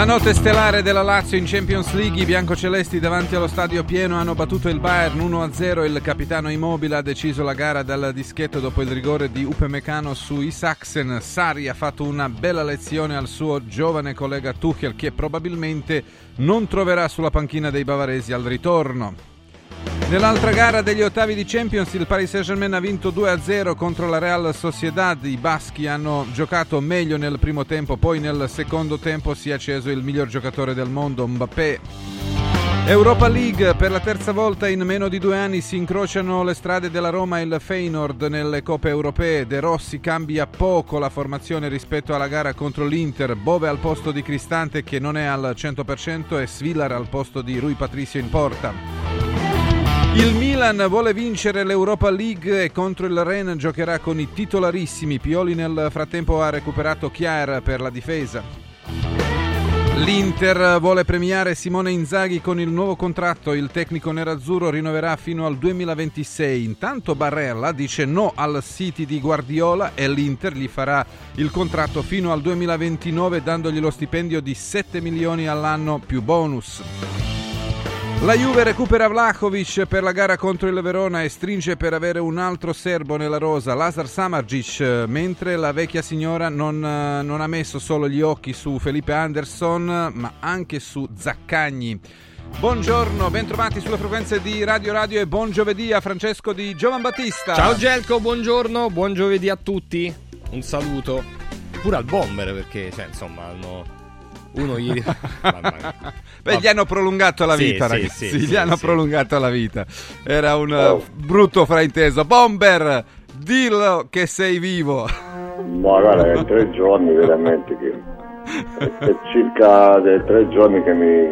La notte stellare della Lazio in Champions League, i biancocelesti davanti allo stadio pieno hanno battuto il Bayern 1-0, il capitano Immobile ha deciso la gara dal dischetto dopo il rigore di Upemecano su Isaacsen. Sari ha fatto una bella lezione al suo giovane collega Tuchel che probabilmente non troverà sulla panchina dei bavaresi al ritorno. Nell'altra gara degli ottavi di Champions il Paris Saint-Germain ha vinto 2-0 contro la Real Sociedad. I baschi hanno giocato meglio nel primo tempo, poi nel secondo tempo si è acceso il miglior giocatore del mondo, Mbappé. Europa League, per la terza volta in meno di due anni si incrociano le strade della Roma e il Feyenoord nelle coppe europee. De Rossi cambia poco la formazione rispetto alla gara contro l'Inter. Bove al posto di Cristante che non è al 100% e Svillar al posto di Rui Patricio in porta. Il Milan vuole vincere l'Europa League e contro il Ren giocherà con i titolarissimi. Pioli nel frattempo ha recuperato Chiar per la difesa. L'Inter vuole premiare Simone Inzaghi con il nuovo contratto. Il tecnico nerazzurro rinnoverà fino al 2026. Intanto Barella dice no al City di Guardiola e l'Inter gli farà il contratto fino al 2029 dandogli lo stipendio di 7 milioni all'anno più bonus. La Juve recupera Vlahovic per la gara contro il Verona e stringe per avere un altro serbo nella rosa, Lazar Samardzic, mentre la vecchia signora non, non ha messo solo gli occhi su Felipe Anderson, ma anche su Zaccagni. Buongiorno, bentrovati sulle frequenze di Radio Radio e buon giovedì a Francesco di Giovan Battista. Ciao Gelco, buongiorno, buon giovedì a tutti. Un saluto pure al bomber perché cioè, insomma hanno uno ieri. Beh, gli hanno prolungato la vita, sì, ragazzi. Sì, sì, gli hanno prolungato la vita. Era un oh. brutto frainteso. Bomber, dillo che sei vivo. Ma guarda, è tre giorni veramente che. È, è circa tre giorni che mi,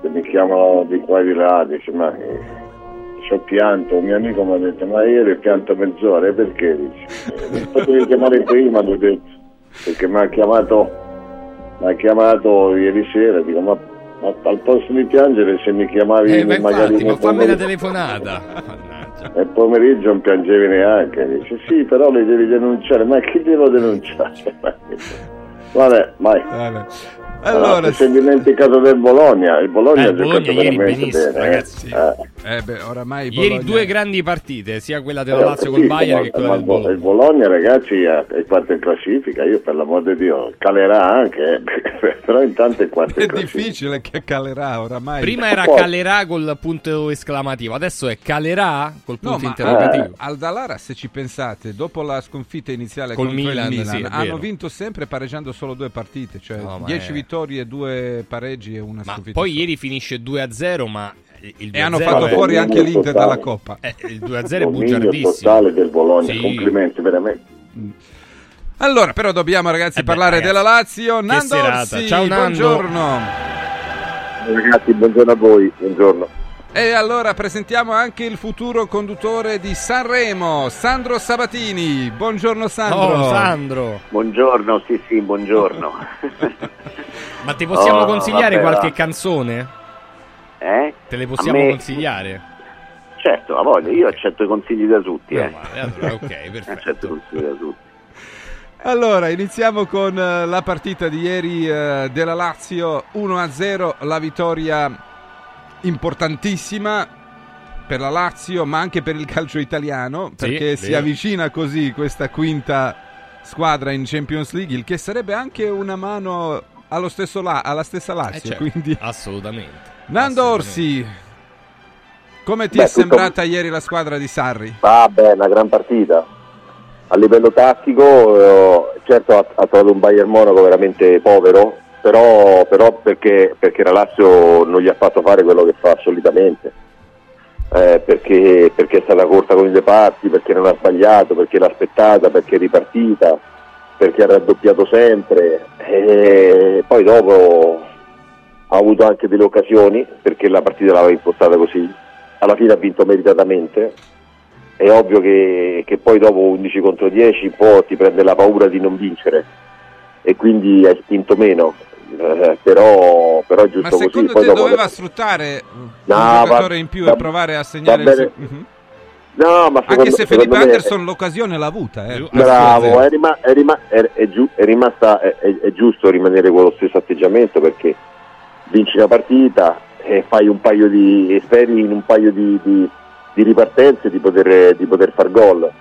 che mi chiamano di qua e di là, dice ma ci ho pianto, un mio amico mi ha detto ma ieri ho pianto mezz'ora, perché? Dice, mi potevi chiamare prima, perché mi ha chiamato mi ha chiamato ieri sera, dico ma, ma, al posto di piangere se mi chiamavi eh, ma magari... Infatti, ma fammi una telefonata. E pomeriggio non piangevi neanche, dice sì però le devi denunciare, ma chi devo denunciare? Vabbè, vai. Vabbè. Allora, ah, si è dimenticato del Bologna. Il Bologna eh, ha Bologna giocato veramente bene. Eh. Ragazzi. Eh. Eh beh, oramai Bologna... Ieri due grandi partite, sia quella della Lazio col Bayern che quella del Bologna. Il Bologna, ragazzi, è quarto in classifica. Io, per l'amor di Dio, calerà anche. però intanto è quarto in classifica. È difficile che calerà oramai. Prima era Poi... calerà col punto esclamativo, adesso è calerà col punto no, interrogativo. Eh. Al Dalara, se ci pensate, dopo la sconfitta iniziale col Milan, Milan sì, hanno vinto sempre pareggiando solo due partite, cioè 10 no, vittorie vittorie, due pareggi e una ma sconfitta. Poi ieri finisce 2-0, ma il 2-0 e hanno fatto fuori anche l'Inter dalla Coppa. Eh, il 2-0 è bugiardissimo. totale del Bologna, sì. complimenti veramente. Mm. Allora, però dobbiamo ragazzi eh beh, parlare ragazzi, della Lazio. Nando Orsi, Ciao Nando. buongiorno. Ragazzi, buongiorno a voi, buongiorno. E allora presentiamo anche il futuro conduttore di Sanremo, Sandro Sabatini. Buongiorno Sandro. Oh, Sandro. Buongiorno, sì sì, buongiorno. Ma ti possiamo oh, consigliare vabbè, qualche va. canzone? Eh? Te le possiamo me... consigliare? Certo, a voglia, io accetto i consigli da tutti. No, eh. allora, ok, perfetto. accetto i consigli da tutti. Allora, iniziamo con uh, la partita di ieri uh, della Lazio, 1-0, la vittoria importantissima per la Lazio, ma anche per il calcio italiano, perché sì, si avvicina così questa quinta squadra in Champions League, il che sarebbe anche una mano allo stesso la- alla stessa Lazio. Eh certo, quindi... Assolutamente. Nando Orsi, come ti Beh, è sembrata tutto... ieri la squadra di Sarri? Ah, beh, una gran partita. A livello tattico, eh, certo ha, ha trovato un Bayern Monaco veramente povero, però, però perché, perché, la Lazio non gli ha fatto fare quello che fa solitamente, eh, perché, perché, è stata corta con i reparti, perché non ha sbagliato, perché l'ha aspettata, perché è ripartita, perché ha raddoppiato sempre. E poi dopo ha avuto anche delle occasioni perché la partita l'aveva impostata così, alla fine ha vinto meritatamente. È ovvio che, che poi dopo 11 contro 10 un po' ti prende la paura di non vincere. E quindi hai spinto meno eh, però, però giusto Ma secondo così, te doveva sfruttare no, un giocatore va, in più va, e provare a segnare il... uh-huh. No, ma Anche se Felipe Anderson è... l'occasione l'ha avuta. Eh, Bravo, è, rima- è, rima- è, giu- è rimasta, è, giusto rimanere con lo stesso atteggiamento perché vinci una partita e fai un paio di, speri in un paio di, di, di ripartenze di poter, di poter far gol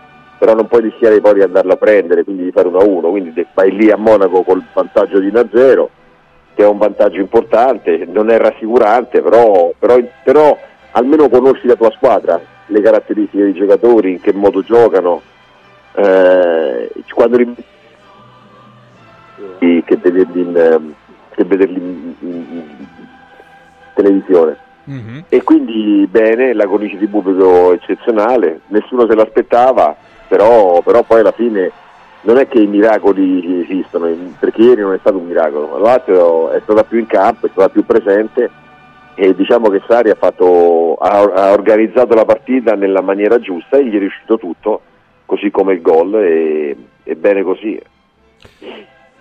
però non puoi rischiare poi di andarla a prendere, quindi di fare 1-1, quindi vai lì a Monaco col vantaggio di 1-0, che è un vantaggio importante, non è rassicurante, però, però, però almeno conosci la tua squadra, le caratteristiche dei giocatori, in che modo giocano, eh, quando li che vederli in, che vederli in, in, in televisione. Mm-hmm. E quindi bene, la cornice di pubblico eccezionale, nessuno se l'aspettava, però, però poi alla fine non è che i miracoli esistono, perché ieri non è stato un miracolo, la Lazio è stata più in campo, è stata più presente e diciamo che Sari ha, fatto, ha, ha organizzato la partita nella maniera giusta e gli è riuscito tutto, così come il gol e, e bene così.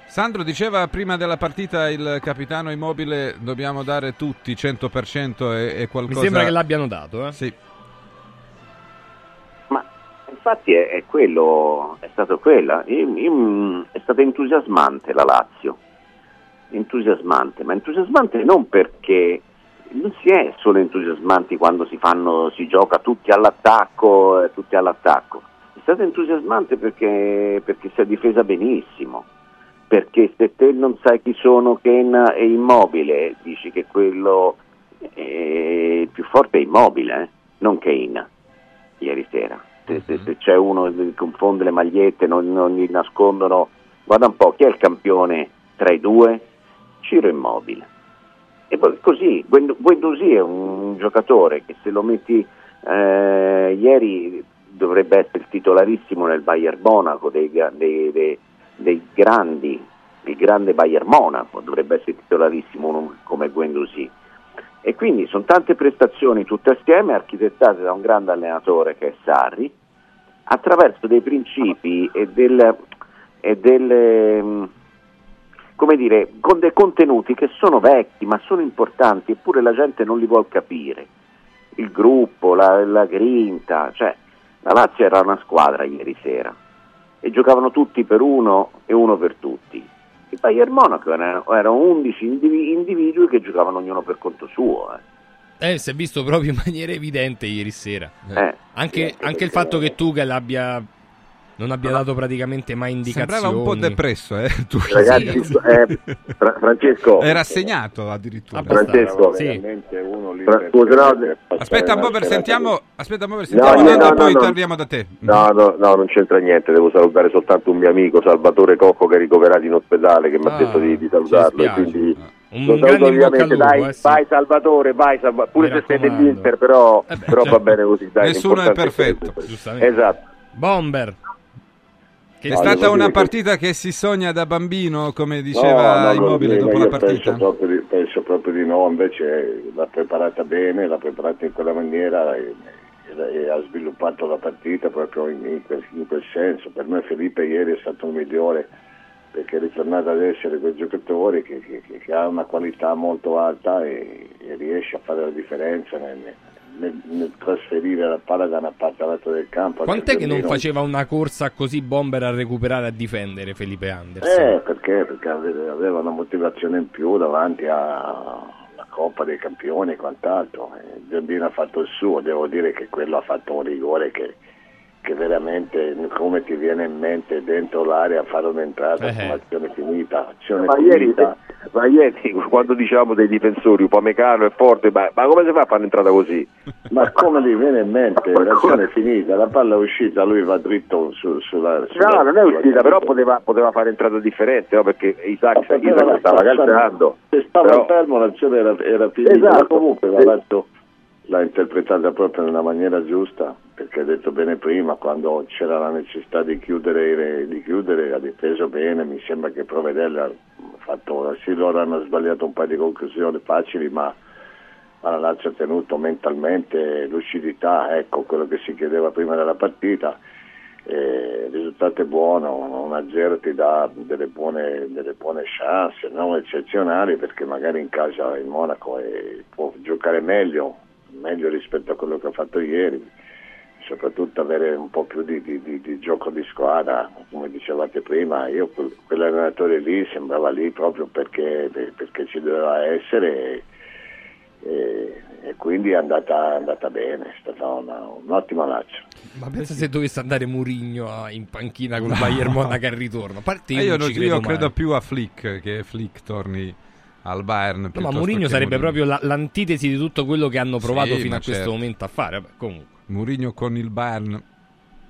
Sandro diceva prima della partita il capitano immobile dobbiamo dare tutti 100% e, e qualcosa... Mi sembra che l'abbiano dato, eh? Sì. Infatti è, è quello, è stato quella, è stata entusiasmante la Lazio, entusiasmante, ma entusiasmante non perché non si è solo entusiasmanti quando si, fanno, si gioca tutti all'attacco, eh, tutti all'attacco. È stata entusiasmante perché, perché si è difesa benissimo perché se te non sai chi sono Ken e Immobile, dici che quello è più forte è Immobile, eh? non Kane, ieri sera. Se, se, se, c'è uno che confonde le magliette, non, non gli nascondono, guarda un po', chi è il campione tra i due? Ciro Immobile. E poi così, Guendouzi è un giocatore che se lo metti eh, ieri dovrebbe essere titolarissimo nel Bayern Monaco dei, dei, dei dei grandi, il grande Bayern Monaco, dovrebbe essere titolarissimo uno come Guendouzi. E quindi sono tante prestazioni tutte assieme architettate da un grande allenatore che è Sarri, attraverso dei principi e, del, e delle, mm, come dire, con dei contenuti che sono vecchi ma sono importanti eppure la gente non li vuole capire. Il gruppo, la, la grinta, cioè la Lazio era una squadra ieri sera e giocavano tutti per uno e uno per tutti. Il Bayern Monaco erano, erano 11 individui che giocavano ognuno per conto suo. Eh. Eh, si è visto proprio in maniera evidente ieri sera. Eh. Anche, anche il fatto che Tuchel abbia non abbia dato praticamente mai indicazioni. Sembrava un po' depresso, eh? Tu. Ragazzi, sì. eh, Fra- Francesco. Era assegnato addirittura. Francesco, sì. Fra- scusa, no, aspetta un po' per sentiamo, aspetta un po' per sentiamo no, no, no, poi torniamo da te. No, no, no, non c'entra niente, devo salutare soltanto un mio amico Salvatore Cocco che è ricoverato in ospedale che mi ha ah, detto di, di salutarlo e quindi un lo saluto ovviamente, dai, eh, sì. vai Salvatore, vai Salvatore, pure se sei dell'Inter però, eh beh, però cioè, va bene così, dai, Nessuno è perfetto. Esatto. Bomber. Che è no, stata una partita che... che... si sogna da bambino, come diceva no, no, Immobile dopo la partita? Penso proprio, di, penso proprio, di, no, invece l'ha preparata bene, l'ha preparata in quella maniera e, e, e ha sviluppato la partita proprio in, in, quel, in, quel, senso. Per me Felipe ieri è stato il migliore perché è ritornato ad essere quel giocatore che, che, che ha una qualità molto alta e, e, riesce a fare la differenza nel, nel, nel, trasferire la palla da una parte all'altra del campo. Quant'è che non faceva una corsa così bomber a recuperare e a difendere Felipe Anderson? Eh, perché? Perché aveva una motivazione in più davanti alla Coppa dei Campioni e quant'altro. Il Giambino ha fatto il suo, devo dire che quello ha fatto un rigore che che veramente come ti viene in mente dentro l'area fare un'entrata eh. con azione finita, azione ma, finita. Ieri, ma ieri quando diciamo dei difensori Upamecano è forte ma, ma, come si fa a fare un'entrata così? ma come ti viene in mente l'azione è finita la palla è uscita lui va dritto su, sulla, sulla no non è uscita però poteva, poteva, fare entrata differente no? perché Isaac, Isaac stava calciando se stava però... fermo l'azione era, era finita esatto. comunque l'ha letto l'ha interpretata proprio nella maniera giusta, perché ha detto bene prima, quando c'era la necessità di chiudere, di chiudere ha difeso bene, mi sembra che Provedella ha fatto, sì loro hanno sbagliato un paio di conclusioni facili, ma, la Lazio ha tenuto mentalmente lucidità, ecco quello che si chiedeva prima della partita. Eh, il risultato è buono, 1-0 ti dà delle buone, delle buone chance, non eccezionali perché magari in casa il Monaco è, può giocare meglio, meglio rispetto a quello che ha fatto ieri. Soprattutto avere un po' più di, di, di, di gioco di squadra, come dicevate prima, io quell'allenatore lì sembrava lì proprio perché, perché ci doveva essere e, e quindi è andata, è andata, bene, è stata una, un'ottima Lazio. Ma pensa se dovesse andare Murigno in panchina con il Bayern Monaco al ritorno. A parte io, io, non credo, io credo più a Flick che Flick torni al Bayern. No, ma Mourinho sarebbe Mourinho. proprio la, l'antitesi di tutto quello che hanno provato sì, fino a certo. questo momento a fare. Vabbè, comunque. Mourinho con il Bayern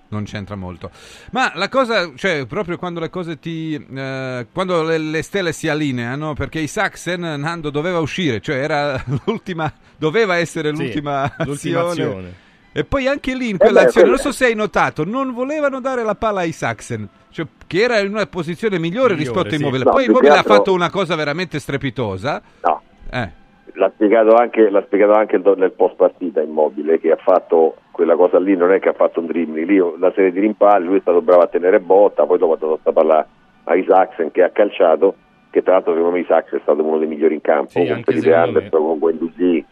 non c'entra molto. Ma la cosa, cioè, proprio quando le cose ti. Eh, quando le, le, stelle si allineano, perché i Saxen Nando doveva uscire, cioè era l'ultima. doveva essere l'ultima, sì, l'ultima azione. azione. E poi anche lì in quell'azione, non so se hai notato, non volevano dare la palla ai Saxen cioè, che era in una posizione migliore, migliore rispetto a Immobile. Sì. Poi no, Immobile altro... ha fatto una cosa veramente strepitosa. No. Eh. L'ha spiegato, anche, l'ha spiegato anche nel post partita Immobile che ha fatto quella cosa lì, non è che ha fatto un dribbling, lì una serie di rimpalli, lui è stato bravo a tenere botta, poi dopo ha dato sta palla a Isaacsen che ha calciato, che tra l'altro secondo me Isaacsen è stato uno dei migliori in campo, sì, con Felipe Anderson, con Guendouzi,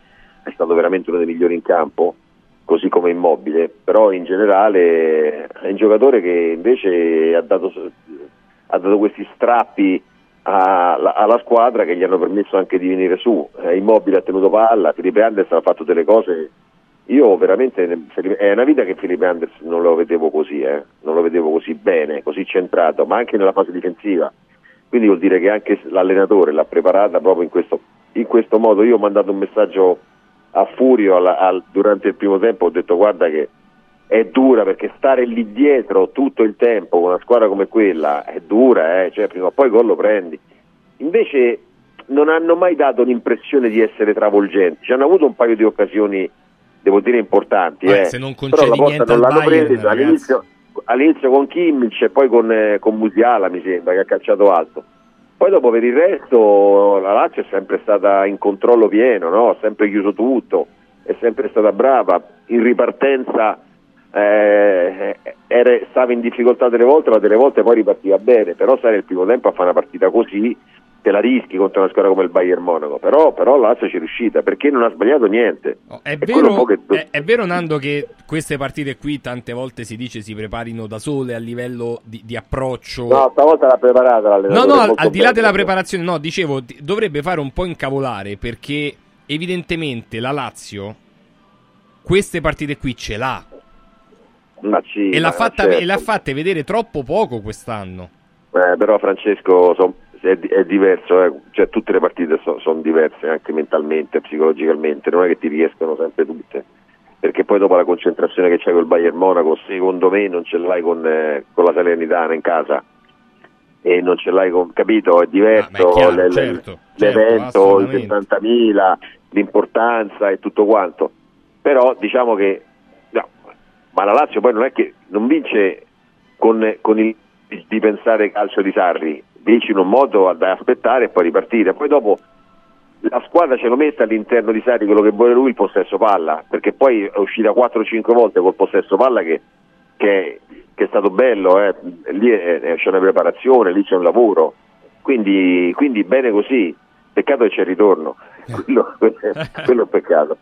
è stato veramente uno dei migliori in campo così come immobile, però in generale è un giocatore che invece ha dato, ha dato questi strappi alla, alla, squadra che gli hanno permesso anche di venire su. È immobile ha tenuto palla, Felipe Anderson ha fatto delle cose. Io veramente è una vita che Felipe Anderson non lo vedevo così, eh? non lo vedevo così bene, così centrato, ma anche nella fase difensiva. Quindi vuol dire che anche l'allenatore l'ha preparata proprio in questo, in questo modo. Io ho mandato un messaggio a Furio al, al, durante il primo tempo ho detto guarda che è dura perché stare lì dietro tutto il tempo con una squadra come quella è dura, eh? cioè prima o poi gol lo prendi. Invece non hanno mai dato l'impressione di essere travolgenti, ci hanno avuto un paio di occasioni, devo dire, importanti. Beh, eh. Se non concedi Però niente non l'hanno Bayern, preso all'inizio, all'inizio, con Kimmich e poi con, eh, con Musiala mi sembra che ha calciato alto. Poi dopo per il resto la Lazio è sempre stata in controllo pieno, no? ha sempre chiuso tutto, è sempre stata brava, in ripartenza eh, era, stava in difficoltà delle volte, ma delle volte poi ripartiva bene, però stare il primo tempo a fare una partita così te la rischi contro una squadra come il Bayern Monaco, però, però Lazio ci è riuscita perché non ha sbagliato niente. È, è, vero, che... è, è, vero, Nando, che queste partite qui tante volte si dice si preparino da sole a livello di, di approccio. No, stavolta l'ha preparata l'allenatore. No, no, al, al di là della preparazione, no, dicevo, dovrebbe fare un po' incavolare perché evidentemente la Lazio queste partite qui ce l'ha. Sì, e, l'ha fatta, certo. e l'ha fatte vedere troppo poco quest'anno. Eh, però Francesco, son, è, è diverso, eh. cioè, tutte le partite so, sono diverse anche mentalmente, psicologicamente, non è che ti riescono sempre tutte, perché poi dopo la concentrazione che c'hai col Bayern Monaco, secondo me non ce l'hai con, eh, con la Salernitana in casa e non ce l'hai con, capito, è diverso ah, chiaro, le, certo, l'evento, certo, i 70.000, l'importanza e tutto quanto, però diciamo che ma la Lazio poi non è che non vince con, con il di pensare calcio di Sarri, dici in un modo da aspettare e poi ripartire. Poi dopo la squadra ce lo mette all'interno di Sarri quello che vuole lui il possesso palla, perché poi è uscita 4-5 volte col possesso palla che, che, che è stato bello, eh. lì è, è, c'è una preparazione, lì c'è un lavoro, quindi, quindi bene così, peccato che c'è il ritorno, quello, quello è un peccato.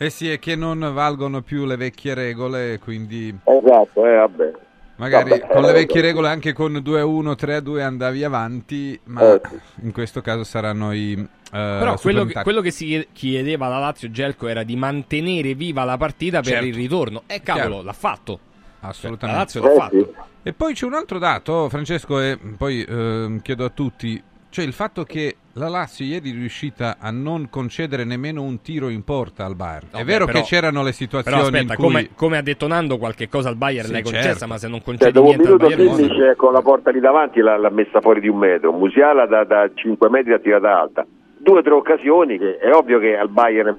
Eh sì, è che non valgono più le vecchie regole, quindi... Esatto, eh, vabbè. Magari Vabbè, con le vecchie regole anche con 2-1, 3-2 andavi avanti, ma eh. in questo caso saranno i... Uh, Però quello che, quello che, si chiedeva la Lazio Gelco era di mantenere viva la partita per certo. il ritorno. E cavolo, Chiaro. l'ha fatto. Assolutamente. Cioè, la Lazio l'ha fatto. E poi c'è un altro dato, Francesco, e poi uh, chiedo a tutti, cioè il fatto che la Lazio ieri è riuscita a non concedere nemmeno un tiro in porta al Bayern. No, è vero però, che c'erano le situazioni però aspetta, cui... come, come, ha detto Nando, qualche cosa al Bayern sì, l'hai concessa, certo. ma se non concedi cioè, niente al Bayern... Dopo con la porta lì davanti l'ha, l'ha, messa fuori di un metro, Musiala da, da 5 metri l'ha tirata alta. Due o tre occasioni che è ovvio che al Bayern...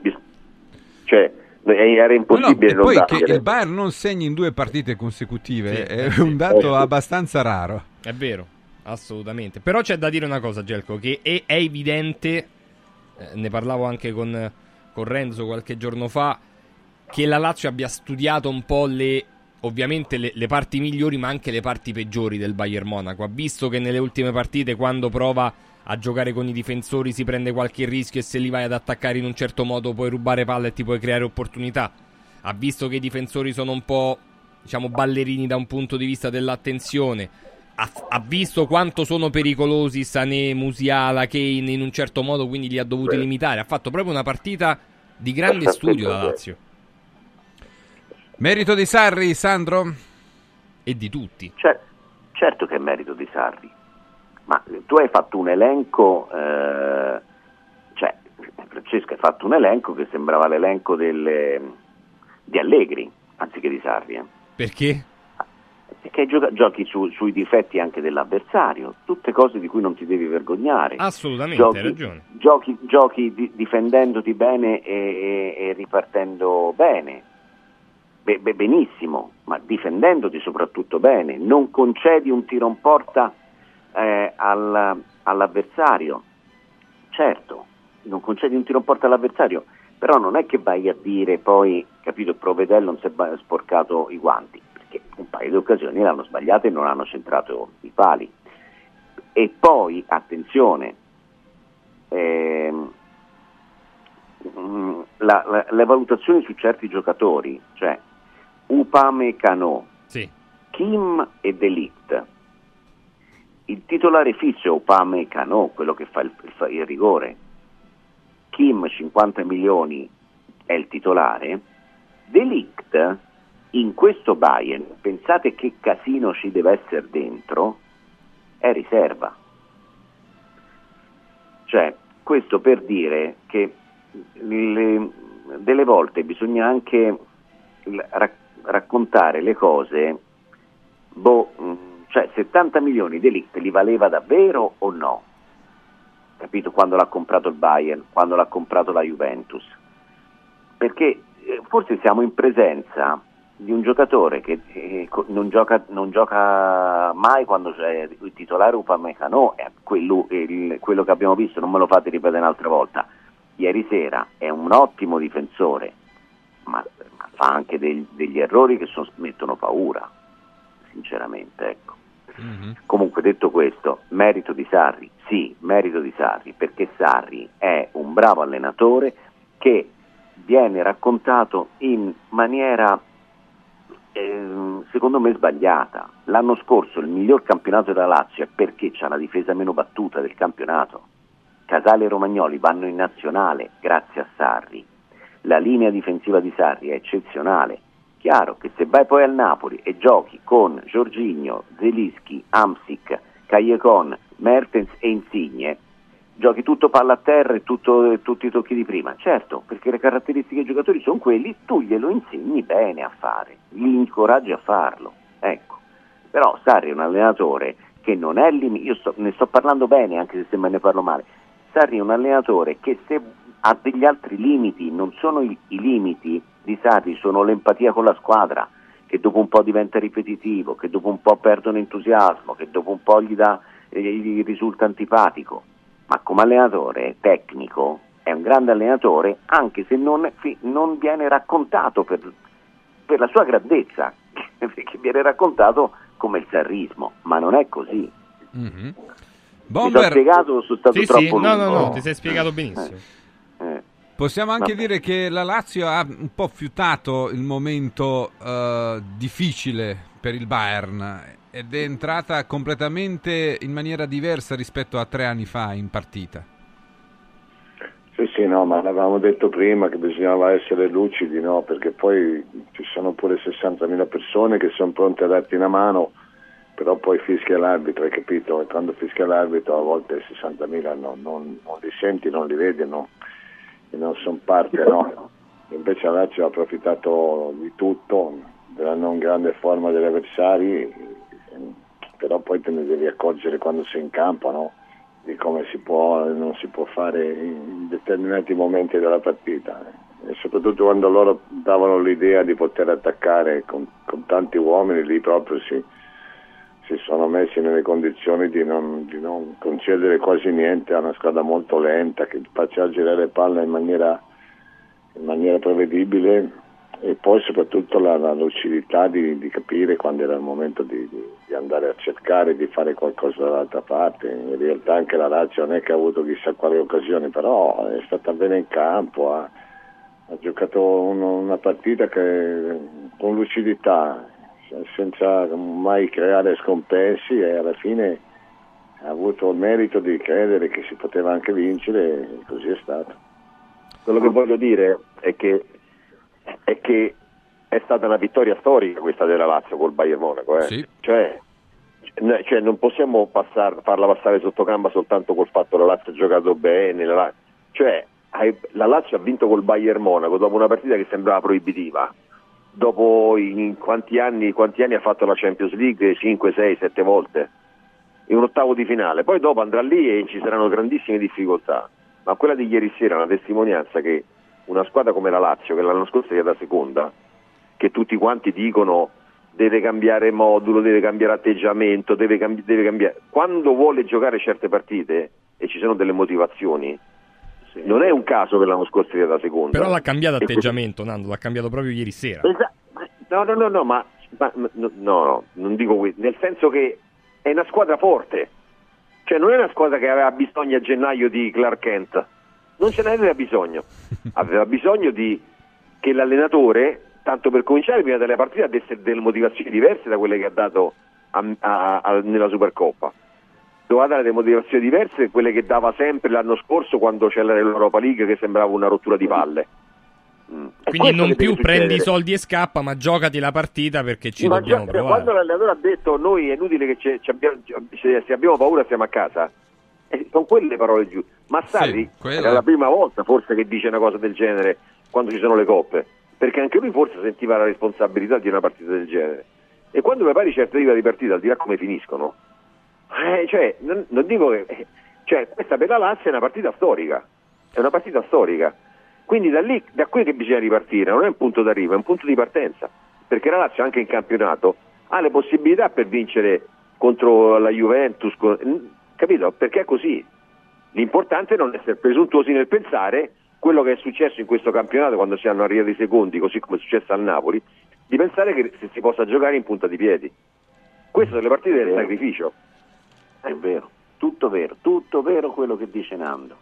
Cioè, era impossibile no, no, poi che il Bayern non segni in due partite consecutive sì, è sì, un dato abbastanza raro. È vero. Assolutamente. Però c'è da dire una cosa, Gelco, che è, è evidente, eh, ne parlavo anche con, con Renzo qualche giorno fa, che la Lazio abbia studiato un po' le ovviamente le, le, parti migliori ma anche le parti peggiori del Bayern Monaco. Ha visto che nelle ultime partite quando prova a giocare con i difensori si prende qualche rischio e se li vai ad attaccare in un certo modo puoi rubare palle e ti puoi creare opportunità. ha visto che i difensori sono un po' diciamo ballerini da un punto di vista dell'attenzione ha, ha visto quanto sono pericolosi Sané, Musiala, Kane in un certo modo quindi li ha dovuti Beh. limitare ha fatto proprio una partita di grande studio la Lazio merito di Sarri Sandro? e di tutti Cer- certo che è merito di Sarri ma tu hai fatto un elenco eh, cioè Francesco hai fatto un elenco che sembrava l'elenco delle, di Allegri anziché di Sarri eh. perché? Perché gioca, giochi su, sui difetti anche dell'avversario, tutte cose di cui non ti devi vergognare. Assolutamente, giochi, hai ragione. Giochi, giochi di, difendendoti bene e, e, e ripartendo bene, be, be, benissimo, ma difendendoti soprattutto bene. Non concedi un tiro in porta eh, al, all'avversario. Certo, non concedi un tiro in porta all'avversario, però non è che vai a dire poi, capito, il Provedello non si è sporcato i guanti che un paio di occasioni l'hanno sbagliata e non hanno centrato i pali. E poi, attenzione, ehm, la, la, le valutazioni su certi giocatori, cioè Upame Cano, sì. Kim e Delict, il titolare fisso è Upame Cano, quello che fa il, il, il rigore, Kim 50 milioni è il titolare, Delict in questo Bayern, pensate che casino ci deve essere dentro, è riserva. Cioè, questo per dire che le, delle volte bisogna anche rac- raccontare le cose, boh, mm, cioè 70 milioni di Ligt li valeva davvero o no? Capito? Quando l'ha comprato il Bayern, quando l'ha comprato la Juventus. Perché eh, forse siamo in presenza di un giocatore che eh, non, gioca, non, gioca, mai quando c'è il titolare Upamecano, è quello, il, quello che abbiamo visto, non me lo fate ripetere un'altra volta. Ieri sera è un ottimo difensore, ma, ma fa anche del, degli errori che son, mettono paura, sinceramente. Ecco. Mm-hmm. Comunque detto questo, merito di Sarri, sì, merito di Sarri, perché Sarri è un bravo allenatore che viene raccontato in maniera secondo me sbagliata. L'anno scorso il miglior campionato della Lazio è perché c'è la difesa meno battuta del campionato. Casale e Romagnoli vanno in nazionale grazie a Sarri. La linea difensiva di Sarri è eccezionale. Chiaro che se vai poi al Napoli e giochi con Giorginio, Zelischi, Amsic, Cagliecon, Mertens e Insigne, giochi tutto palla a terra e tutto, tutti i tocchi di prima. Certo, perché le caratteristiche dei giocatori sono quelli, tu glielo insegni bene a fare, li incoraggi a farlo. Ecco. Però Sarri è un allenatore che non è limite, io sto, ne sto parlando bene anche se sembra ne parlo male. Sarri è un allenatore che se ha degli altri limiti, non sono i, i limiti di Sarri, sono l'empatia con la squadra, che dopo un po' diventa ripetitivo, che dopo un po' perdono entusiasmo, che dopo un po' gli, dà, eh, gli risulta antipatico ma come allenatore tecnico è un grande allenatore anche se non, non viene raccontato per, per, la sua grandezza, perché viene raccontato come il sarrismo, ma non è così. Mm-hmm. Bomber... Sono spiegato, sono stato sì, troppo sì, no, no, no, ti sei spiegato benissimo. Eh, eh. Possiamo anche Vabbè. dire che la Lazio ha un po' fiutato il momento uh, difficile per il Bayern ed è entrata completamente in maniera diversa rispetto a tre anni fa in partita. Sì, sì, no, ma l'avevamo detto prima che bisognava essere lucidi, no? Perché poi ci sono pure 60.000 persone che sono pronte a darti una mano, però poi fischia l'arbitro, hai capito? E quando fischia l'arbitro a volte 60.000 no, non, non, li senti, non li vedi, no? E non sono parte, no? Invece la Lazio ha approfittato di tutto, della non grande forma degli avversari però poi te ne devi accorgere quando sei in campo, no? di come si può e non si può fare in determinati momenti della partita e soprattutto quando loro davano l'idea di poter attaccare con, con tanti uomini lì proprio si, si, sono messi nelle condizioni di non, di non, concedere quasi niente a una squadra molto lenta che faccia girare le palle in maniera, in maniera prevedibile e poi soprattutto la, la lucidità di, di, capire quando era il momento di, di, andare a cercare di fare qualcosa dall'altra parte. In realtà anche la Lazio non è che ha avuto chissà quale occasione, però è stata bene in campo, ha, ha giocato uno, una partita che, con lucidità, senza mai creare scompensi e alla fine ha avuto il merito di credere che si poteva anche vincere e così è stato. Quello che voglio dire è che, è che è stata una vittoria storica questa della Lazio col Bayern Monaco. Eh? Sì. Cioè, cioè, non possiamo passare, farla passare sotto gamba soltanto col fatto che la Lazio ha giocato bene. La, Lazio, cioè, la Lazio ha vinto col Bayern Monaco dopo una partita che sembrava proibitiva. Dopo in quanti anni, quanti anni ha fatto la Champions League? 5, 6, 7 volte in un ottavo di finale. Poi dopo andrà lì e ci saranno grandissime difficoltà. Ma quella di ieri sera è una testimonianza che una squadra come la Lazio, che l'anno scorso è stata seconda, che tutti quanti dicono deve cambiare modulo, deve cambiare atteggiamento, deve, cambi- deve cambiare. Quando vuole giocare certe partite e ci sono delle motivazioni, sì. non è un caso che l'anno scorso sia da seconda. Però l'ha cambiato atteggiamento, Nando, l'ha cambiato proprio ieri sera. Esatto. No, no, no, no, ma, ma no, no, non dico questo, nel senso che è una squadra forte, cioè non è una squadra che aveva bisogno a gennaio di Clark Kent, non ce n'aveva bisogno, aveva bisogno di che l'allenatore, tanto per cominciare prima della partita, desse delle motivazioni diverse da quelle che ha dato a, a, a, nella Supercoppa. Doveva dare delle motivazioni diverse da quelle che dava sempre l'anno scorso quando c'era l'Europa League che sembrava una rottura di palle. Mm. Quindi non più prendi i soldi e scappa, ma giocati la partita perché ci sì, dobbiamo gio- provare. Quando l'allenatore ha detto noi è inutile che ci, abbiamo, se abbiamo paura siamo a casa, eh, sono quelle le parole giuste. Ma Sarri sì, è la prima volta forse che dice una cosa del genere quando ci sono le coppe, perché anche lui forse sentiva la responsabilità di una partita del genere. E quando prepari certe tipi di partita, al di là come finiscono, eh, cioè, non, non dico che... Eh, cioè, questa per la Lazio è una partita storica, è una partita storica quindi da lì, da qui che bisogna ripartire, non è un punto d'arrivo, è un punto di partenza, perché la Lazio anche in campionato ha le possibilità per vincere contro la Juventus, capito? Perché è così. L'importante è non essere presuntuosi nel pensare quello che è successo in questo campionato quando si hanno arrivati i secondi, così come è successo al Napoli, di pensare che si possa giocare in punta di piedi. Queste sono le partite del sacrificio. È vero, tutto vero, tutto vero quello che dice Nando.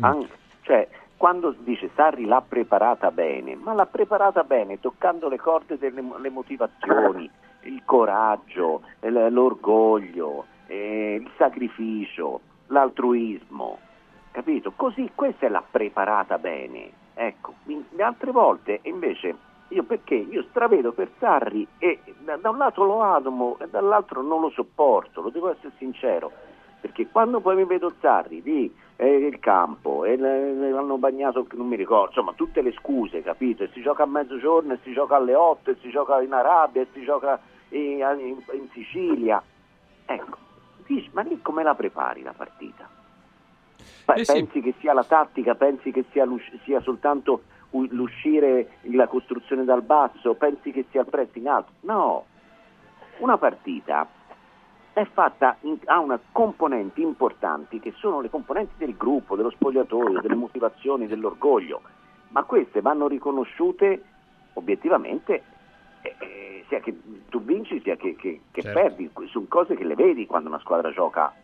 Anche, cioè, quando dice Sarri l'ha preparata bene, ma l'ha preparata bene toccando le corde delle le motivazioni, il coraggio, l'orgoglio, eh, il sacrificio, l'altruismo, capito? Così questa è la preparata bene. Ecco, le altre volte invece io perché? Io stravedo per Sarri e da, da un lato lo amo e dall'altro non lo sopporto, lo devo essere sincero, perché quando poi mi vedo Sarri di e il campo e l'hanno bagnato, non mi ricordo, insomma tutte le scuse, capito? E si gioca a mezzogiorno, e si gioca alle 8, e si gioca in Arabia, e si gioca in, in, in Sicilia. Ecco, dici, ma lì come la prepari la partita? Eh pensi sì. che sia la tattica, pensi che sia, sia soltanto l'uscire, la costruzione dal basso, pensi che sia il prezzo in alto? No, una partita è fatta in, ha una componenti importanti che sono le componenti del gruppo, dello spogliatoio, delle motivazioni, dell'orgoglio, ma queste vanno riconosciute obiettivamente eh, eh, sia che tu vinci sia che, che, che certo. perdi, sono cose che le vedi quando una squadra gioca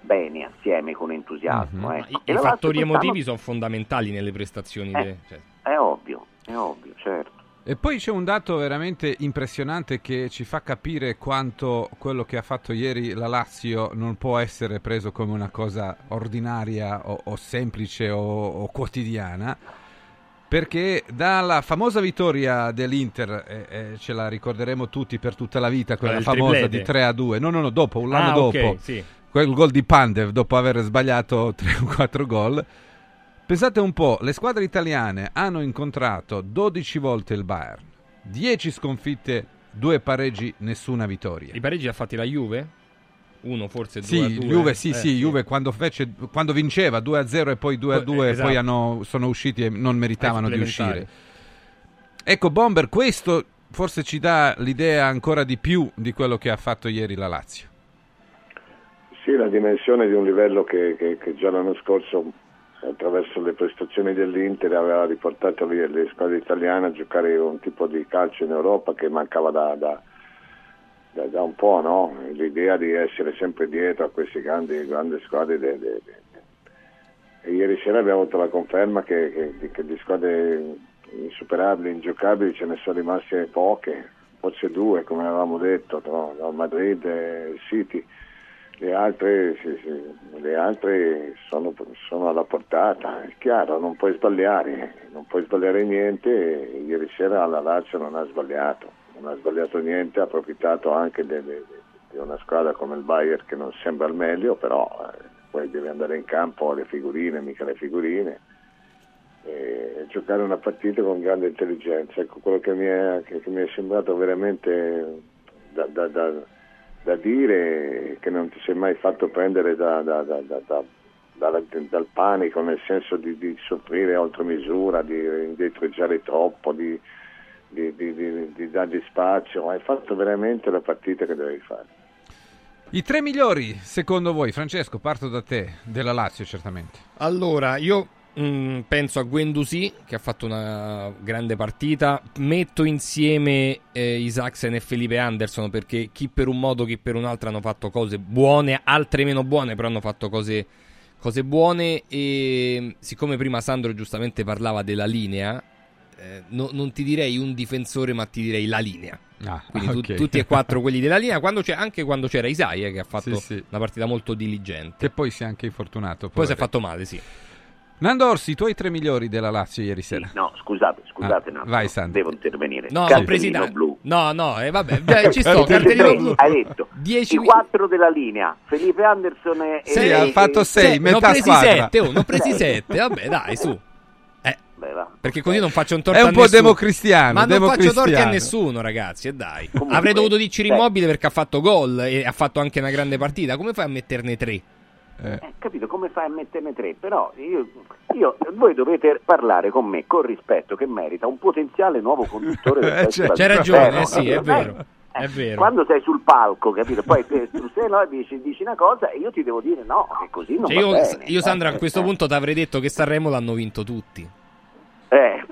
bene assieme con entusiasmo. Mm-hmm. I, i fattori emotivi sono fondamentali nelle prestazioni. È, de... cioè. è ovvio, è ovvio, certo. E poi c'è un dato veramente impressionante che ci fa capire quanto quello che ha fatto ieri la Lazio non può essere preso come una cosa ordinaria o, o semplice o, o, quotidiana. Perché dalla famosa vittoria dell'Inter, eh, eh, ce la ricorderemo tutti per tutta la vita, quella famosa triplete. di 3 a 2, no, no, no, dopo, un anno ah, dopo, okay, sì. quel gol di Pandev dopo aver sbagliato 3 o 4 gol Pensate un po', le squadre italiane hanno incontrato 12 volte il Bayern, 10 sconfitte, 2 pareggi, nessuna vittoria. I pareggi ha fatti la Juve? Uno forse 2 sì, a 2. Juve, sì, eh, sì, Juve quando, fece, quando vinceva 2 a 0 e poi 2 a 2 eh, esatto. poi hanno, sono usciti e non meritavano di uscire. Ecco, Bomber, questo forse ci dà l'idea ancora di più di quello che ha fatto ieri la Lazio. Sì, la dimensione di un livello che, che, che già l'anno scorso attraverso le prestazioni dell'Inter aveva riportato le squadre italiane a giocare un tipo di calcio in Europa che mancava da, da, da, da un po', no? l'idea di essere sempre dietro a queste grandi, grandi squadre. De, de, de. E ieri sera abbiamo avuto la conferma che, che, che di squadre insuperabili, ingiocabili ce ne sono rimaste poche, forse due come avevamo detto, no Madrid e City. Le altre, sì, sì, le altre sono, sono, alla portata, è chiaro, non puoi sbagliare, non puoi sbagliare niente. Ieri sera la Lazio non ha sbagliato, non ha sbagliato niente, ha approfittato anche di una squadra come il Bayern che non sembra il meglio, però eh, poi devi andare in campo alle figurine, mica le figurine e giocare una partita con grande intelligenza. Ecco quello che mi è, che, che mi è sembrato veramente da, da, da, da, dire che non ti sei mai fatto prendere dal panico, nel senso di, di, soffrire oltre misura, di indietreggiare troppo, di, di, di, di dargli spazio. Hai fatto veramente la partita che dovevi fare. I tre migliori, secondo voi, Francesco, parto da te, della Lazio certamente. Allora, io Mm, penso a Guendouzi che ha fatto una grande partita. Metto insieme eh, Isaacsen e Felipe Anderson perché chi per un modo, chi per un altro hanno fatto cose buone, altre meno buone, però hanno fatto cose, cose buone. E siccome prima Sandro giustamente parlava della linea, eh, no, non ti direi un difensore, ma ti direi la linea. Ah, Quindi okay. tu, tutti e quattro quelli della linea, quando anche quando c'era Isaia che ha fatto sì, sì. una partita molto diligente. Che poi si è anche infortunato. Poi si è fatto male, sì. Nando Orsi, i tuoi tre migliori della Lazio ieri sera. Sì, no, scusate, scusate, ah, no, vai, Sandro. devo intervenire. No, presidente. blu. No, no, eh, vabbè, Beh, ci sto, cartellino blu. Hai detto, Dieci... i quattro della linea, Felipe Anderson e... Sì, e, ha fatto sei, e, metà ne ho presi squadra. sette, oh, ne ho presi sette, vabbè, dai, su. Eh, Beh, perché così non faccio un torto a nessuno. È un po' democristiano. Ma non faccio torti a nessuno, ragazzi, e dai. Comunque, Avrei dovuto dirci Immobile perché ha fatto gol e ha fatto anche una grande partita. Come fai a metterne tre? Eh. Eh, capito come fai a metterne tre? Però io, io, voi dovete parlare con me con rispetto che merita un potenziale nuovo conduttore del eh, c'è, c'è ragione, eh, sì, è vero. È eh, vero. Quando sei sul palco, capito? Poi tu sei no, dici, dici, una cosa e io ti devo dire no, che così non cioè, io, bene. io, Sandra, a eh, questo punto ti avrei detto che Sanremo l'hanno vinto tutti. Eh,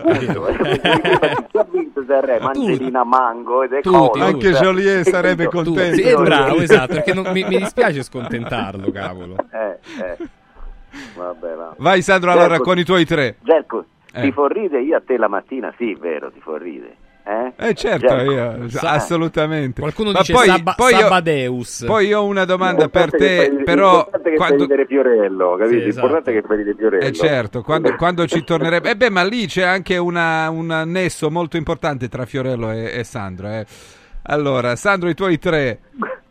ha vinto Sanremo? Angelina Mango ed è tutti, Anche Joliet sarebbe contento. Sì, bravo, esatto, perché non, mi, mi, dispiace scontentarlo, cavolo. Eh, eh. Vabbè, va. Vai Sandro, allora Gerco, con i tuoi tre. Gerco, eh. ti forride io a te la mattina? Sì, vero, ti forride. Eh, eh certo, io, assolutamente. Qualcuno Ma dice poi, Sab- poi Sabadeus. Io, poi io ho una domanda per te, fai, però... Quando... Fiorello, capito? Sì, esatto. L'importante è che vedere Fiorello. Eh certo, quando, quando ci tornerebbe... Eh beh, ma lì c'è anche una, un nesso molto importante tra Fiorello e, e Sandro, eh. Allora, Sandro, i tuoi tre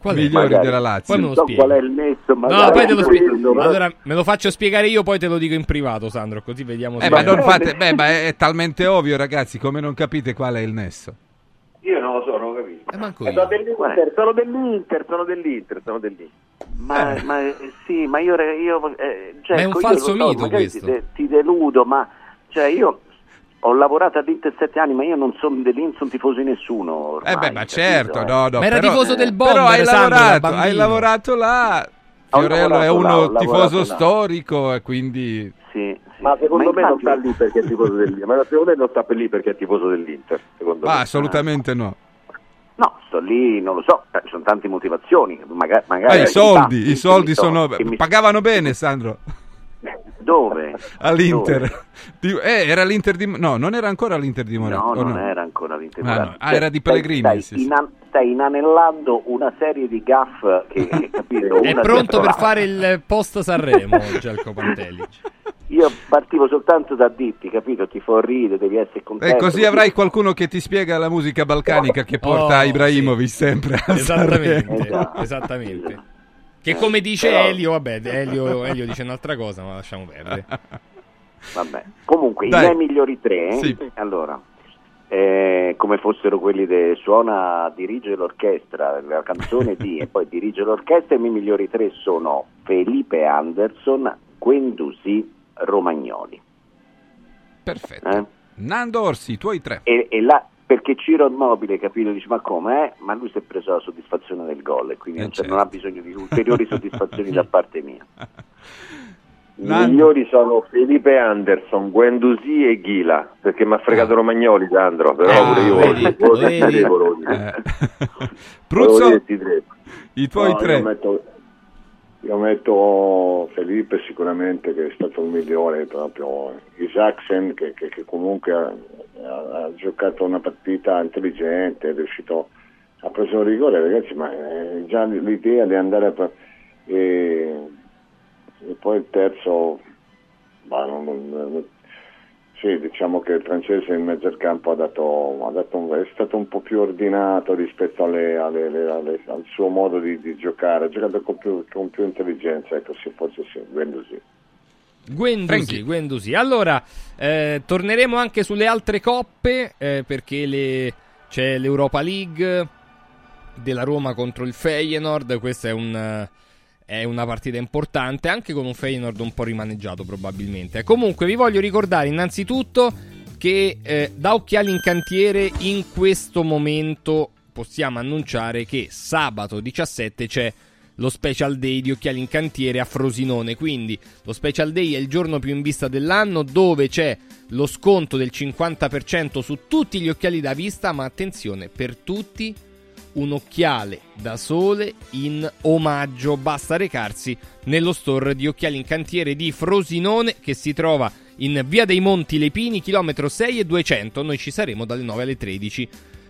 qual migliori magari, della Lazio. Poi me lo spieghi. qual è il nesso, no, poi te lo spiego. Allora, me lo faccio spiegare io, poi te lo dico in privato, Sandro, così vediamo eh, ma non fate, beh, ma è, è, talmente ovvio, ragazzi, come non capite qual è il nesso. Io non lo so, non lo capisco. Eh, manco io. Sono dell'Inter, sono dell'Inter, sono dell'Inter, sono dell'Inter. Ma, eh. ma sì, ma io, io eh, cioè, ma è un falso so, mito questo. Ti, ti deludo, ma cioè io ho lavorato all'Inter sette anni, ma io non sono dell'Inter, sono tifoso di nessuno. Ormai, eh beh, ma certo, eh. no, no. Ma era però, tifoso del Bomber, però hai Sandro, lavorato, hai lavorato là. Fiorello è uno là, tifoso storico e quindi... Sì, sì. Ma secondo ma me non sta lì perché è tifoso dell'Inter. Ma secondo me non sta per lì perché è tifoso dell'Inter. Ah, me. assolutamente no. No, sto lì, non lo so, eh, ci sono tante motivazioni. Magari, magari ah, i soldi, i soldi sono... Pagavano bene, Sandro. Dove? All'Inter. Dove? Eh, era l'Inter di... No, non era ancora l'Inter di Moratti. No, non no? era ancora l'Inter di Moratti. Ah, no. ah, era di Pellegrini. Stai, sì, inan- stai inanellando una serie di gaff che, che capito, È pronto per fare il post Sanremo, Gelco Pantelic. Io partivo soltanto da dirti, capito? Ti fa ridere, devi essere contento. E così avrai qualcuno che ti spiega la musica balcanica che porta oh, Ibrahimovic sì. sempre a Esattamente, esatto. esattamente. Che eh, come dice Però... Elio, vabbè, Elio, Elio, dice un'altra cosa, ma lasciamo perdere. Vabbè, comunque Dai. i miei migliori tre, sì. allora, eh, come fossero quelli che suona, dirige l'orchestra, la canzone di e poi dirige l'orchestra, i miei migliori tre sono Felipe Anderson, Guendouzi, Romagnoli. Perfetto. Eh? Nando Orsi, i tuoi tre. E, e, la, perché Ciro Immobile, capito, dice ma come? Eh? Ma lui si è preso la soddisfazione del gol e quindi eh certo. non ha bisogno di ulteriori soddisfazioni da parte mia. I migliori sono Felipe Anderson, Guendouzi e Ghila, perché mi ha fregato ah. Romagnoli, Sandro, però ah, pure io vedi, vedi. Eh. Pruzzo, i tuoi no, tre. Io metto, io metto Felipe sicuramente che è stato il migliore proprio, Isaacsen che, che, che comunque ha, ha, giocato una partita intelligente, è riuscito, ha preso un rigore ragazzi, ma già l'idea di andare a... E, e poi il terzo, bah, non, non, sì, diciamo che il francese in mezzo al campo ha dato, ha dato un, è stato un po' più ordinato rispetto alle, alle, alle, al suo modo di, di, giocare, ha giocato con più, con più intelligenza, ecco sì, forse sì, Guendouzi. Guendouzi, Guendouzi. Allora, eh, torneremo anche sulle altre coppe eh, perché le, c'è l'Europa League della Roma contro il Feyenoord, questo è un è una partita importante, anche con un Feyenoord un po' rimaneggiato probabilmente. Comunque vi voglio ricordare innanzitutto che eh, da Occhiali in Cantiere in questo momento possiamo annunciare che sabato 17 c'è lo special day di Occhiali in Cantiere a Frosinone. Quindi lo special day è il giorno più in vista dell'anno dove c'è lo sconto del 50% su tutti gli occhiali da vista, ma attenzione, per tutti un occhiale da sole in omaggio. Basta recarsi nello store di Occhiali in Cantiere di Frosinone che si trova in via dei Monti Lepini, chilometro 6 e 200. Noi ci saremo dalle 9 alle 13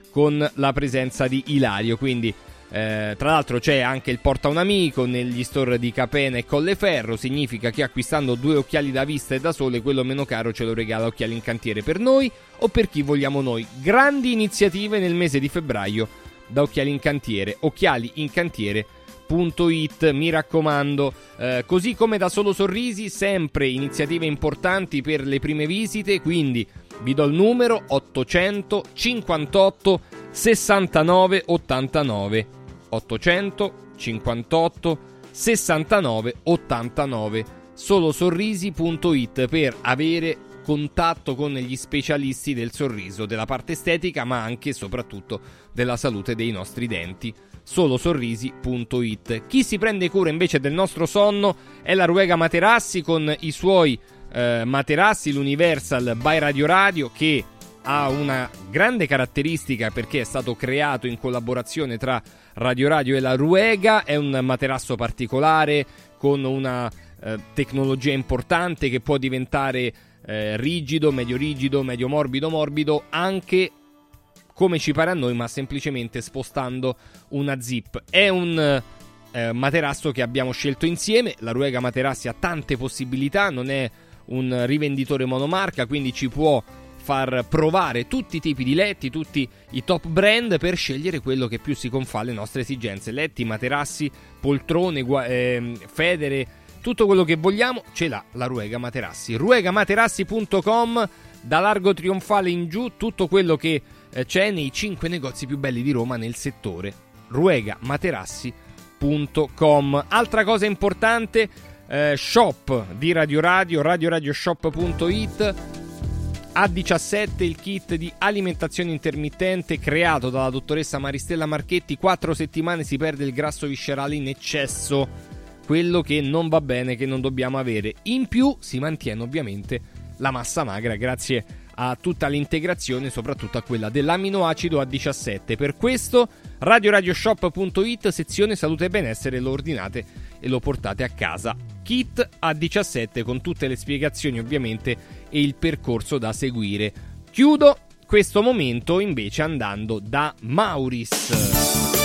con la presenza di Ilario. Quindi, eh, tra l'altro, c'è anche il Porta un Amico negli store di Capena e Colleferro. Significa che acquistando due occhiali da vista e da sole, quello meno caro ce lo regala Occhiali in Cantiere per noi o per chi vogliamo noi. Grandi iniziative nel mese di febbraio da Occhiali in Cantiere, occhialiincantiere.it, mi raccomando, eh, così come da Solo Sorrisi, sempre iniziative importanti per le prime visite, quindi vi do il numero 858 69 89 858 69 89 solosorrisi.it per avere contatto con gli specialisti del sorriso, della parte estetica, ma anche e soprattutto della salute dei nostri denti. Solosorrisi.it. Chi si prende cura invece del nostro sonno è la Ruega Materassi con i suoi eh, materassi, l'Universal by Radio Radio, che ha una grande caratteristica perché è stato creato in collaborazione tra Radio Radio e la Ruega. È un materasso particolare con una eh, tecnologia importante che può diventare eh, rigido, medio rigido, medio morbido, morbido, anche come ci pare a noi, ma semplicemente spostando una zip. È un eh, materasso che abbiamo scelto insieme. La Ruega Materassi ha tante possibilità, non è un rivenditore monomarca, quindi ci può far provare tutti i tipi di letti, tutti i top brand per scegliere quello che più si confà alle nostre esigenze. Letti, materassi, poltrone, gua- eh, federe tutto quello che vogliamo ce l'ha la Ruega Materassi. RuegaMaterassi.com da Largo Trionfale in giù tutto quello che c'è nei 5 negozi più belli di Roma nel settore. RuegaMaterassi.com Altra cosa importante, eh, shop di Radio Radio, radioradioshop.it A17 il kit di alimentazione intermittente creato dalla dottoressa Maristella Marchetti. 4 settimane si perde il grasso viscerale in eccesso quello che non va bene, che non dobbiamo avere. In più si mantiene ovviamente la massa magra grazie a tutta l'integrazione, soprattutto a quella dell'aminoacido A17. Per questo radioradioshop.it, sezione salute e benessere, lo ordinate e lo portate a casa. Kit A17 con tutte le spiegazioni ovviamente e il percorso da seguire. Chiudo questo momento invece andando da Mauris.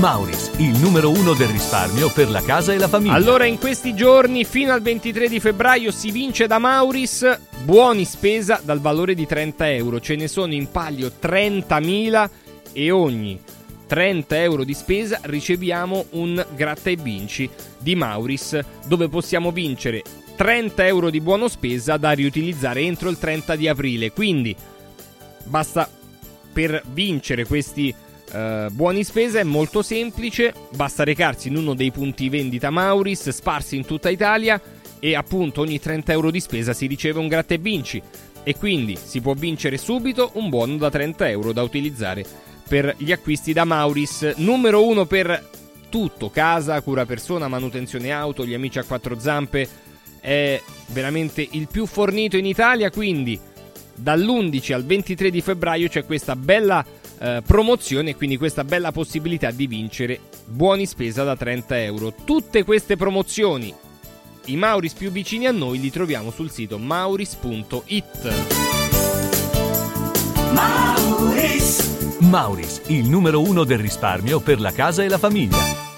Mauris, il numero uno del risparmio per la casa e la famiglia. Allora, in questi giorni, fino al 23 di febbraio, si vince da Mauris buoni spesa dal valore di 30 euro. Ce ne sono in palio 30.000 e ogni 30 euro di spesa riceviamo un gratta e vinci di Mauris, dove possiamo vincere 30 euro di buono spesa da riutilizzare entro il 30 di aprile. Quindi basta per vincere questi Uh, buoni spese è molto semplice, basta recarsi in uno dei punti vendita Mauris sparsi in tutta Italia e appunto ogni 30 euro di spesa si riceve un gratta e vinci e quindi si può vincere subito un buono da 30 euro da utilizzare per gli acquisti da Mauris. Numero 1 per tutto, casa, cura persona, manutenzione auto, gli amici a quattro zampe, è veramente il più fornito in Italia, quindi dall'11 al 23 di febbraio c'è questa bella eh, promozione e quindi questa bella possibilità di vincere buoni spesa da 30 euro. Tutte queste promozioni, i Mauris più vicini a noi, li troviamo sul sito mauris.it. Mauris. Mauris, il numero uno del risparmio per la casa e la famiglia.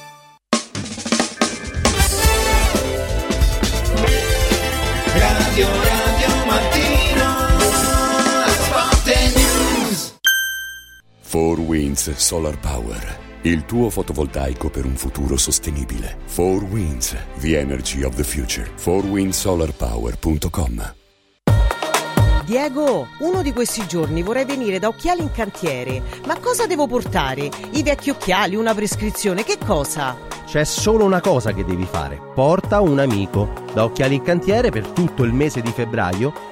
4 Winds Solar Power il tuo fotovoltaico per un futuro sostenibile. 4 Winds, the energy of the future. 4windsolarpower.com Diego, uno di questi giorni vorrei venire da Occhiali in Cantiere. Ma cosa devo portare? I vecchi occhiali, una prescrizione, che cosa? C'è solo una cosa che devi fare. Porta un amico. Da Occhiali in Cantiere per tutto il mese di febbraio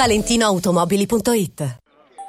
ValentinoAutomobili.it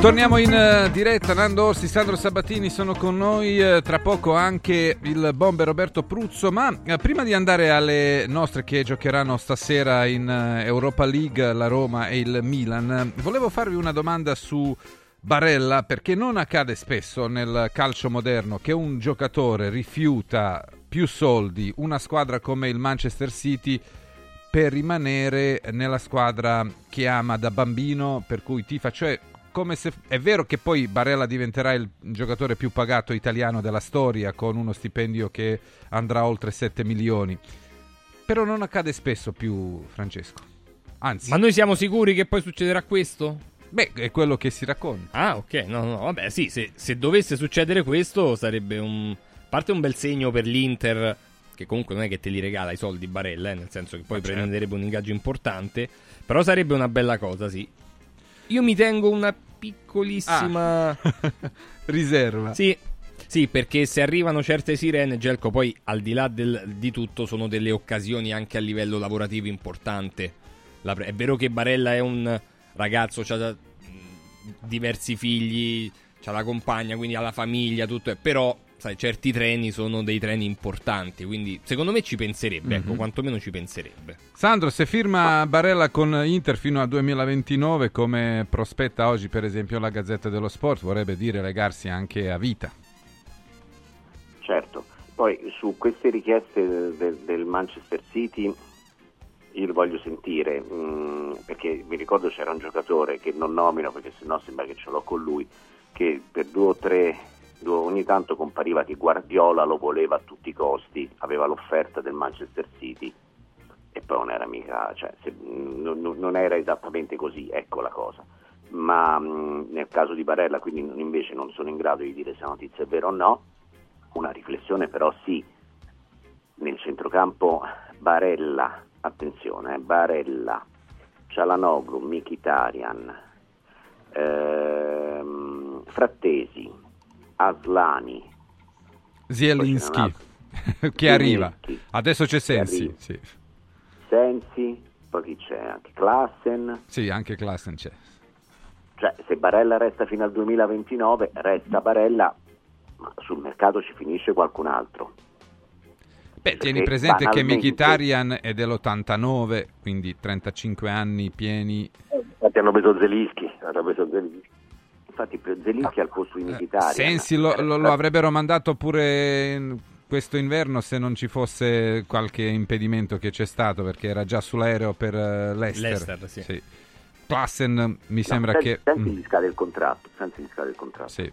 Torniamo. In uh, diretta, Nando Orsi, Sandro Sabatini sono con noi, uh, tra poco anche il bomber Roberto Pruzzo, ma uh, prima di andare alle nostre che giocheranno stasera in Europa League, la Roma e il Milan, volevo farvi una domanda su Barella perché non accade spesso nel calcio moderno che un giocatore rifiuta più soldi una squadra come il Manchester City per rimanere nella squadra che ama da bambino, per cui tifa, cioè come se è vero che poi Barella diventerà il giocatore più pagato italiano della storia con uno stipendio che andrà oltre 7 milioni. Però non accade spesso più, Francesco. Anzi, Ma noi siamo sicuri che poi succederà questo? beh, è quello che si racconta. Ah, ok. No, no, vabbè, sì, se, se dovesse succedere questo sarebbe un... A parte un bel segno per l'Inter, che comunque non è che te li regala i soldi Barella, eh, nel senso che poi Ma certo. prenderebbe un ingaggio importante, però sarebbe una bella cosa, sì. Io mi tengo una piccolissima... Riserva. Sì, sì, perché se arrivano certe sirene, Gelco, poi al di là del- di tutto sono delle occasioni anche a livello lavorativo importante. La è vero che Barella è un ragazzo, ha diversi figli, ha la compagna, quindi ha la famiglia, tutto è, però sai, certi treni sono dei treni importanti, quindi secondo me ci penserebbe, ecco, Mhm. quantomeno ci penserebbe. Sandro, se firma Barella con Inter fino al 2029, come prospetta oggi per esempio la Gazzetta dello Sport, vorrebbe dire legarsi anche a vita. Certo, poi su queste richieste del, del- Manchester City io le voglio sentire, mm, perché mi ricordo c'era un giocatore che non nomino perché sennò sembra che ce l'ho con lui, che per due o tre, ogni tanto compariva che Guardiola lo voleva a tutti i costi, aveva l'offerta del Manchester City e poi non era mica, cioè, se- non, non- era esattamente così, ecco la cosa. Ma mm, nel caso di Barella, quindi non- invece non sono in grado di dire se la notizia è vera o no, una riflessione però sì, nel centrocampo Barella, attenzione, eh, Barella, Cialanoglu, Mkhitaryan, ehm, Frattesi, Aslani, Zielinski, che Zielinski. arriva. Adesso c'è Sensi. Sì. Sensi, poi chi c'è? Anche Klassen. Sì, anche Klassen c'è. Cioè, se Barella resta fino al 2029, resta Barella, ma sul mercato ci finisce qualcun altro. Beh, tieni presente che Mkhitaryan è dell'89, quindi 35 anni pieni. Infatti hanno preso Zelischi, hanno preso Zelischi. Infatti per Zelischi al posto di Mkhitaryan. Sensi lo, lo- lo avrebbero mandato pure in questo inverno se non ci fosse qualche impedimento che c'è stato, perché era già sull'aereo per eh, l'Ester. L'Ester, sì. Klassen mi No, sembra Sensi- che... Sensi mm, gli scade il contratto, Sensi gli scade il contratto. sì.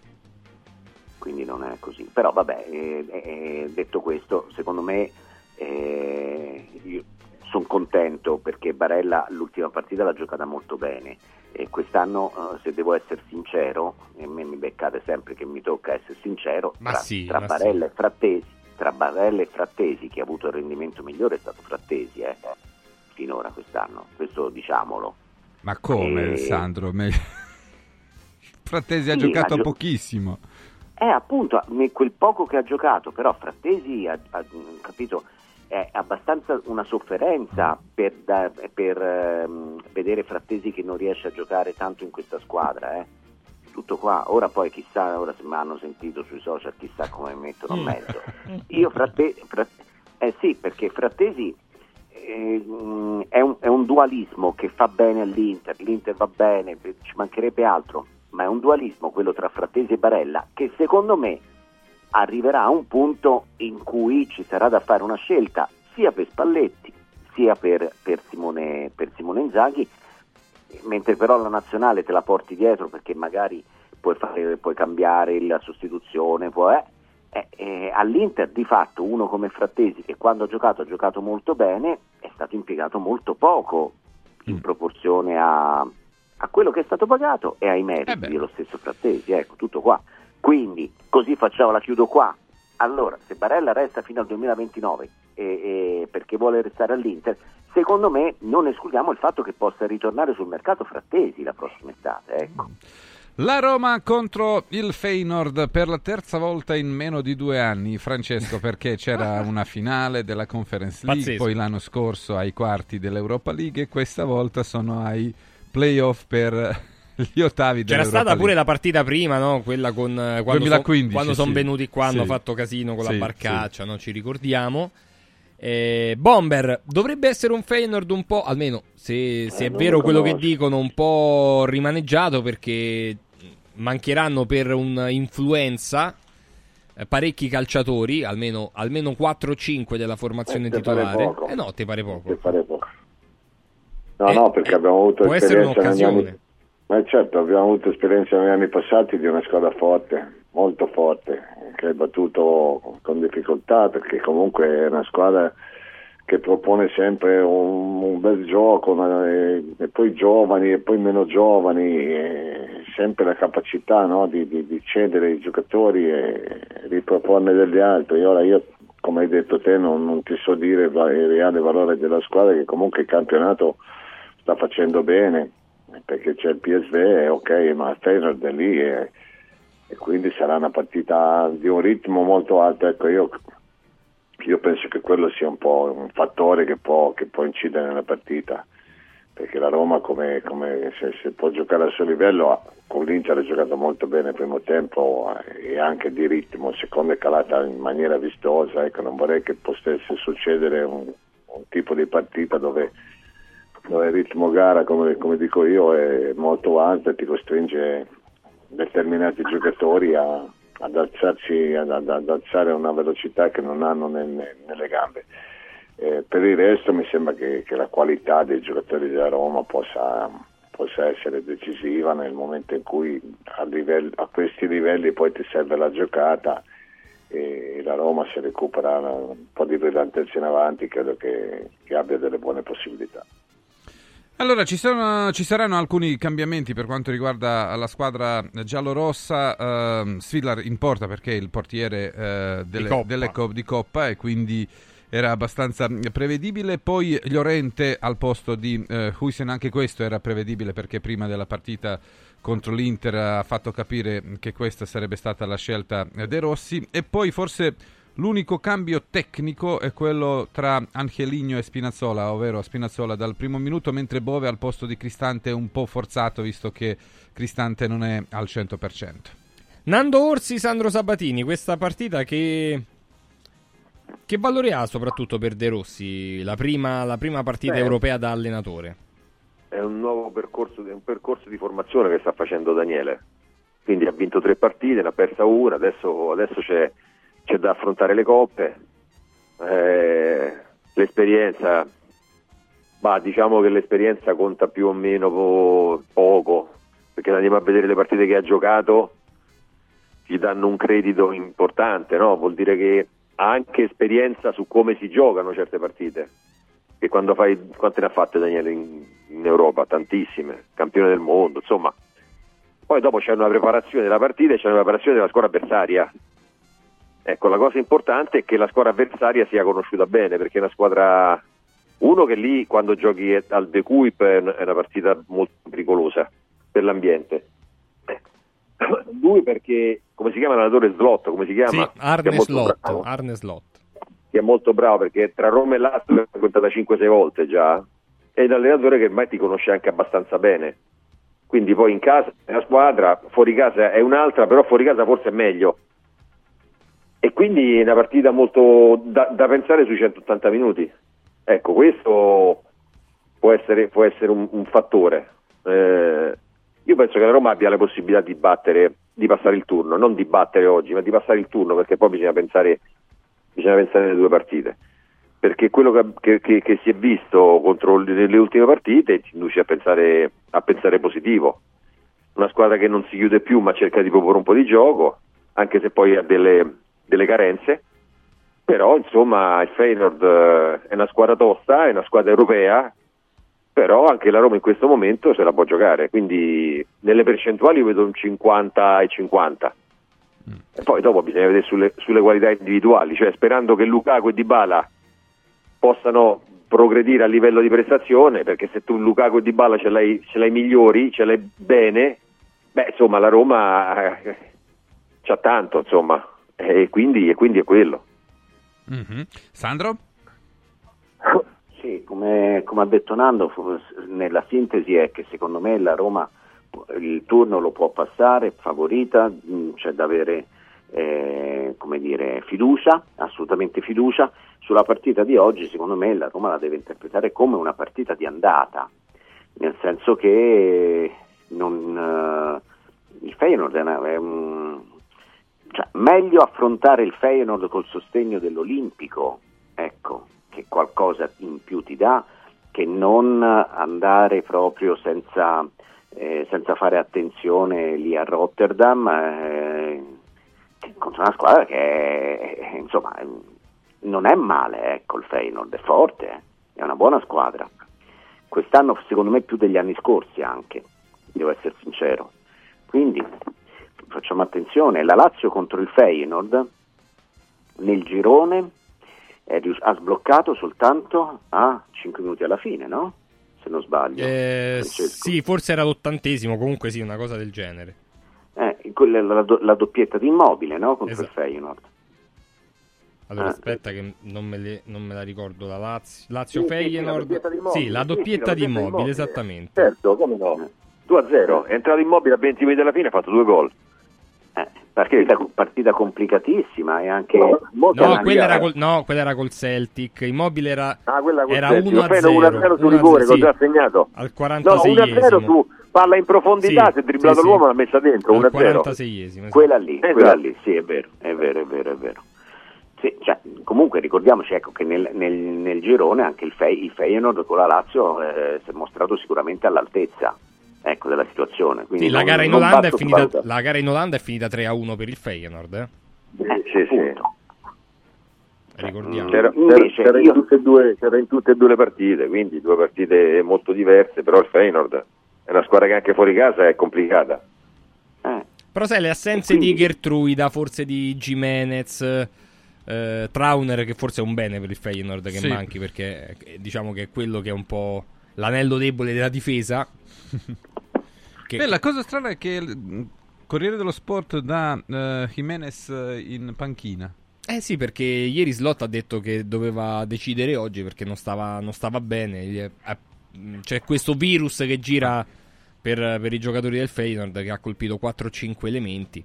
quindi non è così. Però vabbè, eh, eh, detto questo, secondo me eh, io sono contento perché Barella l'ultima partita l'ha giocata molto bene e quest'anno, eh, se devo essere sincero, e a me mi beccate sempre che mi tocca essere sincero, Ma tra, sì, tra Barella e Frattesi, tra Barella e Frattesi chi ha avuto il rendimento migliore è stato Frattesi, eh, finora quest'anno, questo diciamolo. Ma come, Eh, Sandro? Me- Frattesi ha Sì, giocato ha gio- pochissimo. Eh, appunto, quel poco che ha giocato, però Frattesi ha, ha, capito, è abbastanza una sofferenza per, da- per, ehm, vedere Frattesi che non riesce a giocare tanto in questa squadra. Eh. Tutto qua, ora poi chissà, ora se mi hanno sentito sui social, chissà come mi mettono in mezzo. Io Frattesi, eh sì, perché Frattesi eh, mm, è, un, è un dualismo che fa bene all'Inter, l'Inter va bene, ci mancherebbe altro, ma è un dualismo quello tra Frattesi e Barella che secondo me arriverà a un punto in cui ci sarà da fare una scelta sia per Spalletti sia per, per Simone, per Simone Inzaghi, mentre però la nazionale te la porti dietro perché magari puoi, fare, puoi cambiare la sostituzione, puoi, eh, eh, eh, all'Inter di fatto uno come Frattesi che quando ha giocato ha giocato molto bene è stato impiegato molto poco in proporzione a, a quello che è stato pagato e ai meriti dello stesso Frattesi, ecco tutto qua. Quindi così facciamo, la chiudo qua. Allora, se Barella resta fino al 2029 e- e perché vuole restare all'Inter, secondo me non escludiamo il fatto che possa ritornare sul mercato Frattesi la prossima estate, ecco. La Roma contro il Feyenoord per la terza volta in meno di due anni, Francesco, perché c'era una finale della Conference League, Pazzesco. poi l'anno scorso ai quarti dell'Europa League e questa volta sono ai playoff per gli ottavi C'era stata pure League. la partita prima, no? Quella con eh, quando, 2015, son- quando sono sì. venuti qua, hanno Sì. fatto casino con Sì, la barcaccia, no? Ci ricordiamo. Eh, Bomber dovrebbe essere un Feyenoord un po', almeno se, se Eh, è non vero lo quello che dicono, un po' rimaneggiato perché mancheranno per un'influenza eh, parecchi calciatori, almeno, almeno 4 o 5 della formazione Eh, titolare. Eh no, te pare poco. Te pare poco. No, Eh, no, perché eh, abbiamo avuto può essere un'occasione. anni... Ma certo, abbiamo avuto esperienza negli anni passati di una squadra forte, molto forte, che ha battuto con difficoltà, perché comunque è una squadra che propone sempre un, un bel gioco, ma, eh, e poi giovani e poi meno giovani, e sempre la capacità no, di, di- di cedere i giocatori e riproporne degli altri. Ora io, come hai detto te, non, non ti so dire il reale valore della squadra, che comunque il campionato sta facendo bene, perché c'è il PSV, ok, ma Feyenoord è lì e, e quindi sarà una partita di un ritmo molto alto. Ecco, io io penso che quello sia un po' un fattore che può, che può incidere nella partita, perché la Roma come, come se, se può giocare al suo livello, con l'Inter ha giocato molto bene il primo tempo eh, e anche di ritmo, secondo è calata in maniera vistosa, ecco, non vorrei che potesse succedere un, un tipo di partita dove, dove il ritmo gara, come, come dico io, è molto alto e ti costringe determinati giocatori a, ad, alzarsi, ad, ad- alzare una velocità che non hanno nel- nel- nelle gambe. Eh, per il resto mi sembra che, che la qualità dei giocatori della Roma possa, possa essere decisiva nel momento in cui a, livello- a questi livelli poi ti serve la giocata e la Roma se recupera un po' di brillantezza in avanti credo che, che abbia delle buone possibilità. Allora, ci, sono- ci saranno alcuni cambiamenti per quanto riguarda la squadra giallorossa. Ehm, Svidlar in porta perché è il portiere eh, delle, Coppa. delle co- di Coppa e quindi era abbastanza prevedibile. Poi Llorente al posto di eh, Huisen, anche questo era prevedibile perché prima della partita contro l'Inter ha fatto capire che questa sarebbe stata la scelta eh, De Rossi. E poi forse L'unico cambio tecnico è quello tra Angeligno e Spinazzola, ovvero Spinazzola dal primo minuto, mentre Bove al posto di Cristante è un po' forzato visto che Cristante non è al 100%. Nando Orsi, Sandro Sabatini, questa partita che... Che valore ha soprattutto per De Rossi, la prima, la prima partita Beh. europea da allenatore? È un nuovo percorso, è un percorso di formazione che sta facendo Daniele. Quindi ha vinto tre partite, ne ha persa una, adesso, adesso c'è, c'è da affrontare le coppe. Eh, l'esperienza, ma diciamo che l'esperienza conta più o meno po- poco, perché se andiamo a vedere le partite che ha giocato, gli danno un credito importante, no? vuol dire che ha anche esperienza su come si giocano certe partite. Che quando fai, quante ne ha fatte Daniele in, in Europa? Tantissime, campione del mondo, insomma. Poi dopo c'è una preparazione della partita e c'è una preparazione della squadra avversaria. Ecco, la cosa importante è che la squadra avversaria sia conosciuta bene, perché è una squadra... Uno che lì quando giochi al De Kuip è una partita molto pericolosa per l'ambiente. Due perché, come si chiama l'allenatore Slot, come si chiama? Sì, Arne Slot, bravo Arne Slot. che è molto bravo perché tra Roma e Lazio l'ho incontrata 5-6 volte già, è un allenatore che ormai ti conosce anche abbastanza bene. Quindi poi in casa è una squadra, fuori casa è un'altra, però fuori casa forse è meglio. E quindi è una partita molto da, da pensare sui 180 minuti. Ecco, questo può essere, può essere un, un fattore. Eh, io penso che la Roma abbia la possibilità di battere, di passare il turno, non di battere oggi, ma di passare il turno, perché poi bisogna pensare, bisogna pensare alle due partite. Perché quello che, che- che- si è visto contro le, le ultime partite ci induce a pensare, a pensare positivo. Una squadra che non si chiude più, ma cerca di proporre un po' di gioco, anche se poi ha delle, delle carenze. Però insomma il Feyenoord eh, è una squadra tosta, è una squadra europea, però anche la Roma in questo momento se la può giocare, quindi nelle percentuali io vedo un 50 e 50. E poi dopo bisogna vedere sulle, sulle qualità individuali, cioè sperando che Lukaku e Dybala possano progredire a livello di prestazione, perché se tu Lukaku e Dybala ce l'hai, ce l'hai migliori, ce l'hai bene, beh insomma la Roma eh, c'ha tanto insomma, e quindi, e quindi è quello. Mhm. Sandro? Sì, come, come ha detto Nando, nella sintesi è che secondo me la Roma il turno lo può passare, favorita, mh, c'è da avere eh, come dire, fiducia, assolutamente fiducia. Sulla partita di oggi secondo me la Roma la deve interpretare come una partita di andata, nel senso che non, eh, il Feyenoord è, una- è un... cioè, meglio affrontare il Feyenoord col sostegno dell'Olimpico, ecco, che qualcosa in più ti dà, che non andare proprio senza, eh, senza fare attenzione lì a Rotterdam eh, contro una squadra che è- insomma non è male, ecco, il Feyenoord è forte, eh, è una buona squadra. Quest'anno secondo me più degli anni scorsi anche, devo essere sincero. Quindi facciamo attenzione, la Lazio contro il Feyenoord nel girone è rius- ha sbloccato soltanto a 5 minuti alla fine, no? Se non sbaglio. Eh, sì, forse era l'ottantesimo, comunque sì, una cosa del genere. Eh, la, do- la doppietta di Immobile, no? Contro Esatto. il Feyenoord. Allora, Ah. aspetta che non me, le- non me la ricordo. La Lazio, Lazio Sì, sì, sì, la Feyenoord. doppietta di Immobile. Sì, la Sì, la esattamente. Certo, come no? 2-0, è entrato immobile a 20 minuti alla fine, ha fatto due gol. Partita, partita complicatissima e anche... No, quella era col, no, quella era col Celtic. Immobile era, Ah, era Celtic. 1 Lo prendo 1-0 su 1-0, rigore, sì. cos'ha segnato? Al No, 46 1-0 su palla in profondità, Sì, si è dribblato sì, sì. l'uomo e l'ha messa dentro, Al 1-0. 46esimo. Quella lì, Esatto. quella lì, sì, è vero, è vero, è vero, è vero. Sì, cioè, comunque ricordiamoci ecco, che nel, nel- nel girone anche il, Fe- il Feyenoord con la Lazio eh, si è mostrato sicuramente all'altezza ecco, della situazione. Quindi Sì, la, non- gara in non Olanda è basta finita, la gara in Olanda è finita 3 a 1 per il Feyenoord. Eh? Sì, sì. Ricordiamo. C'era, c'era- c'era in tutte e due, c'era in tutte e due le partite, quindi due partite molto diverse, però il Feyenoord è una squadra che anche fuori casa è complicata. Però sai, le assenze di Gertruida, forse di Jimenez, eh, Trauner, che forse è un bene per il Feyenoord che Sì. manchi, perché eh, diciamo che è quello che è un po' l'anello debole della difesa. Che- Beh, la cosa strana è che il mm, Corriere dello Sport dà eh, Jimenez eh, in panchina. Eh sì, perché ieri Slot ha detto che doveva decidere oggi perché non stava, non stava bene. Ha- C'è questo virus che gira per, per i giocatori del Feyenoord che ha colpito 4-5 elementi.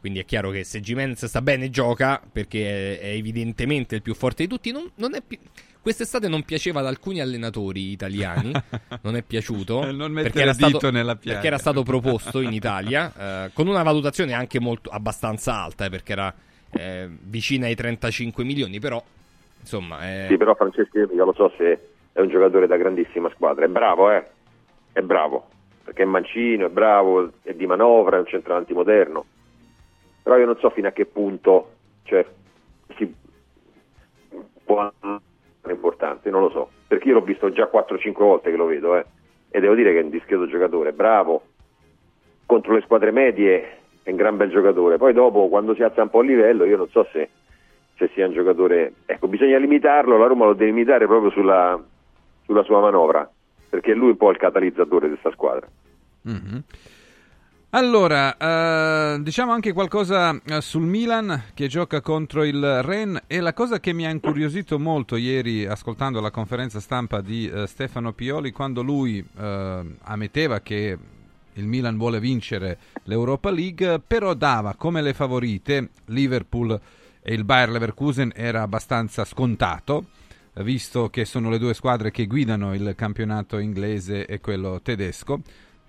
Quindi è chiaro che se Jimenez sta bene gioca perché è, è evidentemente il più forte di tutti. Non, non è pi- Quest'estate non piaceva ad alcuni allenatori italiani, non è piaciuto Non perché era, stato, perché era stato proposto in Italia eh, con una valutazione anche molto abbastanza alta eh, perché era eh, vicina ai 35 milioni, però insomma eh, Sì, però Francesco io lo so se è un giocatore da grandissima squadra. È bravo, eh? È bravo. Perché è mancino, è bravo, è di manovra, è un centravanti moderno. Però io non so fino a che punto cioè, si può importante, non lo so. Perché io l'ho visto già 4-5 volte che lo vedo, eh. E devo dire che è un discreto giocatore, bravo. Contro le squadre medie è un gran bel giocatore. Poi dopo, quando si alza un po' il livello, io non so se se sia un giocatore. Ecco, bisogna limitarlo, la Roma lo deve limitare proprio sulla, sulla sua manovra, perché è lui un po' il catalizzatore di questa squadra. Mhm. Allora, eh, diciamo anche qualcosa eh, sul Milan che gioca contro il Ren e la cosa che mi ha incuriosito molto ieri ascoltando la conferenza stampa di eh, Stefano Pioli quando lui eh, ammetteva che il Milan vuole vincere l'Europa League, però dava come le favorite Liverpool e il Bayer Leverkusen era abbastanza scontato, visto che sono le due squadre che guidano il campionato inglese e quello tedesco,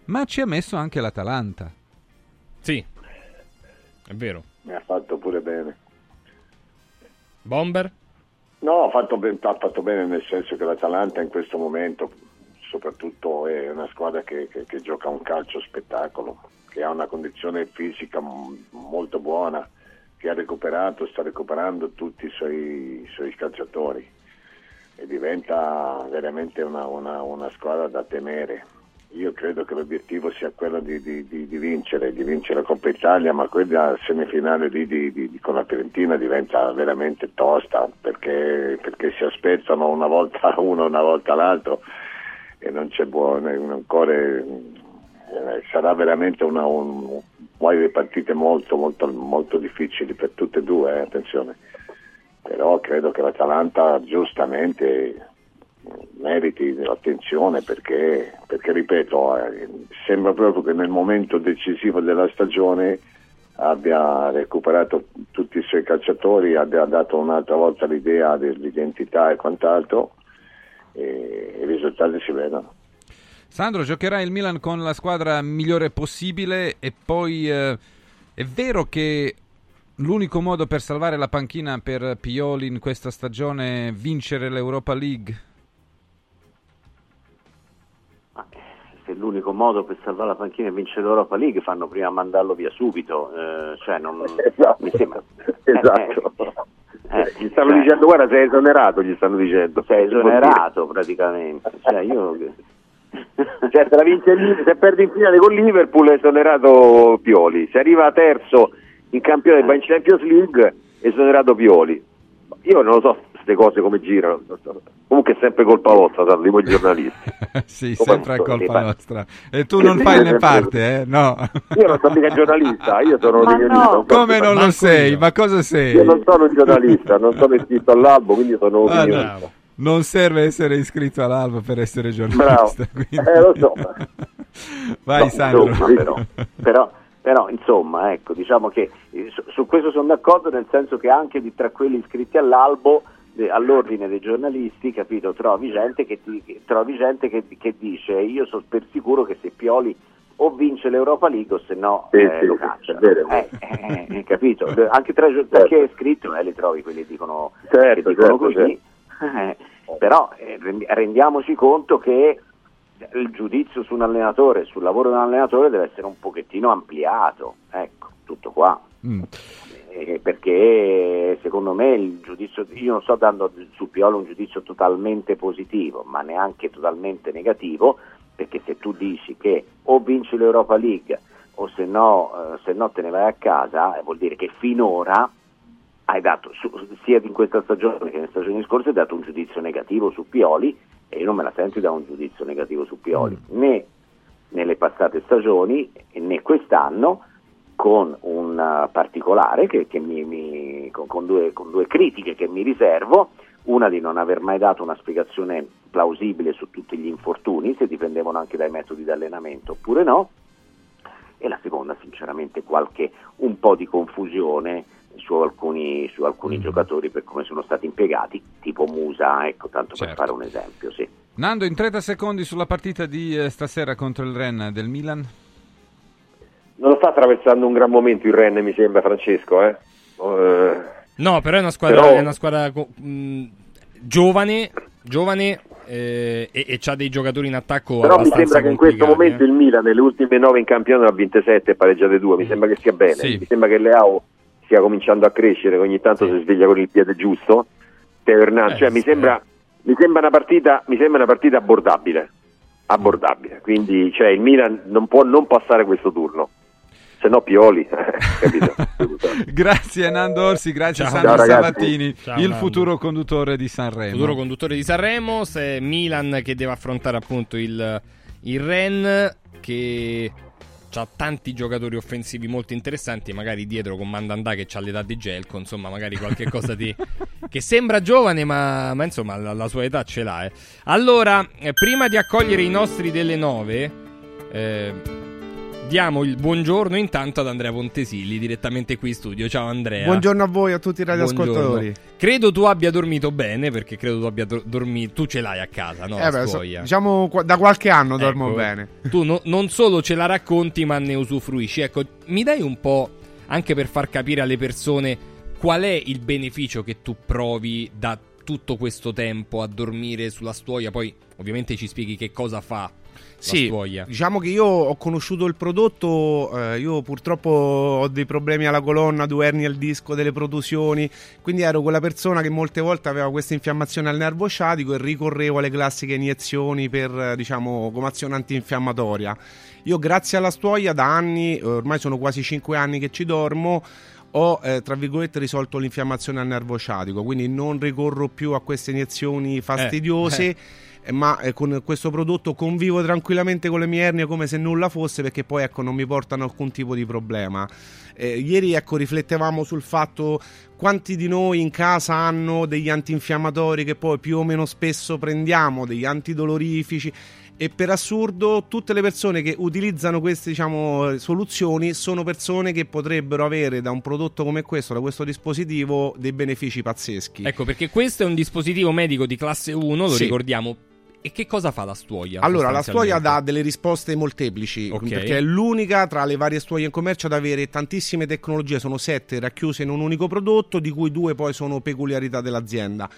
ma ci ha messo anche l'Atalanta. Sì, è vero. Mi ha fatto pure bene. Bomber? No, ha fatto, ben- ha fatto bene nel senso che l'Atalanta in questo momento soprattutto è una squadra che, che- che gioca un calcio spettacolo, che ha una condizione fisica m- molto buona, che ha recuperato, sta recuperando tutti i suoi, i suoi calciatori e diventa veramente una, una- una squadra da temere. Io credo che l'obiettivo sia quello di, di- di- di vincere, di vincere la Coppa Italia, ma quella semifinale con la Fiorentina diventa veramente tosta perché, perché si aspettano una volta uno, una volta l'altro e non c'è buono, ancora eh, sarà veramente una, un, un paio di partite molto, molto, molto difficili per tutte e due, eh, attenzione. Però credo che l'Atalanta giustamente meriti l'attenzione perché, perché ripeto, eh, sembra proprio che nel momento decisivo della stagione abbia recuperato tutti i suoi calciatori, abbia dato un'altra volta l'idea dell'identità e quant'altro e i risultati si vedono. Sandro, giocherà il Milan con la squadra migliore possibile e poi eh, è vero che l'unico modo per salvare la panchina per Pioli in questa stagione è vincere l'Europa League? Se l'unico modo per salvare la panchina è vincere l'Europa League fanno prima mandarlo via subito eh, cioè non mi sembra Esatto. eh, gli stanno cioè, dicendo guarda sei esonerato, gli stanno dicendo. sei esonerato praticamente cioè io Cioè, se, la vince se perdi in finale con Liverpool è esonerato Pioli, se arriva terzo in campione va in Champions League è esonerato Pioli. Io non lo so queste cose come girano. Comunque è sempre colpa vostra, salvo voi giornalisti. sì, Come sempre è colpa nostra. E tu non fai né parte, eh? No. Io non sono mica giornalista, io sono Ma un no. un- Come non lo sei? Ma cosa sei? Io non sono un giornalista, non sono iscritto all'albo, quindi sono un Ah, no. Non serve essere iscritto all'albo per essere Bravo. giornalista. quindi- Eh, lo so. Vai No, Sandro. insomma, però, però, però, insomma, ecco, diciamo che eh, su, su questo sono d'accordo, nel senso che anche di, tra quelli iscritti all'albo, all'ordine dei giornalisti, capito, trovi gente che, ti- trovi gente che, che dice io sono per sicuro che se Pioli o vince l'Europa League o se no Sì, eh, sì, lo caccia. è vero. Eh, eh, eh, capito? Anche tra i gio- perché è scritto, eh, li trovi quelli che dicono, Certo, che dicono certo, così. Eh, però eh, rendi- rendiamoci conto che il giudizio su un allenatore, sul lavoro di un allenatore deve essere un pochettino ampliato, ecco, tutto qua. Mm. Eh, perché secondo me il giudizio, io non sto dando su Piolo un giudizio totalmente positivo, ma neanche totalmente negativo, perché se tu dici che o vinci l'Europa League o se no, eh, se no te ne vai a casa, eh, vuol dire che finora hai dato, su- sia in questa stagione che nelle stagioni scorse, hai dato un giudizio negativo su Pioli e io non me la sento di dare un giudizio negativo su Pioli, né nelle passate stagioni né quest'anno con un eh, particolare che, che mi, mi- con, con due, con due critiche che mi riservo, una di non aver mai dato una spiegazione plausibile su tutti gli infortuni, se dipendevano anche dai metodi di allenamento oppure no, e la seconda sinceramente qualche un po' di confusione su alcuni, su alcuni giocatori per come sono stati impiegati, tipo Musa, ecco tanto per fare un esempio. Sì. Nando, in 30 secondi sulla partita di eh, stasera contro il Ren del Milan. Non lo sta attraversando un gran momento il Ren, mi sembra, Francesco, eh? Eh, No, però è una squadra, Però- è una squadra mh, giovane, giovane eh, e, e c'ha dei giocatori in attacco Però mi sembra che in questo complicati, momento eh. il Milan nelle ultime nove in campionato ha vinte sette e pareggiate due, mi sembra che sia bene. Sì. Mi sembra che Leao stia cominciando a crescere, che ogni tanto si sveglia con il piede giusto. Teo Hernandez, Eh, cioè, mi, sembra, mi sembra una partita, mi sembra una partita abbordabile. Abbordabile. Quindi cioè, il Milan non può non passare questo turno. Se no Pioli, capito? Grazie Nando Orsi, grazie Ciao. Sandro Ciao, ragazzi. Sabattini, Ciao, il Nando. futuro conduttore di Sanremo. futuro conduttore di Sanremo, se Milan che deve affrontare appunto il, il Ren che ha tanti giocatori offensivi molto interessanti, magari dietro con Mandandà che ha l'età di Gelco, insomma magari qualche cosa di... che sembra giovane ma, ma insomma la, la sua età ce l'ha. eh. Allora, eh, prima di accogliere i nostri delle nove, eh, diamo il buongiorno intanto ad Andrea Pontesilli direttamente qui in studio. Ciao Andrea. Buongiorno a voi, a tutti i radioascoltatori. Buongiorno. Credo tu abbia dormito bene perché credo tu abbia do- dormito. Tu ce l'hai a casa, no? Eh la beh, so- diciamo da qualche anno dormo Ecco, bene. Tu no- non solo ce la racconti, ma ne usufruisci. Ecco, mi dai un po' anche per far capire alle persone qual è il beneficio che tu provi da tutto questo tempo a dormire sulla stuoia. Poi, ovviamente, ci spieghi che cosa fa Sì, stuoia. diciamo che io ho conosciuto il prodotto, eh, io purtroppo ho dei problemi alla colonna, due ernie al disco, delle protusioni, quindi ero quella persona che molte volte aveva questa infiammazione al nervo sciatico e ricorrevo alle classiche iniezioni per, eh, diciamo, come azione antinfiammatoria. Io grazie alla stuoia da anni, ormai sono quasi 5 anni che ci dormo, ho eh, tra virgolette risolto l'infiammazione al nervo sciatico, quindi non ricorro più a queste iniezioni fastidiose. eh. eh, Ma eh, con questo prodotto convivo tranquillamente con le mie ernie come se nulla fosse perché poi ecco non mi portano alcun tipo di problema. Eh, ieri ecco riflettevamo sul fatto quanti di noi in casa hanno degli antinfiammatori che poi più o meno spesso prendiamo, degli antidolorifici e per assurdo tutte le persone che utilizzano queste diciamo, soluzioni sono persone che potrebbero avere da un prodotto come questo, da questo dispositivo, dei benefici pazzeschi. Ecco, perché questo è un dispositivo medico di classe 1, lo Sì. ricordiamo, e che cosa fa la stuoia? Allora, la stuoia dà delle risposte molteplici, Ok. perché è l'unica tra le varie stuoie in commercio ad avere tantissime tecnologie, sono sette racchiuse in un unico prodotto, di cui due poi sono peculiarità dell'azienda.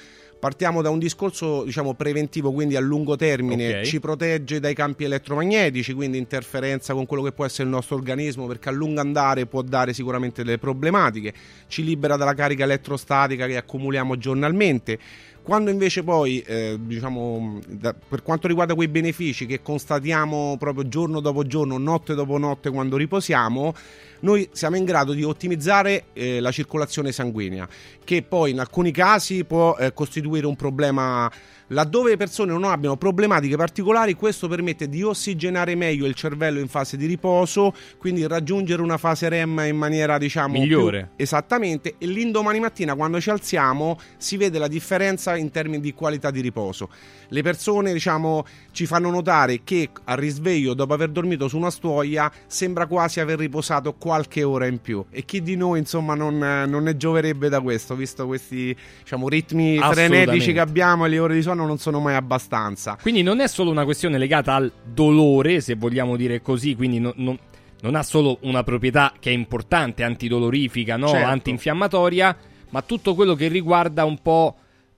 Partiamo da un discorso diciamo preventivo, quindi a lungo termine, Ok. ci protegge dai campi elettromagnetici, quindi interferenza con quello che può essere il nostro organismo, perché a lungo andare può dare sicuramente delle problematiche, ci libera dalla carica elettrostatica che accumuliamo giornalmente. Quando invece poi, eh, diciamo, da- per quanto riguarda quei benefici che constatiamo proprio giorno dopo giorno, notte dopo notte quando riposiamo, noi siamo in grado di ottimizzare eh, la circolazione sanguigna, che poi in alcuni casi può eh, costituire un problema laddove le persone non abbiano problematiche particolari, questo permette di ossigenare meglio il cervello in fase di riposo, quindi raggiungere una fase REM in maniera diciamo Migliore. esattamente e l'indomani mattina quando ci alziamo si vede la differenza in termini di qualità di riposo. Le persone diciamo ci fanno notare che al risveglio dopo aver dormito su una stuoia sembra quasi aver riposato qualche ora in più e chi di noi insomma non, non ne gioverebbe da questo visto questi diciamo ritmi frenetici che abbiamo e le ore di sonno non sono mai abbastanza. Quindi non è solo una questione legata al dolore, se vogliamo dire così, quindi no- non- non ha solo una proprietà che è importante, antidolorifica, no? Certo. antinfiammatoria, ma tutto quello che riguarda un po'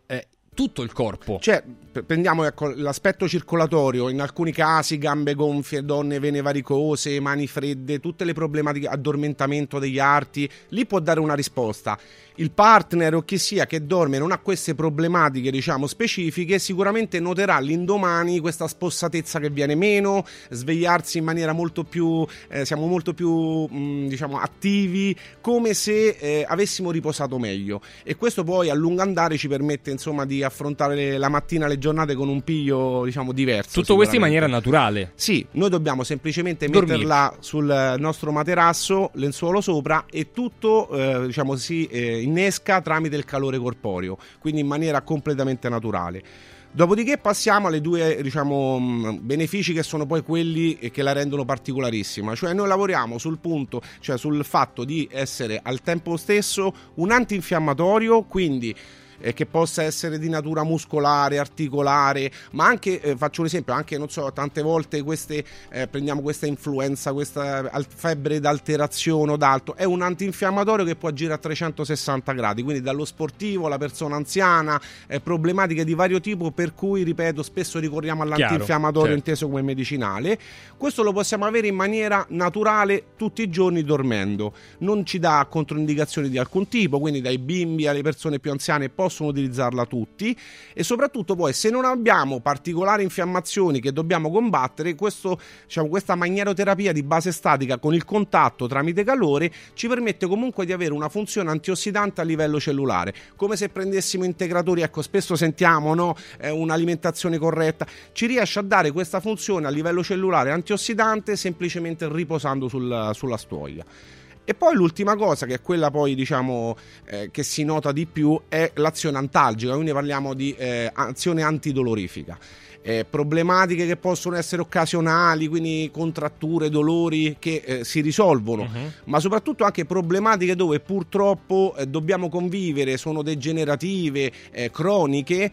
eh, tutto il corpo. Cioè, prendiamo ecco, l'aspetto circolatorio, in alcuni casi gambe gonfie, donne vene varicose, mani fredde, tutte le problematiche, addormentamento degli arti, lì può dare una risposta. Il partner o chi sia che dorme non ha queste problematiche, diciamo, specifiche, sicuramente noterà l'indomani questa spossatezza che viene meno, svegliarsi in maniera molto più, eh, siamo molto più, mh, diciamo, attivi, come se eh, avessimo riposato meglio. E questo poi a lungo andare ci permette, insomma, di affrontare le- la mattina le giornate con un piglio, diciamo, diverso. Tutto questo in maniera naturale. Sì, noi dobbiamo semplicemente Dormire. metterla sul nostro materasso, lenzuolo sopra e tutto eh, diciamo, si eh, innesca tramite il calore corporeo, quindi in maniera completamente naturale. Dopodiché passiamo alle due diciamo, mh, benefici che sono poi quelli che la rendono particolarissima, cioè noi lavoriamo sul punto, cioè sul fatto di essere al tempo stesso un antinfiammatorio, quindi eh, che possa essere di natura muscolare, articolare, ma anche, eh, faccio un esempio, anche, non so, tante volte queste, eh, prendiamo questa influenza, questa febbre d'alterazione o d'altro, è un antinfiammatorio che può agire a 360 gradi, quindi dallo sportivo alla persona anziana, eh, problematiche di vario tipo, per cui, ripeto, spesso ricorriamo all'antinfiammatorio certo. inteso come medicinale. Questo lo possiamo avere in maniera naturale tutti i giorni dormendo, non ci dà controindicazioni di alcun tipo, quindi dai bimbi alle persone più anziane possono utilizzarla tutti e soprattutto poi se non abbiamo particolari infiammazioni che dobbiamo combattere, questo, diciamo, questa magneroterapia di base statica con il contatto tramite calore ci permette comunque di avere una funzione antiossidante a livello cellulare, come se prendessimo integratori, ecco spesso sentiamo no? Eh, un'alimentazione corretta, ci riesce a dare questa funzione a livello cellulare antiossidante semplicemente riposando sul- sulla stuoia. E poi l'ultima cosa, che è quella poi diciamo eh, che si nota di più, è l'azione antalgica, quindi parliamo di eh, azione antidolorifica. Eh, problematiche che possono essere occasionali, quindi contratture, dolori che eh, si risolvono, ma soprattutto anche problematiche dove purtroppo eh, dobbiamo convivere, sono degenerative, eh, croniche.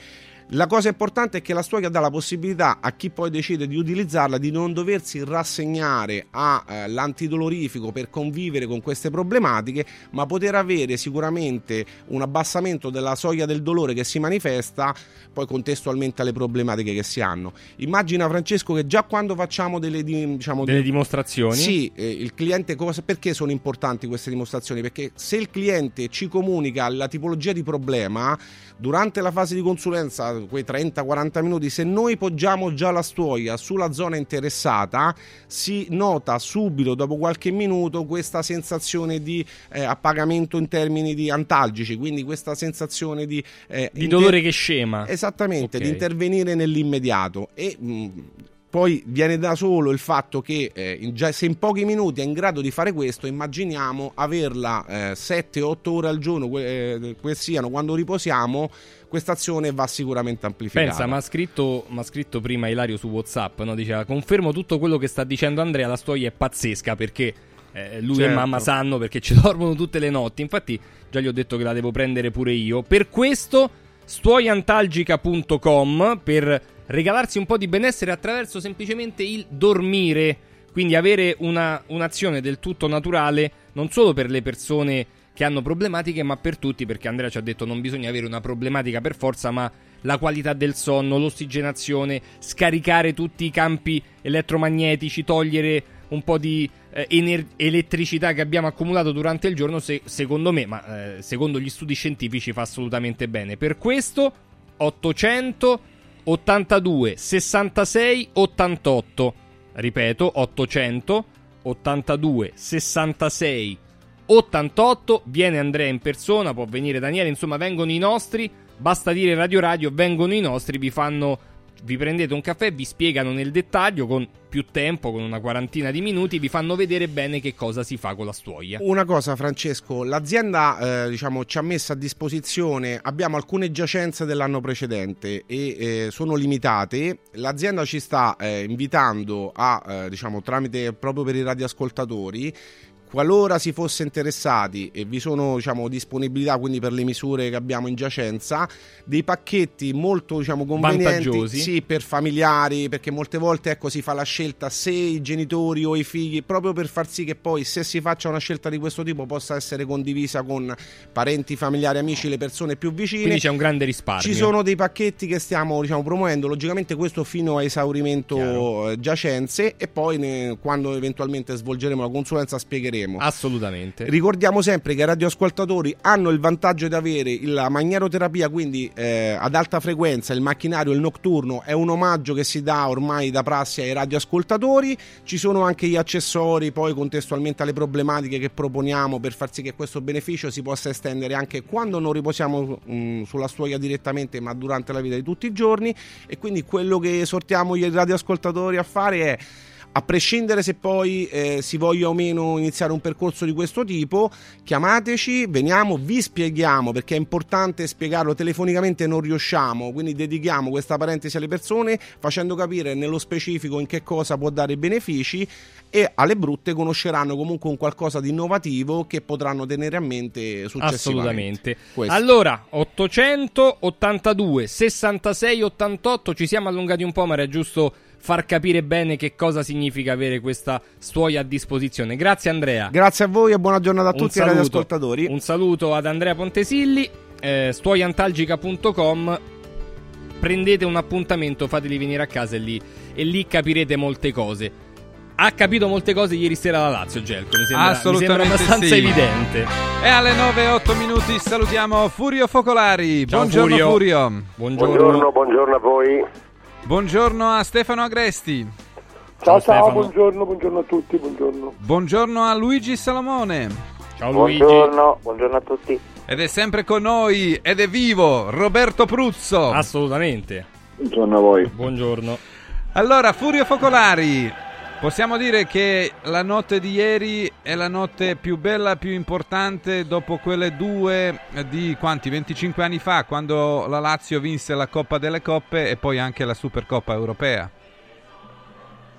La cosa importante è che la stuoia dà la possibilità a chi poi decide di utilizzarla di non doversi rassegnare all'antidolorifico per convivere con queste problematiche, ma poter avere sicuramente un abbassamento della soglia del dolore che si manifesta poi contestualmente alle problematiche che si hanno. Immagina Francesco che già quando facciamo delle, di- diciamo, Delle di- dimostrazioni. sì, eh, il cliente cosa, perché sono importanti queste dimostrazioni? Perché se il cliente ci comunica la tipologia di problema durante la fase di consulenza, quei 30-40 minuti, se noi poggiamo già la stuoia sulla zona interessata, si nota subito dopo qualche minuto questa sensazione di eh, appagamento in termini di antalgici, quindi questa sensazione di, eh, Di inter- dolore che scema. Esattamente, Ok. di intervenire nell'immediato e mh, poi viene da solo il fatto che eh, già- se in pochi minuti è in grado di fare questo, immaginiamo averla 7-8 ore al giorno, que- eh, siano quando riposiamo, questa azione va sicuramente amplificata. Pensa, mi ha scritto, scritto prima Ilario su WhatsApp, no? diceva confermo tutto quello che sta dicendo Andrea, la storia è pazzesca perché eh, lui e Certo. mamma sanno perché ci dormono tutte le notti, infatti già gli ho detto che la devo prendere pure io. Per questo stuoiantalgica.com per regalarsi un po' di benessere attraverso semplicemente il dormire, quindi avere una, un'azione del tutto naturale non solo per le persone che hanno problematiche, ma per tutti, perché Andrea ci ha detto non bisogna avere una problematica per forza, ma la qualità del sonno, l'ossigenazione, scaricare tutti i campi elettromagnetici, togliere un po' di eh, ener- elettricità che abbiamo accumulato durante il giorno, se- secondo me, ma eh, secondo gli studi scientifici fa assolutamente bene. Per questo 800 82 66 88. Ripeto, 800 82 66 88. Viene Andrea in persona, può venire Daniele, insomma, vengono i nostri. Basta dire Radio Radio, vengono i nostri, vi fanno vi prendete un caffè, vi spiegano nel dettaglio con più tempo, con una quarantina di minuti, vi fanno vedere bene che cosa si fa con la stuoia. Una cosa, Francesco, l'azienda eh, diciamo, ci ha messo a disposizione, abbiamo alcune giacenze dell'anno precedente e eh, sono limitate. L'azienda ci sta eh, invitando a, eh, diciamo, tramite proprio per i radioascoltatori. Qualora si fosse interessati e vi sono diciamo, disponibilità quindi per le misure che abbiamo in giacenza, dei pacchetti molto diciamo, convenienti sì, per familiari, perché molte volte ecco, si fa la scelta se i genitori o i figli, proprio per far sì che poi se si faccia una scelta di questo tipo possa essere condivisa con parenti, familiari, amici, le persone più vicine. Quindi c'è un grande risparmio. Ci sono dei pacchetti che stiamo diciamo, promuovendo, logicamente questo fino a esaurimento eh, giacenze e poi ne- quando eventualmente svolgeremo la consulenza spiegheremo. Assolutamente. Ricordiamo sempre che i radioascoltatori hanno il vantaggio di avere la magneroterapia, quindi eh, ad alta frequenza, il macchinario, il notturno, è un omaggio che si dà ormai da prassi ai radioascoltatori. Ci sono anche gli accessori, poi contestualmente alle problematiche che proponiamo per far sì che questo beneficio si possa estendere anche quando non riposiamo mh, sulla stuoia direttamente, ma durante la vita di tutti i giorni. E quindi quello che esortiamo gli radioascoltatori a fare è a prescindere se poi eh, si voglia o meno iniziare un percorso di questo tipo, chiamateci, veniamo, vi spieghiamo perché è importante spiegarlo telefonicamente non riusciamo, quindi dedichiamo questa parentesi alle persone facendo capire nello specifico in che cosa può dare benefici e alle brutte conosceranno comunque un qualcosa di innovativo che potranno tenere a mente successivamente. Assolutamente. Questo. Allora, 882 66 88, ci siamo allungati un po', ma era giusto far capire bene che cosa significa avere questa stuoia a disposizione. Grazie Andrea. Grazie a voi e buona giornata a Un tutti i saluto. radioascoltatori. Un saluto ad Andrea Pontesilli, eh, stuoiantalgica.com. Prendete un appuntamento, fateli venire a casa e lì, e lì capirete molte cose. Ha capito molte cose ieri sera la Lazio, Gelco. Mi sembra, mi sembra Assolutamente abbastanza sì. evidente. E alle 9 e 8 minuti salutiamo Furio Focolari. Ciao, Buongiorno Furio. Furio. Buongiorno. buongiorno a voi. Buongiorno a Stefano Agresti. Ciao, ciao, buongiorno, buongiorno a tutti, buongiorno. Buongiorno a Luigi Salomone. Ciao Buongiorno, buongiorno a tutti. Ed è sempre con noi, ed è vivo, Roberto Pruzzo. Assolutamente. Buongiorno a voi. Buongiorno. Allora, Furio Focolari, possiamo dire che la notte di ieri è la notte più bella, più importante dopo quelle due di quanti? 25 anni fa, quando la Lazio vinse la Coppa delle Coppe e poi anche la Supercoppa europea.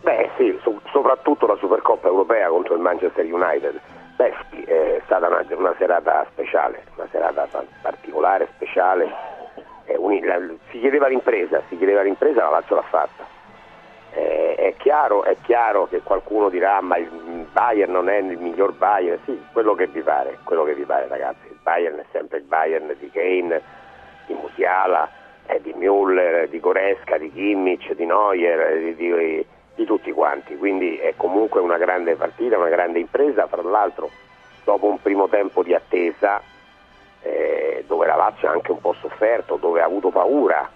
Beh sì, so- soprattutto la Supercoppa europea contro il Manchester United. Beh sì, è stata una, una serata speciale, una serata pa- particolare, speciale. È uni- la- si chiedeva l'impresa, si chiedeva l'impresa, la Lazio l'ha fatta. Eh, è, chiaro, è chiaro che qualcuno dirà ma il Bayern non è il miglior Bayern, sì, quello che vi pare, quello che vi pare ragazzi, il Bayern è sempre il Bayern di Kane, di Musiala, eh, di Müller, di Goresca, di Kimmich, di Neuer, eh, di, di- di tutti quanti, quindi è comunque una grande partita, una grande impresa, fra l'altro dopo un primo tempo di attesa eh, dove la Lazio ha anche un po' sofferto, dove ha avuto paura,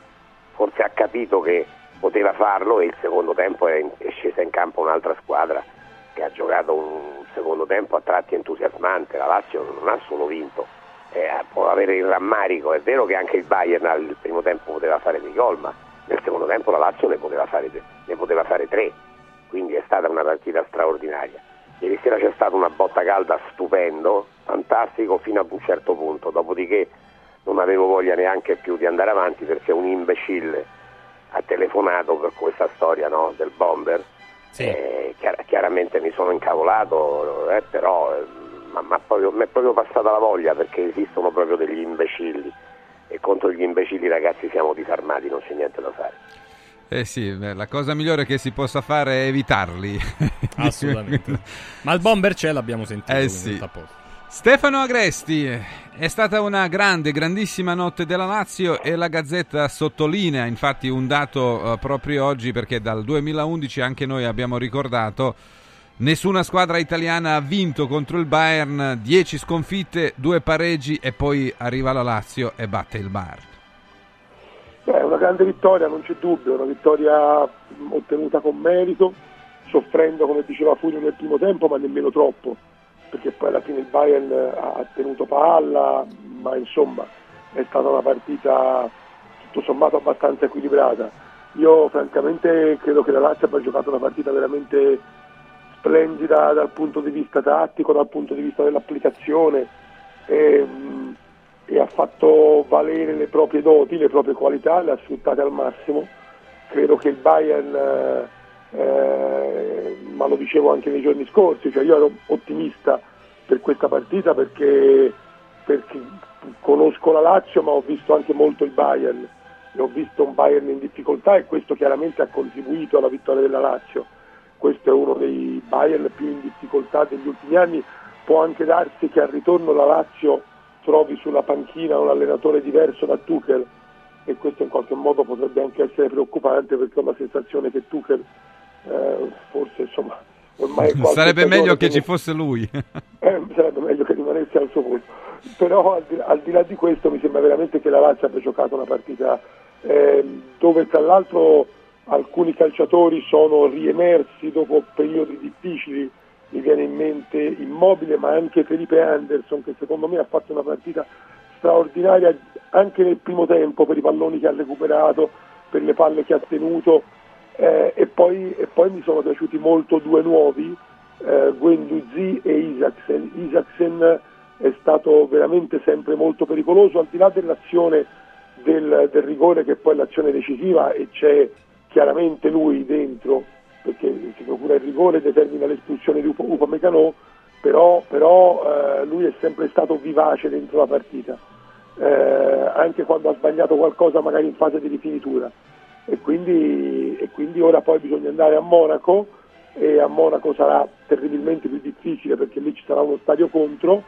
forse ha capito che poteva farlo e il secondo tempo è, scesa in campo un'altra squadra che ha giocato un secondo tempo a tratti entusiasmante, la Lazio non ha solo vinto, eh, può avere il rammarico, è vero che anche il Bayern al primo tempo poteva fare dei gol, ma nel secondo tempo la Lazio ne poteva fare, ne poteva fare tre, quindi è stata una partita straordinaria. Ieri sera c'è stata una botta calda stupendo, fantastico fino ad un certo punto, dopodiché non avevo voglia neanche più di andare avanti perché un imbecille ha telefonato per questa storia no, del bomber. Eh, chiar- chiaramente mi sono incavolato, eh, però eh, ma- ma proprio- mi è proprio passata la voglia perché esistono proprio degli imbecilli e contro gli imbecilli ragazzi siamo disarmati, non c'è niente da fare. Eh sì, beh, la cosa migliore che si possa fare è evitarli. Assolutamente. Ma il bomber c'è, l'abbiamo sentito. Eh sì. Stefano Agresti, è stata una grande, grandissima notte della Lazio e la Gazzetta sottolinea infatti un dato eh, proprio oggi perché dal 2011 anche noi abbiamo ricordato nessuna squadra italiana ha vinto contro il Bayern, 10 sconfitte, 2 pareggi e poi arriva la Lazio e batte il Bayern. Beh, una grande vittoria, non c'è dubbio, una vittoria ottenuta con merito, soffrendo come diceva Furio nel primo tempo, ma nemmeno troppo, perché poi alla fine il Bayern ha tenuto palla, ma insomma è stata una partita tutto sommato abbastanza equilibrata. Io francamente credo che la Lazio abbia giocato una partita veramente splendida dal punto di vista tattico, dal punto di vista dell'applicazione e, mh, e ha fatto valere le proprie doti, le proprie qualità, le ha sfruttate al massimo. Credo che il Bayern, eh, ma lo dicevo anche nei giorni scorsi, cioè io ero ottimista per questa partita perché, perché conosco la Lazio ma ho visto anche molto il Bayern e ho visto un Bayern in difficoltà e questo chiaramente ha contribuito alla vittoria della Lazio. Questo è uno dei Bayern più in difficoltà degli ultimi anni. Può anche darsi che al ritorno la Lazio trovi sulla panchina un allenatore diverso da Tuchel e questo in qualche modo potrebbe anche essere preoccupante perché ho la sensazione che Tuchel eh, forse insomma ormai Sarebbe meglio che non- ci fosse lui. eh, sarebbe meglio che rimanesse al suo posto. Però al di, al di là di questo mi sembra veramente che la Lazio abbia giocato una partita ehm, dove tra l'altro alcuni calciatori sono riemersi dopo periodi difficili, mi viene in mente Immobile ma anche Felipe Anderson che secondo me ha fatto una partita straordinaria anche nel primo tempo per i palloni che ha recuperato, per le palle che ha tenuto eh, e, poi, e poi mi sono piaciuti molto due nuovi, eh, Guendouzi e Isaacsen. Isaacsen è stato veramente sempre molto pericoloso, al di là dell'azione del, del rigore che poi è l'azione decisiva e c'è chiaramente lui dentro, perché si procura il rigore e determina l'espulsione di Upamecano, però, però eh, lui è sempre stato vivace dentro la partita, eh, anche quando ha sbagliato qualcosa magari in fase di rifinitura. E quindi, e quindi ora poi bisogna andare a Monaco e a Monaco sarà terribilmente più difficile perché lì ci sarà uno stadio contro,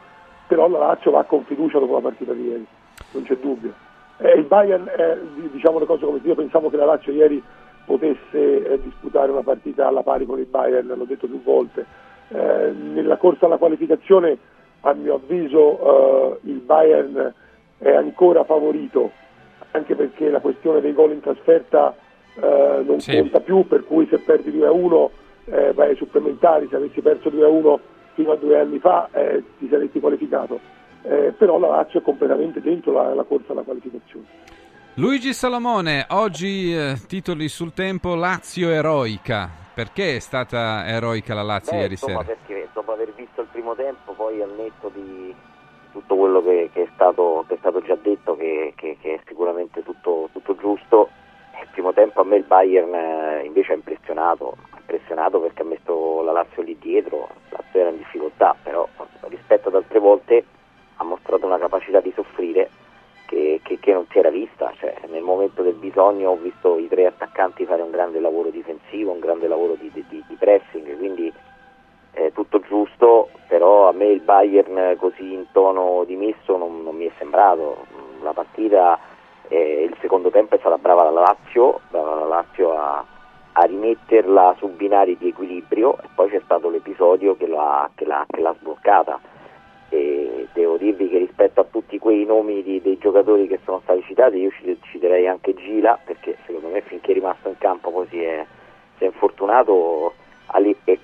però la Lazio va con fiducia dopo la partita di ieri, non c'è dubbio. Eh, il Bayern, eh, di- diciamo le cose come io pensavo che la Lazio ieri potesse eh, disputare una partita alla pari con il Bayern, l'ho detto più volte. Eh, nella corsa alla qualificazione, a mio avviso, eh, il Bayern è ancora favorito, anche perché la questione dei gol in trasferta eh, non Sì. conta più, per cui se perdi 2-1 eh, vai ai supplementari, se avessi perso 2-1 fino a due anni fa eh, ti saresti qualificato. Eh, però la Lazio è completamente dentro la, la corsa alla qualificazione. Luigi Salomone, oggi eh, titoli sul tempo Lazio eroica. Perché è stata eroica la Lazio Beh, ieri insomma, sera? perché dopo aver visto il primo tempo, poi al netto di tutto quello che, che è, stato, che è stato già detto, che, che- è sicuramente tutto, tutto giusto, il primo tempo a me il Bayern eh, invece ha impressionato, impressionato perché ha messo la Lazio lì dietro, la Lazio era in difficoltà, però rispetto ad altre volte ha mostrato una capacità di soffrire che, che- che non si era vista, cioè, nel momento del bisogno ho visto i tre attaccanti fare un grande lavoro difensivo, un grande lavoro di, di- di pressing, quindi eh, tutto giusto, però a me il Bayern così in tono dimesso non, non mi è sembrato, la partita, eh, il secondo tempo è stata brava la Lazio, brava la Lazio a, a rimetterla su binari di equilibrio e poi c'è stato l'episodio che l'ha, che l'ha- che l'ha sbloccata. E devo dirvi che rispetto a tutti quei nomi di- dei giocatori che sono stati citati io ci- citerei anche Gila perché secondo me finché è rimasto in campo poi si è, si è infortunato ali- per-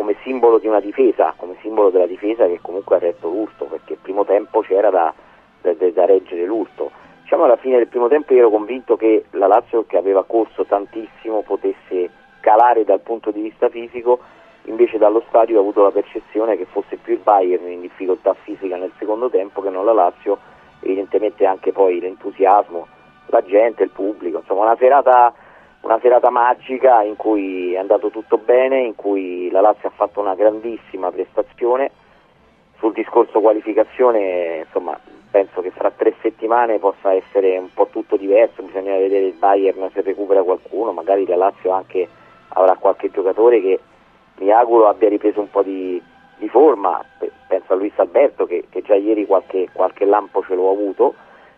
come simbolo di una difesa come simbolo della difesa che comunque ha retto l'urto perché il primo tempo c'era da, da- da- reggere l'urto. Diciamo alla fine del primo tempo io ero convinto che la Lazio che aveva corso tantissimo potesse calare dal punto di vista fisico invece dallo stadio ho avuto la percezione che fosse più il Bayern in difficoltà fisica nel secondo tempo che non la Lazio, evidentemente anche poi l'entusiasmo, la gente, il pubblico, insomma una serata, una serata magica in cui è andato tutto bene, in cui la Lazio ha fatto una grandissima prestazione, sul discorso qualificazione insomma penso che fra tre settimane possa essere un po' tutto diverso, bisogna vedere il Bayern se recupera qualcuno, magari la Lazio anche avrà qualche giocatore che mi auguro abbia ripreso un po' di, di forma, Pe- penso a Luis Alberto che, che già ieri qualche, qualche lampo ce l'ho avuto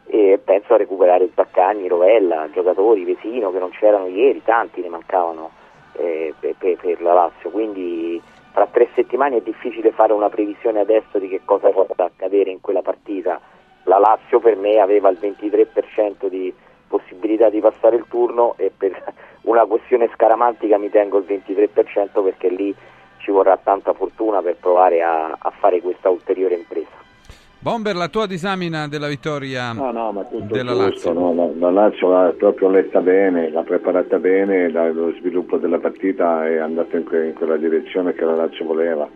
e penso a recuperare Zaccagni, Rovella, giocatori, Vesino che non c'erano ieri, tanti ne mancavano eh, per, per- la Lazio, quindi tra tre settimane è difficile fare una previsione adesso di che cosa possa accadere in quella partita. La Lazio per me aveva il 23% di possibilità di passare il turno e per una questione scaramantica mi tengo il 23% perché lì ci vorrà tanta fortuna per provare a, a fare questa ulteriore impresa. Bomber, la tua disamina della vittoria No, no, ma tutto della giusto, Lazio. no? la, la Lazio l'ha proprio letta bene, l'ha preparata bene, la- lo sviluppo della partita è andato in, que- in quella direzione che la Lazio voleva,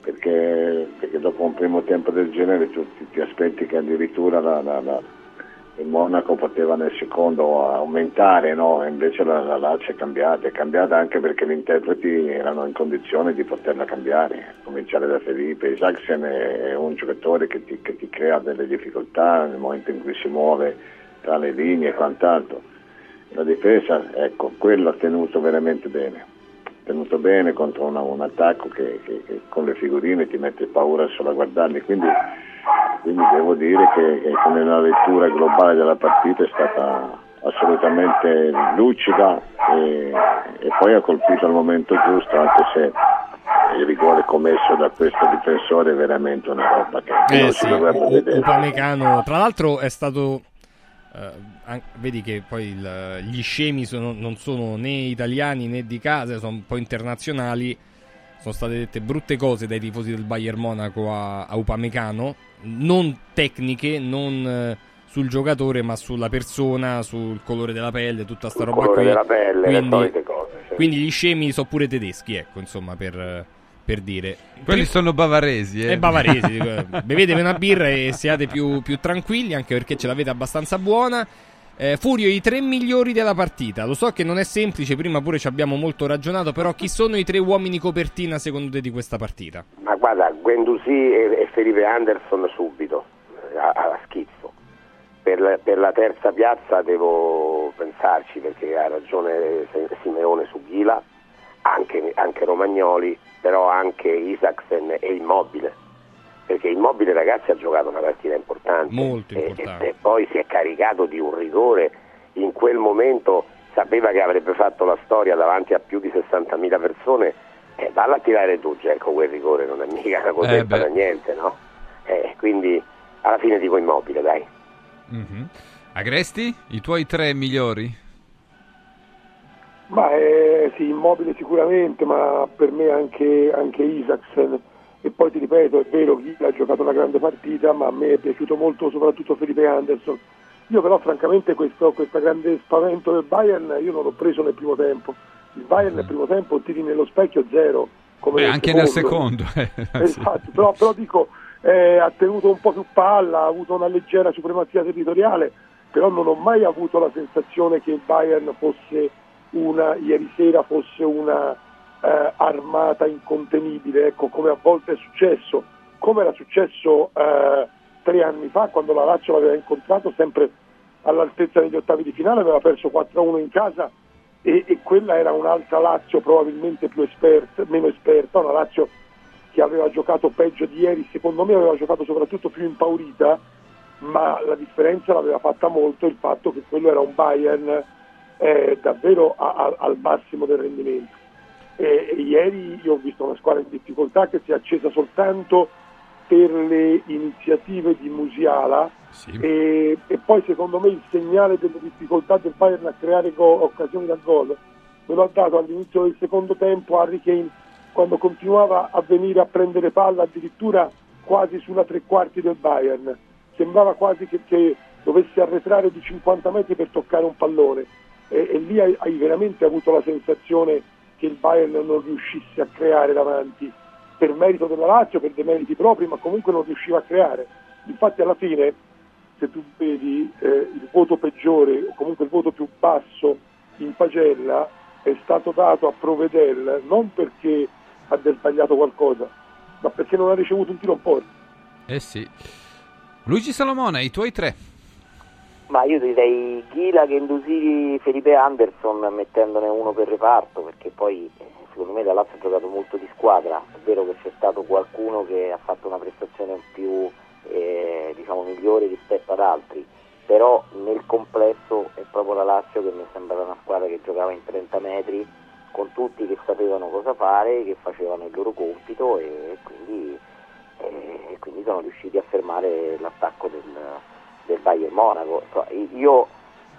perché, perché dopo un primo tempo del genere tu ti, ti aspetti che addirittura la- il Monaco poteva nel secondo aumentare, no? Invece la, la Lazio è cambiata, è cambiata anche perché gli interpreti erano in condizione di poterla cambiare, cominciare da Felipe, Isaacsen è, è un giocatore che ti, che ti crea delle difficoltà nel momento in cui si muove tra le linee e quant'altro. La difesa, ecco, quello ha tenuto veramente bene, ha tenuto bene contro una- un attacco che, che- che con le figurine ti mette paura solo a guardarli, quindi, quindi devo dire che, che come una lettura globale della partita è stata assolutamente lucida e, e poi ha colpito al momento giusto anche se il rigore commesso da questo difensore è veramente una roba che Eh non sì, si dovrebbe vedere. Upamecano, tra l'altro è stato eh, vedi che poi il- gli scemi sono- non sono né italiani né di casa, sono un po' internazionali. Sono state dette brutte cose dai tifosi del Bayern Monaco a, a Upamecano, non tecniche, non eh, sul giocatore, ma sulla persona, sul colore della pelle, tutta sta roba colore qui. della pelle, le quindi, cose, sì. quindi gli scemi sono pure tedeschi, ecco, insomma, per, per dire. Quelli sono bavaresi, eh. È bavaresi, dico, bevetevi una birra e siate più, più tranquilli, anche perché ce l'avete abbastanza buona. Eh, Furio, i tre migliori della partita. Lo so che non è semplice, prima pure ci abbiamo molto ragionato, però chi sono i tre uomini copertina secondo te di questa partita? Ma guarda, Guendouzi e, Felipe Anderson subito, a, a schizzo. Per, la- per la terza piazza devo pensarci perché ha ragione Simeone su Ghila, anche, anche Romagnoli, però anche Isaacsen e Immobile. Perché Immobile ragazzi ha giocato una partita importante. Molto E- importante. E, e poi si è caricato di un rigore. In quel momento sapeva che avrebbe fatto la storia davanti a più di 60.000 persone. Eh, valla a tirare tu, Gelco, quel rigore, non è mica una cosetta Eh, da niente, no? Eh, quindi alla fine dico immobile, dai. Mhm. Agresti, i tuoi tre migliori? Ma eh, sì, immobile sicuramente, ma per me anche, anche Isaacsen. E poi ti ripeto, è vero che ha giocato una grande partita, ma a me è piaciuto molto soprattutto Felipe Anderson. Io però francamente questo, questo grande spavento del Bayern io non l'ho preso nel primo tempo. Il Bayern nel primo tempo tiri nello specchio zero. Come Beh, nel anche nel secondo. eh. Esatto, però, però dico, eh, ha tenuto un po' più palla, ha avuto una leggera supremazia territoriale, però non ho mai avuto la sensazione che il Bayern fosse una, ieri sera fosse una eh, armata incontenibile, ecco, come a volte è successo, come era successo eh, tre anni fa quando la Lazio l'aveva incontrato sempre all'altezza degli ottavi di finale, aveva perso 4-1 in casa e, e quella era un'altra Lazio probabilmente esperta, meno esperta, una Lazio che aveva giocato peggio di ieri, secondo me aveva giocato soprattutto più impaurita, ma la differenza l'aveva fatta molto il fatto che quello era un Bayern eh, davvero a- a- al massimo del rendimento. E, e ieri io ho visto una squadra in difficoltà che si è accesa soltanto per le iniziative di Musiala. E, e poi secondo me il segnale delle difficoltà del Bayern a creare go- occasioni da gol me lo ha dato all'inizio del secondo tempo Harry Kane quando continuava a venire a prendere palla addirittura quasi sulla tre quarti del Bayern. Sembrava quasi che, che dovesse arretrare di 50 metri per toccare un pallone. E, e lì hai, hai veramente avuto la sensazione che il Bayern non riuscisse a creare davanti per merito della Lazio, per dei meriti propri, ma comunque non riusciva a creare. Infatti alla fine, se tu vedi eh, il voto peggiore o comunque il voto più basso in pagella è stato dato a Provedel non perché abbia sbagliato qualcosa, ma perché non ha ricevuto un tiro in porta. Eh sì. Luigi Salomone, i tuoi tre. Ma io direi Ghila, Gendouzi, Felipe Anderson mettendone uno per reparto perché poi secondo me la Lazio ha giocato molto di squadra, è vero che c'è stato qualcuno che ha fatto una prestazione più eh, diciamo, migliore rispetto ad altri, però nel complesso è proprio la Lazio che mi sembra una squadra che giocava in 30 metri con tutti che sapevano cosa fare, che facevano il loro compito e quindi, eh, quindi sono riusciti a fermare l'attacco del, del Bayern Monaco. Io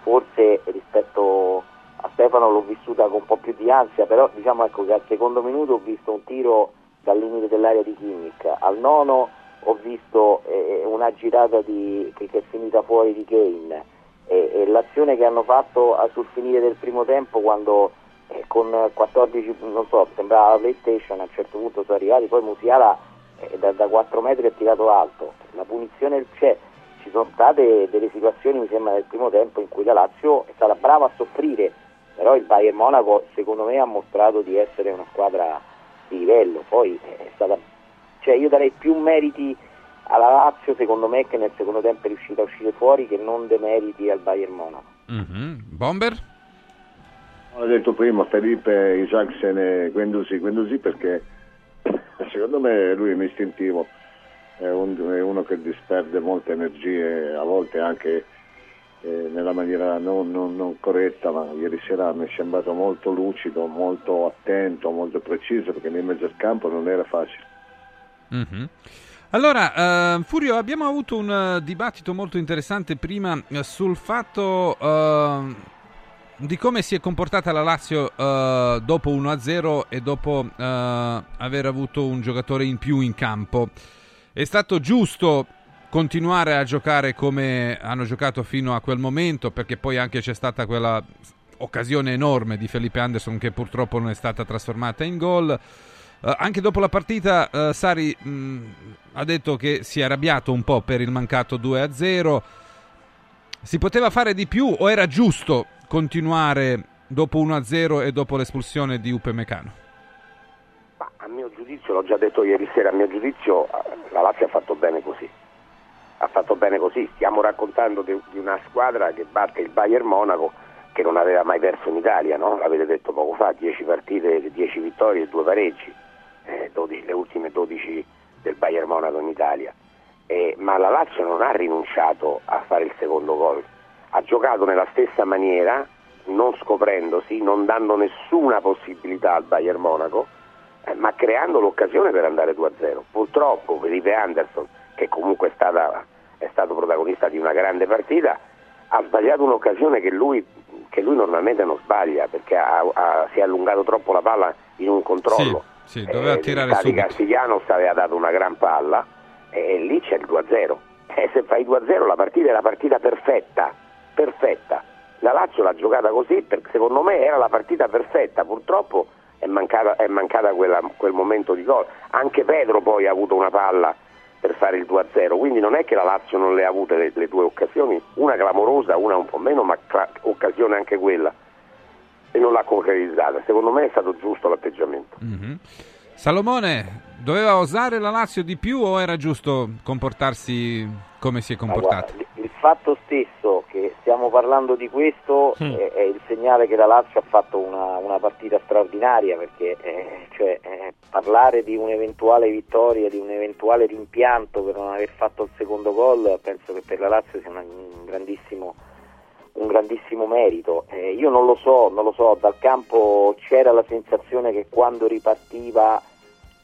forse rispetto a Stefano l'ho vissuta con un po' più di ansia, però diciamo ecco che al secondo minuto ho visto un tiro dal limite dell'area di Kimmich, al nono ho visto eh, una girata di- che, che è finita fuori di Kane. E, e l'azione che hanno fatto a- sul finire del primo tempo quando eh, con 14, non so, sembrava la PlayStation, a un certo punto sono arrivati, poi Musiala eh, da, da 4 metri ha tirato alto, la punizione c'è, sono state delle situazioni mi sembra nel primo tempo in cui la Lazio è stata brava a soffrire, però il Bayern Monaco secondo me ha mostrato di essere una squadra di livello, poi è stata, cioè io darei più meriti alla Lazio secondo me che nel secondo tempo è riuscita a uscire fuori che non demeriti al Bayern Monaco. Mhm. Bomber? L'ho detto prima, Felipe, Isaacsen e Guendouzi, Guendouzi perché secondo me lui è un istintivo, è, un- è uno che disperde molte energie, a volte anche eh, nella maniera non, non- non corretta, ma ieri sera mi è sembrato molto lucido, molto attento, molto preciso, perché nel mezzo campo non era facile. Mhm. Allora, eh, Furio, abbiamo avuto un eh, dibattito molto interessante prima eh, sul fatto eh, di come si è comportata la Lazio dopo 1-0 e dopo aver avuto un giocatore in più in campo. È stato giusto continuare a giocare come hanno giocato fino a quel momento, perché poi anche c'è stata quella occasione enorme di Felipe Anderson che purtroppo non è stata trasformata in gol. Eh, anche dopo la partita eh, Sari mh, ha detto che si è arrabbiato un po' per il mancato 2-0. Si poteva fare di più o era giusto continuare dopo 1-0 e dopo l'espulsione di Upamecano? Ma a giudizio, l'ho già detto ieri sera, a mio giudizio la Lazio ha fatto bene così. Ha fatto bene così. Stiamo raccontando di, di una squadra che batte il Bayern Monaco che non aveva mai perso in Italia, no? L'avete detto poco fa, 10 partite, 10 vittorie e 2 pareggi, eh, 12 le ultime 12 del Bayern Monaco in Italia. Eh, ma la Lazio non ha rinunciato a fare il secondo gol, ha giocato nella stessa maniera, non scoprendosi, non dando nessuna possibilità al Bayern Monaco, ma creando l'occasione per andare 2-0. Purtroppo Felipe Anderson, che comunque è, stata- è stato protagonista di una grande partita, ha sbagliato un'occasione che lui, che lui normalmente non sbaglia, perché ha- ha- si è allungato troppo la palla in un controllo. Sì, sì, doveva Eh, tirare Stati subito. Castiglianos aveva dato una gran palla e lì c'è il 2-0. E se fai 2-0 la partita è la partita perfetta, perfetta. La Lazio l'ha giocata così perché secondo me era la partita perfetta, purtroppo è mancata, è mancata quella- quel momento di gol. Anche Pedro poi ha avuto una palla per fare il 2-0, quindi non è che la Lazio non le ha avute le, le due occasioni, una clamorosa, una un po' meno, ma cla- occasione anche quella, e non l'ha concretizzata. Secondo me è stato giusto l'atteggiamento. Mhm. Salomone, doveva osare la Lazio di più o era giusto comportarsi come si è comportata? Fatto stesso che stiamo parlando di questo Mm. è, è il segnale che la Lazio ha fatto una, una partita straordinaria perché eh, cioè, eh, parlare di un'eventuale vittoria, di un eventuale rimpianto per non aver fatto il secondo gol penso che per la Lazio sia una- un grandissimo un grandissimo merito. Eh, io non lo so, non lo so, dal campo c'era la sensazione che quando ripartiva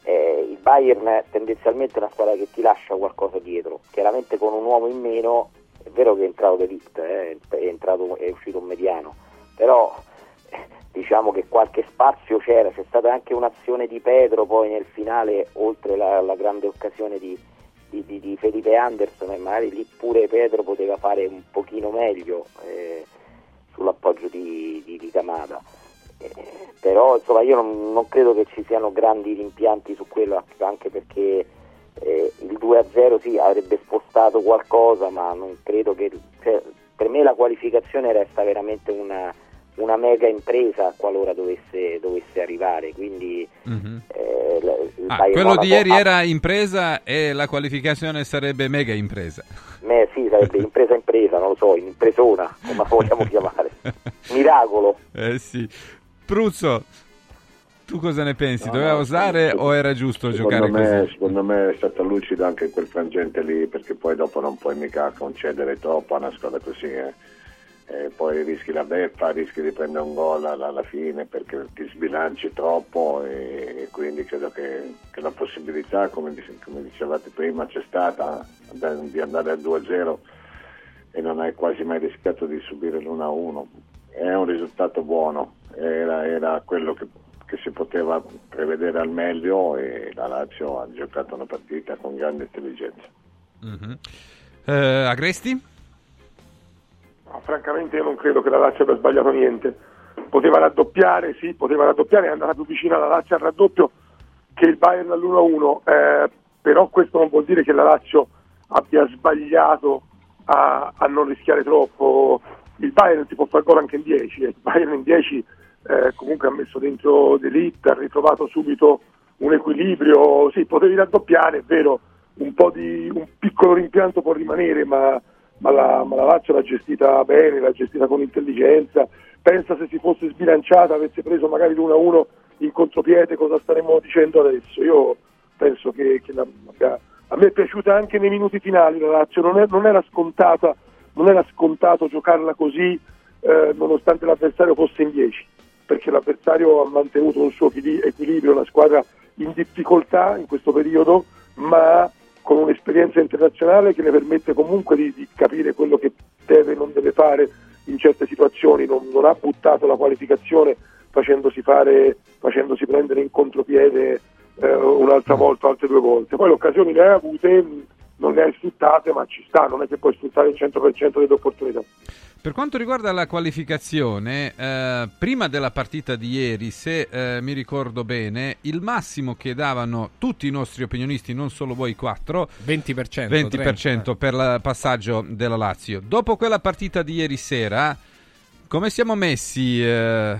eh, il Bayern tendenzialmente è una squadra che ti lascia qualcosa dietro, chiaramente con un uomo in meno, è vero che è entrato Delict, eh, è, entrato, è uscito un mediano, però eh, diciamo che qualche spazio c'era, c'è stata anche un'azione di Pedro poi nel finale, oltre la, la grande occasione di, di, di- di Felipe Anderson e magari lì pure Pedro poteva fare un pochino meglio eh, sull'appoggio di, di, di Camada. Eh, però insomma io non, non credo che ci siano grandi rimpianti su quello, anche perché eh, il 2-0 sì avrebbe spostato qualcosa, ma non credo che... cioè, per me la qualificazione resta veramente una, una mega impresa qualora dovesse, dovesse arrivare. Quindi Mhm. eh, l- Ah, quello di ieri ha- era impresa e la qualificazione sarebbe mega impresa. me- sì, sarebbe impresa impresa, non lo so, impresona, come la vogliamo chiamare. Miracolo. Eh sì. Pruzzo, tu cosa ne pensi? Doveva secondo- o era giusto giocare me, così? secondo me è stata lucida anche quel frangente lì, perché poi dopo non puoi mica concedere troppo a una squadra così. eh. E poi rischi la beffa, rischi di prendere un gol alla, alla fine perché ti sbilanci troppo e, e quindi credo che, che la possibilità, come, come dicevate prima, c'è stata di- di andare al 2-0 e non hai quasi mai rischiato di subire l'1-1. È un risultato buono, era, era quello che, che si poteva prevedere al meglio e la Lazio ha giocato una partita con grande intelligenza. Mhm. Eh, Agresti? No, francamente io non credo che la Lazio abbia sbagliato niente. Poteva raddoppiare, sì, poteva raddoppiare, è andata più vicina la Lazio al raddoppio che il Bayern all'1-1, eh, però questo non vuol dire che la Lazio abbia sbagliato a, a non rischiare troppo. Il Bayern ti può fare gol anche in 10, eh. il Bayern in 10 eh, comunque ha messo dentro D'Elite, ha ritrovato subito un equilibrio, sì, potevi raddoppiare, è vero, un, di, un piccolo rimpianto può rimanere, ma, ma la, ma la Lazio l'ha gestita bene, l'ha gestita con intelligenza. Pensa se si fosse sbilanciata, avesse preso magari l'1-1 in contropiede, cosa staremmo dicendo adesso? Io penso che, che la- a me è piaciuta anche nei minuti finali la Lazio, non, è- non era scontata, non era scontato giocarla così eh, nonostante l'avversario fosse in 10, perché l'avversario ha mantenuto un suo equili- equilibrio, la squadra in difficoltà in questo periodo, ma con un'esperienza internazionale che le permette comunque di, di capire quello che deve e non deve fare in certe situazioni, non, non ha buttato la qualificazione facendosi, fare, facendosi prendere in contropiede eh, un'altra volta, altre due volte. Poi le occasioni le hai avute, non le hai sfruttate, ma ci sta, non è che puoi sfruttare il 100% delle opportunità. Per quanto riguarda la qualificazione, eh, prima della partita di ieri, se eh, mi ricordo bene, il massimo che davano tutti i nostri opinionisti, non solo voi quattro, 20%, 20% per il passaggio della Lazio. Dopo quella partita di ieri sera, come siamo messi, eh,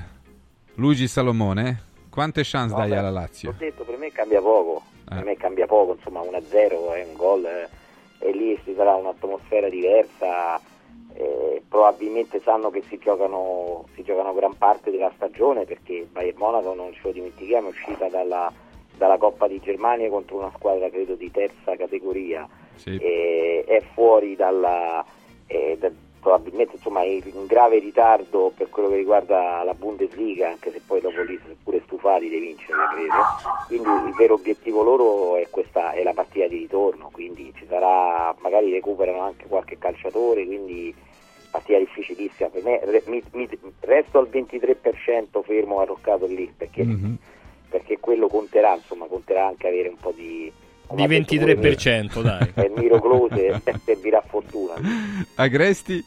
Luigi Salomone? Quante chance dai Vabbè, alla Lazio? L'ho detto, per me cambia poco, Eh. per me cambia poco, insomma 1-0 è un gol eh, e lì ci sarà un'atmosfera diversa, eh, probabilmente sanno che si giocano, si giocano gran parte della stagione perché Bayern Monaco, non ce lo dimentichiamo, è uscita dalla, dalla Coppa di Germania contro una squadra credo di terza categoria, Sì. è fuori dalla... eh, da- probabilmente insomma è in grave ritardo per quello che riguarda la Bundesliga anche se poi dopo lì sono pure stufati di vincere credo quindi il vero obiettivo loro è questa è la partita di ritorno quindi ci sarà magari recuperano anche qualche calciatore quindi partita difficilissima per me re- mi- mi- resto al 23% fermo arroccato lì perché, Mhm. perché quello conterà insomma conterà anche avere un po' di Di ha detto pure 23%, dai. il Miro Close servirà fortuna Agresti?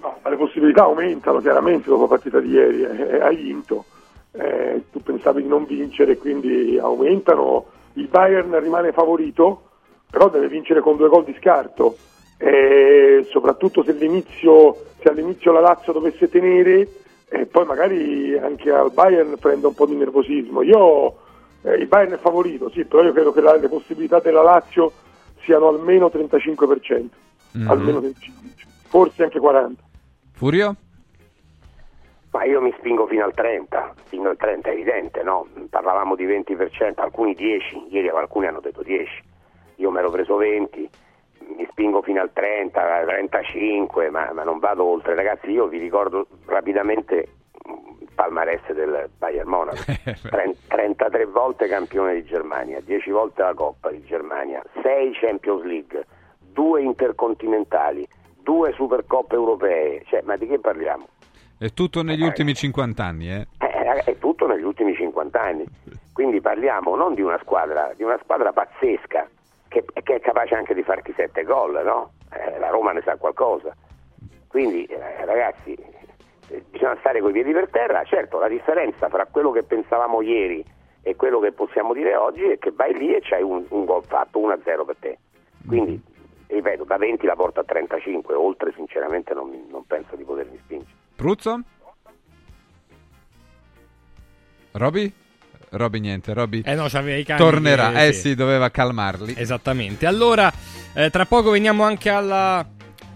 No, ma le possibilità aumentano chiaramente dopo la partita di ieri, eh, hai vinto, Eh, tu pensavi di non vincere, quindi aumentano, il Bayern rimane favorito, però deve vincere con due gol di scarto, e soprattutto se, all'inizio, se all'inizio la Lazio dovesse tenere, e poi magari anche al Bayern prende un po' di nervosismo. Io, eh, il Bayern è favorito, sì, però io credo che la- le possibilità della Lazio siano almeno 35%, Mhm. almeno 35%, forse anche 40%. Furio? Ma io mi spingo fino al 30, fino al 30 è evidente, no? Parlavamo di 20%, alcuni 10, ieri alcuni hanno detto 10, io mi ero preso 20, mi spingo fino al 30, 35, ma, ma non vado oltre. Ragazzi, io vi ricordo rapidamente palmarès del Bayern Monaco, Tren- 33 volte campione di Germania, 10 volte la Coppa di Germania, 6 Champions League, 2 intercontinentali, 2 Supercoppe europee, cioè, ma di che parliamo? È tutto negli ultimi 50 anni, eh? Eh, raga, è tutto negli ultimi 50 anni. Quindi parliamo non di una squadra, di una squadra pazzesca che, che è capace anche di farti 7 gol, no? Eh, la Roma ne sa qualcosa. Quindi eh, ragazzi, eh, bisogna stare coi piedi per terra. Certo, la differenza fra quello che pensavamo ieri e quello che possiamo dire oggi è che vai lì e c'hai un, un gol fatto 1-0 per te. Quindi ripeto, da 20 la porta a 35, oltre sinceramente non, non penso di potermi spingere. Pruzzo? Roby? Roby niente, Roby Eh no, tornerà. che- eh sì. sì, doveva calmarli. Esattamente. Allora, eh, tra poco veniamo anche alla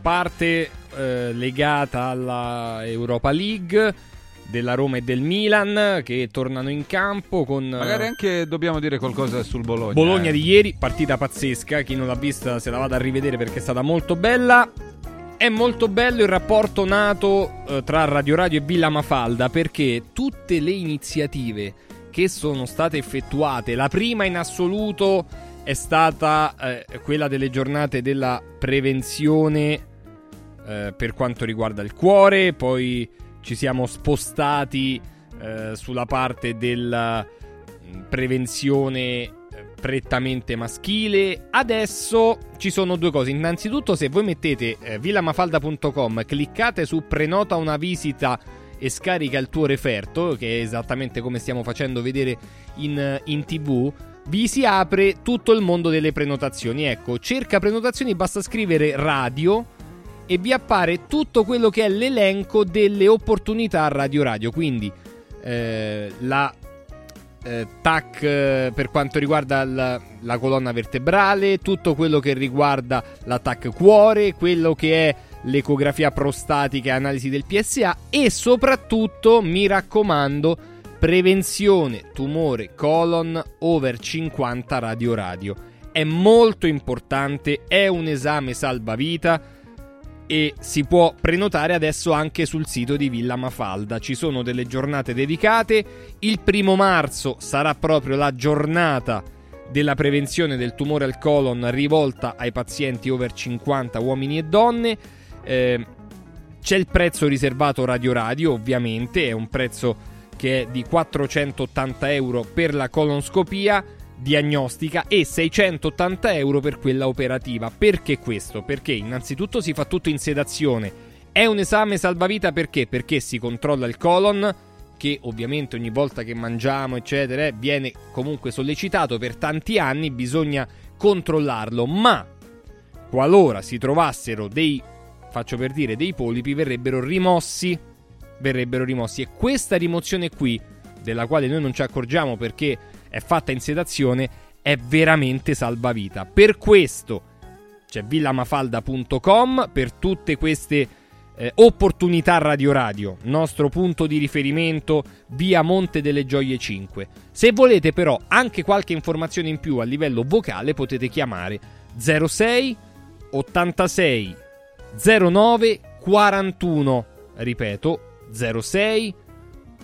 parte eh, legata alla Europa League della Roma e del Milan che tornano in campo con eh, Magari anche dobbiamo dire qualcosa sul Bologna. Bologna eh. di ieri, partita pazzesca, chi non l'ha vista se la vada a rivedere perché è stata molto bella. È molto bello il rapporto nato eh, tra Radio Radio e Villa Mafalda perché tutte le iniziative che sono state effettuate, la prima in assoluto è stata eh, quella delle giornate della prevenzione eh, per quanto riguarda il cuore, poi ci siamo spostati eh, sulla parte della mh, prevenzione eh, prettamente maschile. Adesso ci sono due cose. Innanzitutto, se voi mettete eh, villamafalda.com, cliccate su prenota una visita e scarica il tuo referto, che è esattamente come stiamo facendo vedere in, in tv. Vi si apre tutto il mondo delle prenotazioni. Ecco, cerca prenotazioni, basta scrivere radio e vi appare tutto quello che è l'elenco delle opportunità Radio Radio. Quindi eh, la eh, TAC eh, per quanto riguarda la, la colonna vertebrale, tutto quello che riguarda la TAC cuore, quello che è l'ecografia prostatica e analisi del PSA e soprattutto, mi raccomando, prevenzione tumore colon over 50 radio radio. È molto importante, è un esame salvavita e si può prenotare adesso anche sul sito di Villa Mafalda. Ci sono delle giornate dedicate. Il primo marzo sarà proprio la giornata della prevenzione del tumore al colon rivolta ai pazienti over 50 uomini e donne. Eh, c'è il prezzo riservato Radio Radio, ovviamente, è un prezzo che è di 480 euro per la colonscopia diagnostica e 680 euro per quella operativa. Perché questo? Perché innanzitutto si fa tutto in sedazione. È un esame salvavita perché? Perché si controlla il colon, che ovviamente ogni volta che mangiamo, eccetera, eh, viene comunque sollecitato per tanti anni, bisogna controllarlo. Ma qualora si trovassero dei, faccio per dire, dei polipi, verrebbero rimossi. Verrebbero rimossi. E questa rimozione qui, della quale noi non ci accorgiamo perché è fatta in sedazione, è veramente salvavita. Per questo c'è villamafalda.com per tutte queste eh, opportunità Radio Radio, nostro punto di riferimento via Monte delle Gioie 5. Se volete però anche qualche informazione in più a livello vocale potete chiamare 06 86 09 41, ripeto 06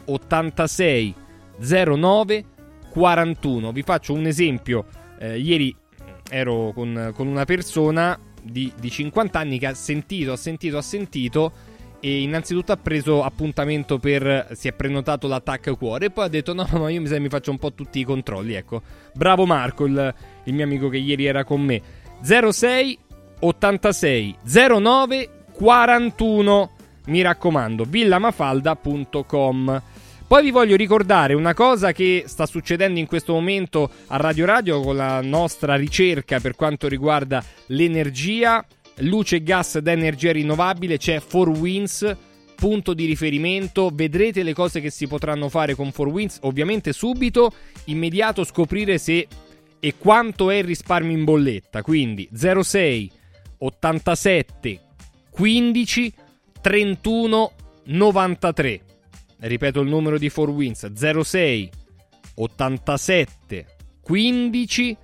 86 09 41. Vi faccio un esempio. Eh, ieri ero con, con una persona di, di 50 anni che ha sentito, ha sentito, ha sentito e innanzitutto ha preso appuntamento per si è prenotato l'attacco cuore e poi ha detto no no io mi, mi faccio un po' tutti i controlli ecco bravo Marco il, il mio amico che ieri era con me 06 86 09 41 mi raccomando villamafalda.com poi vi voglio ricordare una cosa che sta succedendo in questo momento a Radio Radio con la nostra ricerca per quanto riguarda l'energia, luce e gas da energia rinnovabile, c'è 4Winds, punto di riferimento, vedrete le cose che si potranno fare con 4Winds, ovviamente subito, immediato scoprire se e quanto è il risparmio in bolletta, quindi 06 87 15 31 93 ripeto il numero di 4Winds 06 87 15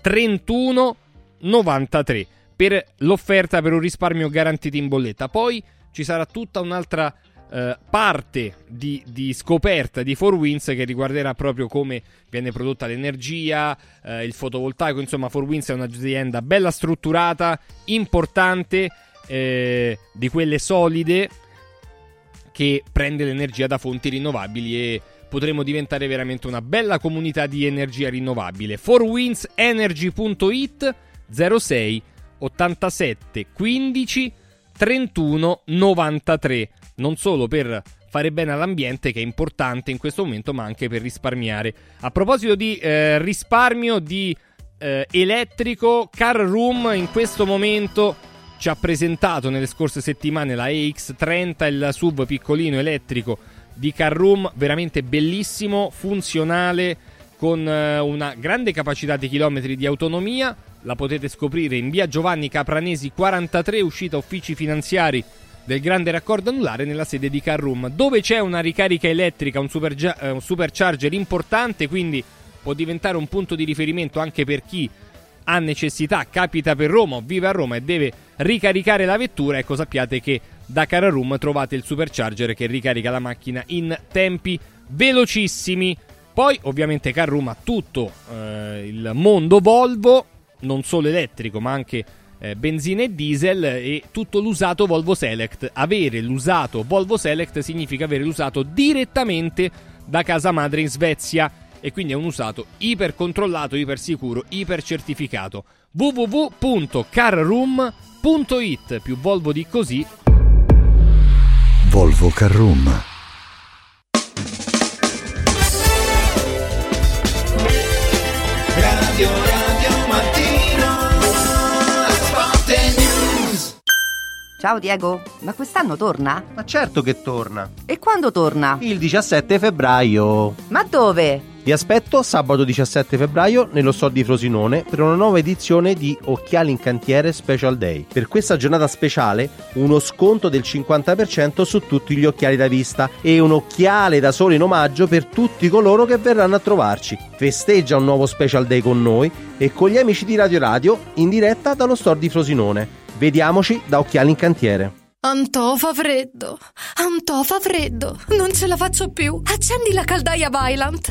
31 93 per l'offerta per un risparmio garantito in bolletta. Poi ci sarà tutta un'altra eh, parte di, di scoperta di 4Winds che riguarderà proprio come viene prodotta l'energia, eh, il fotovoltaico. Insomma, 4Winds è un'azienda bella strutturata, importante, eh, di quelle solide che prende l'energia da fonti rinnovabili e potremo diventare veramente una bella comunità di energia rinnovabile. 4windsenergy.it 06 87 15 31 93. Non solo per fare bene all'ambiente, che è importante in questo momento, ma anche per risparmiare. A proposito di eh, risparmio di eh, elettrico. Car Room in questo momento ci ha presentato nelle scorse settimane la EX30, il SUV piccolino elettrico di Car Room, veramente bellissimo, funzionale, con eh, una grande capacità di chilometri di autonomia. La potete scoprire in via Giovanni Capranesi 43, uscita uffici finanziari del grande raccordo anulare nella sede di Car Room, dove c'è una ricarica elettrica, un, supergia- eh, un supercharger importante, quindi può diventare un punto di riferimento anche per chi ha necessità, capita per Roma vive a Roma e deve ricaricare la vettura, ecco sappiate che da Cara Room trovate il supercharger che ricarica la macchina in tempi velocissimi. Poi ovviamente Car Room ha tutto eh, il mondo Volvo, non solo elettrico ma anche eh, benzina e diesel e tutto l'usato Volvo Select. Avere l'usato Volvo Select significa avere l'usato direttamente da casa madre in Svezia e quindi è un usato iper controllato, iper sicuro, iper certificato. www.carroom.it più Volvo di così. Volvo Carroom. Radio Radio Mattino Sport News Ciao Diego, ma quest'anno torna? Ma certo che torna. E quando torna? Il 17 febbraio. Ma dove? Vi aspetto sabato 17 febbraio nello store di Frosinone per una nuova edizione di Occhiali in Cantiere Special Day. Per questa giornata speciale uno sconto del 50% su tutti gli occhiali da vista e un occhiale da sole in omaggio per tutti coloro che verranno a trovarci. Festeggia un nuovo Special Day con noi e con gli amici di Radio Radio in diretta dallo store di Frosinone. Vediamoci da Occhiali in Cantiere. Antò fa freddo, Antò fa freddo, non ce la faccio più. Accendi la caldaia Vylant.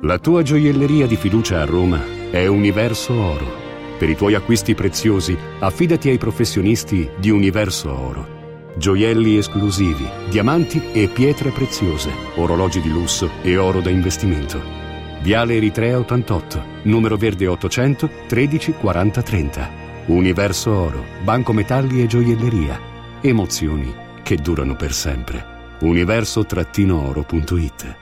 La tua gioielleria di fiducia a Roma è Universo Oro. Per i tuoi acquisti preziosi, affidati ai professionisti di Universo Oro. Gioielli esclusivi, diamanti e pietre preziose, orologi di lusso e oro da investimento. Viale Eritrea 88, numero verde 800 13 40 30. Universo Oro, Banco Metalli e Gioielleria. Emozioni che durano per sempre. Universo-oro.it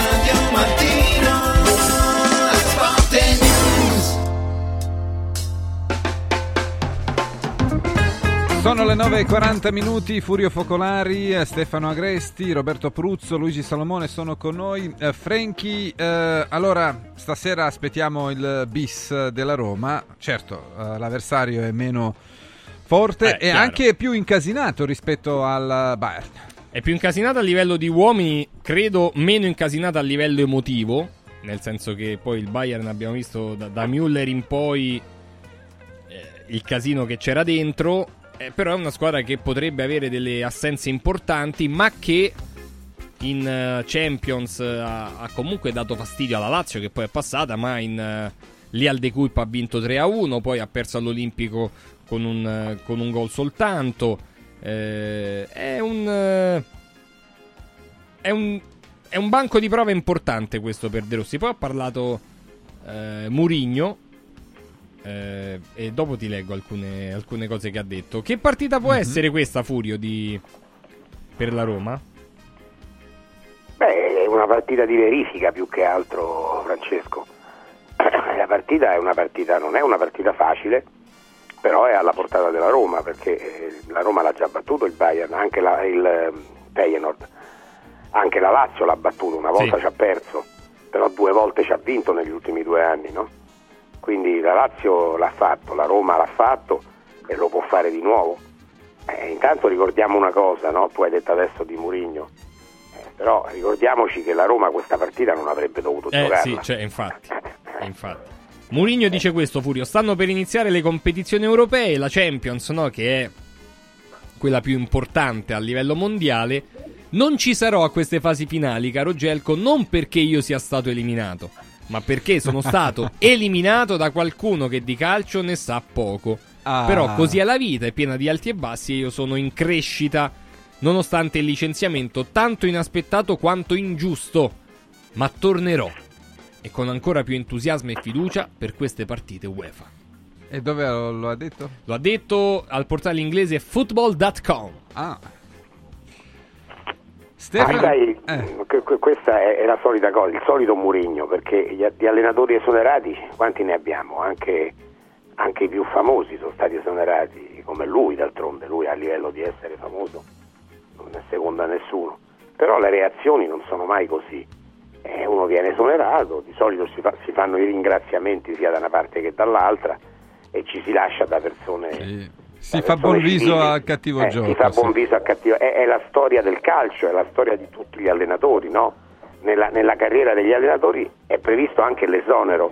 Sono le 9.40 minuti, Furio Focolari, eh, Stefano Agresti, Roberto Pruzzo, Luigi Salomone sono con noi. Eh, Franchi, eh, allora stasera aspettiamo il bis della Roma, certo eh, l'avversario è meno forte Eh, e chiaro. anche più incasinato rispetto al Bayern. È più incasinata a livello di uomini, credo meno incasinata a livello emotivo, nel senso che poi il Bayern abbiamo visto da, da Müller in poi eh, il casino che c'era dentro, eh, però è una squadra che potrebbe avere delle assenze importanti, ma che in eh, Champions eh, ha, ha comunque dato fastidio alla Lazio che poi è passata, ma in eh, lì al De Cuip ha vinto 3-1, poi ha perso all'Olimpico con un, con un gol soltanto. Eh, è un è un è un banco di prove importante questo per De Rossi. Poi ha parlato eh, Murigno eh, e dopo ti leggo alcune, alcune cose che ha detto. Che partita può essere questa, Furio, di... per la Roma? Beh, è una partita di verifica più che altro, Francesco. La partita è una partita, non è una partita facile, però è alla portata della Roma, perché eh, la Roma l'ha già battuto il Bayern, anche la, il eh, Feyenoord, anche la Lazio l'ha battuto, una volta Sì. ci ha perso, però due volte ci ha vinto negli ultimi due anni, no? Quindi la Lazio l'ha fatto, la Roma l'ha fatto e lo può fare di nuovo. Eh, intanto ricordiamo una cosa, no? Tu hai detto adesso di Murigno, però ricordiamoci che la Roma questa partita non avrebbe dovuto Eh giocarla. sì, cioè, infatti. infatti. Mourinho dice questo, Furio. Stanno per iniziare le competizioni europee, la Champions, no? Che è quella più importante a livello mondiale. Non ci sarò a queste fasi finali, caro Gelco, non perché io sia stato eliminato, ma perché sono stato eliminato da qualcuno che di calcio ne sa poco. Ah. Però così è la vita, è piena di alti e bassi e io sono in crescita, nonostante il licenziamento tanto inaspettato quanto ingiusto. Ma tornerò e con ancora più entusiasmo e fiducia per queste partite UEFA. E dove lo, lo ha detto? Lo ha detto al portale inglese football.com. Ah. Ma sai, Eh. que- que- questa è, la solita cosa, il solito Murigno, perché gli, allenatori esonerati, quanti ne abbiamo? Anche, anche i più famosi sono stati esonerati, come lui d'altronde, lui a livello di essere famoso non è secondo a nessuno. Però le reazioni non sono mai così. Eh, uno viene esonerato, di solito si, fa- si fanno i ringraziamenti sia da una parte che dall'altra e ci si lascia da persone... Si fa buon viso civili. al cattivo Eh, gioco. Si fa sì. buon viso al cattivo è, è la storia del calcio, è la storia di tutti gli allenatori, no? Nella, nella carriera degli allenatori è previsto anche l'esonero.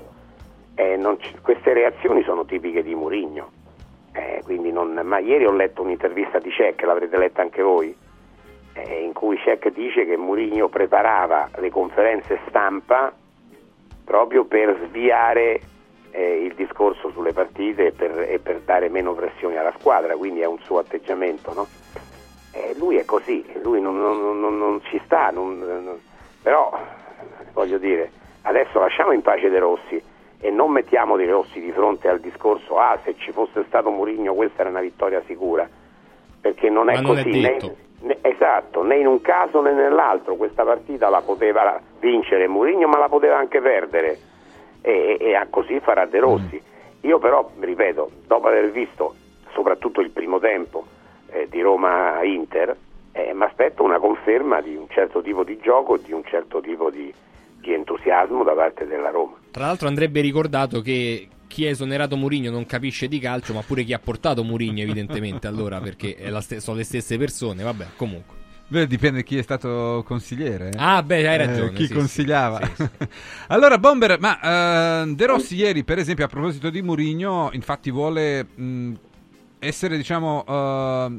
Eh, non ci- queste reazioni sono tipiche di Murigno. Eh, non- ma ieri ho letto un'intervista di Cech, l'avrete letta anche voi, eh, in cui Cech dice che Murigno preparava le conferenze stampa proprio per sviare eh, il discorso sulle partite e per, e per dare meno pressioni alla squadra, quindi è un suo atteggiamento. No? Eh, lui è così, lui non, non- non- non ci sta, però voglio dire, adesso lasciamo in pace De Rossi e non mettiamo De Rossi di fronte al discorso ah se ci fosse stato Mourinho questa era una vittoria sicura, perché non è Ma è così. né- né- esatto, né in un caso né nell'altro questa partita la poteva vincere Mourinho ma la poteva anche perdere e, e- e così farà De Rossi. Io però, ripeto, dopo aver visto soprattutto il primo tempo eh, di Roma-Inter, eh, mi aspetto una conferma di un certo tipo di gioco e di un certo tipo di, di entusiasmo da parte della Roma. Tra l'altro andrebbe ricordato che chi ha esonerato Mourinho non capisce di calcio, ma pure chi ha portato Mourinho evidentemente allora, perché ste- sono le stesse persone, vabbè, comunque. Beh, dipende chi è stato consigliere. eh. Ah, beh, hai Eh, ragione, chi sì, consigliava. allora, Bomber, ma eh, De Rossi ieri, per esempio, a proposito di Mourinho, infatti vuole mh, essere, diciamo, eh,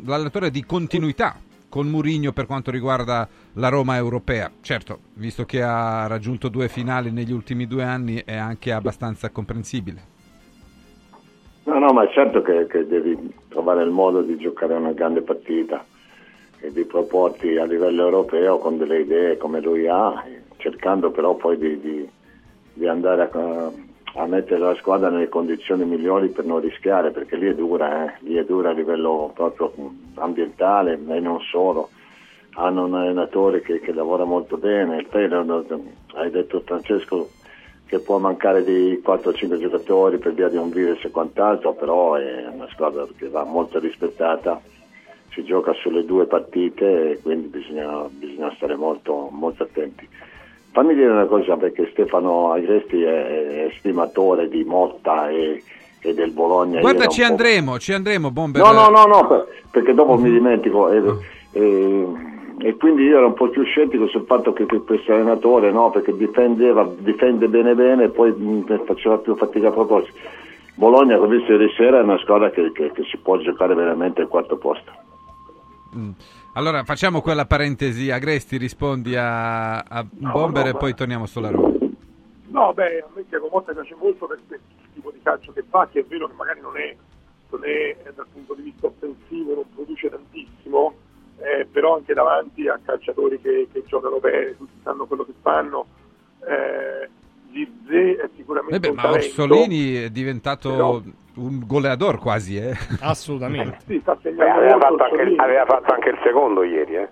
l'allenatore di continuità con Mourinho per quanto riguarda la Roma europea. Certo, visto che ha raggiunto due finali negli ultimi due anni, è anche abbastanza comprensibile. No, no, ma è certo che, che devi trovare il modo di giocare una grande partita. Di proporti a livello europeo con delle idee come lui ha, cercando però poi di, di- di andare a, a mettere la squadra nelle condizioni migliori per non rischiare, perché lì è dura, eh, lì è dura a livello proprio ambientale e non solo. Hanno un allenatore che, che lavora molto bene, hanno- hai detto Francesco che può mancare di 4-5 giocatori per via di un virus e quant'altro, però è una squadra che va molto rispettata, si gioca sulle due partite e quindi bisogna, bisogna stare molto, molto attenti. Fammi dire una cosa perché Stefano Agresti è, è stimatore di Motta e, e del Bologna. Guarda, ci andremo, ci andremo, Bomber. No, no, no, no, per- perché dopo mi dimentico. E, e- e quindi io ero un po' più scettico sul fatto che, che questo allenatore, no, perché difendeva, difende bene bene e poi mh, faceva più fatica a proposito. Bologna, come visto ieri sera, è una squadra che, che- che si può giocare veramente al quarto posto. Mm. Allora facciamo quella parentesi. Agresti rispondi a, a Bomber no, e poi torniamo sulla Roma. No, beh, a me Tiago Motta piace molto per per il tipo di calcio che fa, che è vero che magari non è, non è eh, dal punto di vista offensivo, non produce tantissimo, eh, però anche davanti a calciatori che, che giocano bene, tutti sanno quello che fanno. Eh, Zirze è sicuramente Eh beh, un ma talento. Orsolini è diventato Però- un goleador quasi, eh. Assolutamente. Sì, sta Beh, segnando aveva, molto fatto anche, aveva fatto anche il secondo ieri, eh.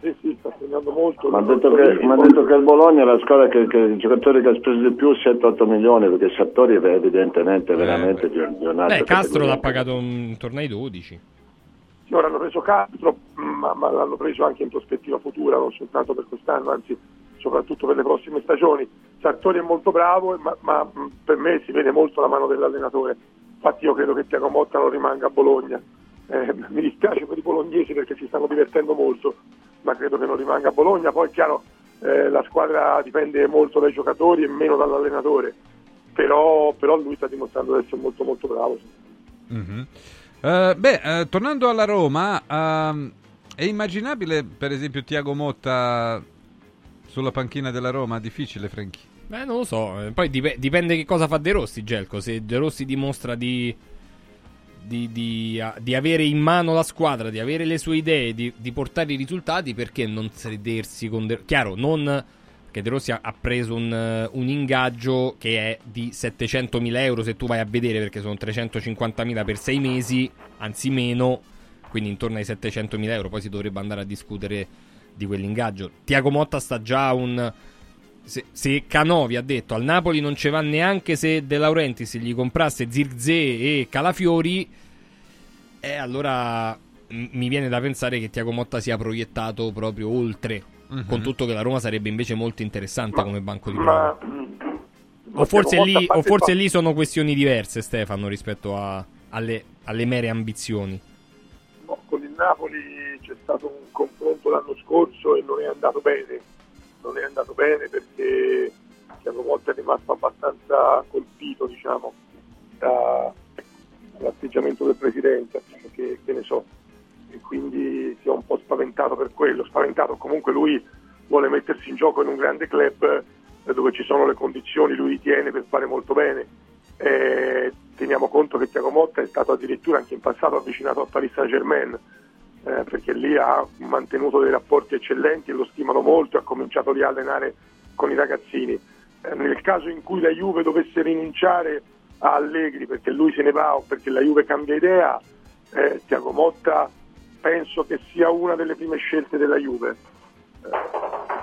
Sì, sì, sta segnando molto. Mi ha detto, detto che il Bologna è la squadra che, che il giocatore che ha speso di più 7-8 milioni, perché Sartori è evidentemente veramente di, un- di un'altra Beh, Castro l'ha pagato un- intorno ai 12. Sì, ora hanno preso Castro, ma, ma l'hanno preso anche in prospettiva futura, non soltanto per quest'anno, anzi soprattutto per le prossime stagioni. Sartori è molto bravo, ma, ma, per me si vede molto la mano dell'allenatore. Infatti io credo che Tiago Motta non rimanga a Bologna. Eh, mi dispiace per i bolognesi perché si stanno divertendo molto, ma credo che non rimanga a Bologna. Poi è chiaro, eh, la squadra dipende molto dai giocatori e meno dall'allenatore. Però, però lui sta dimostrando di essere molto molto bravo. Mhm. Eh, beh, eh, tornando alla Roma, ehm, è immaginabile per esempio Tiago Motta sulla panchina della Roma? Difficile, Franchi. Beh, non lo so. eh, Poi dip- dipende che cosa fa De Rossi, Gelco. Se De Rossi dimostra di, di, di- a- di avere in mano la squadra, di avere le sue idee, di, di portare i risultati, perché non sedersi con De Chiaro, non... Perché De Rossi ha, preso un, un ingaggio che è di 700.000 euro se tu vai a vedere, perché sono 350.000 per sei mesi, anzi meno, quindi intorno ai 700.000 euro. Poi si dovrebbe andare a discutere di quell'ingaggio. Tiago Motta sta già un... Se, se Canovi ha detto al Napoli non ci va neanche se De Laurentiis gli comprasse Zirze e Calafiori, e allora m- mi viene da pensare che Tiago Motta sia proiettato proprio oltre. Mhm. Con tutto che la Roma sarebbe invece molto interessante come banco di Ma, prova. mh, O forse, lì, o forse lì sono questioni diverse, Stefano, rispetto a- alle, alle mere ambizioni. Napoli c'è stato un confronto l'anno scorso e non è andato bene, non è andato bene perché Tiago Motta è rimasto abbastanza colpito diciamo, da- dall'atteggiamento del presidente, che, che ne so, e quindi si è un po' spaventato per quello, spaventato comunque lui vuole mettersi in gioco in un grande club eh, dove ci sono le condizioni, lui ritiene per fare molto bene. Eh, teniamo conto che Tiago Motta è stato addirittura anche in passato avvicinato al Paris Saint Germain eh, perché lì ha mantenuto dei rapporti eccellenti e lo stimano molto ha cominciato lì a allenare con i ragazzini. Eh, nel caso in cui la Juve dovesse rinunciare a Allegri perché lui se ne va o perché la Juve cambia idea, eh, Tiago Motta penso che sia una delle prime scelte della Juve. Eh,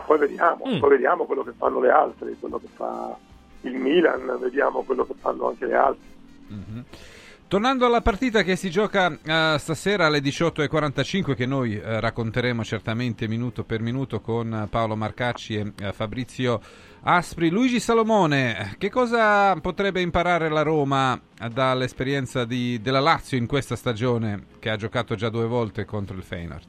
poi vediamo, Mm. poi vediamo quello che fanno le altre, quello che fa il Milan, vediamo quello che fanno anche le altre. Mhm. Tornando alla partita che si gioca eh, stasera alle 18.45, che noi eh, racconteremo certamente minuto per minuto con Paolo Marcacci e eh, Fabrizio Aspri. Luigi Salomone, che cosa potrebbe imparare la Roma dall'esperienza di- della Lazio in questa stagione, che ha giocato già due volte contro il Feyenoord?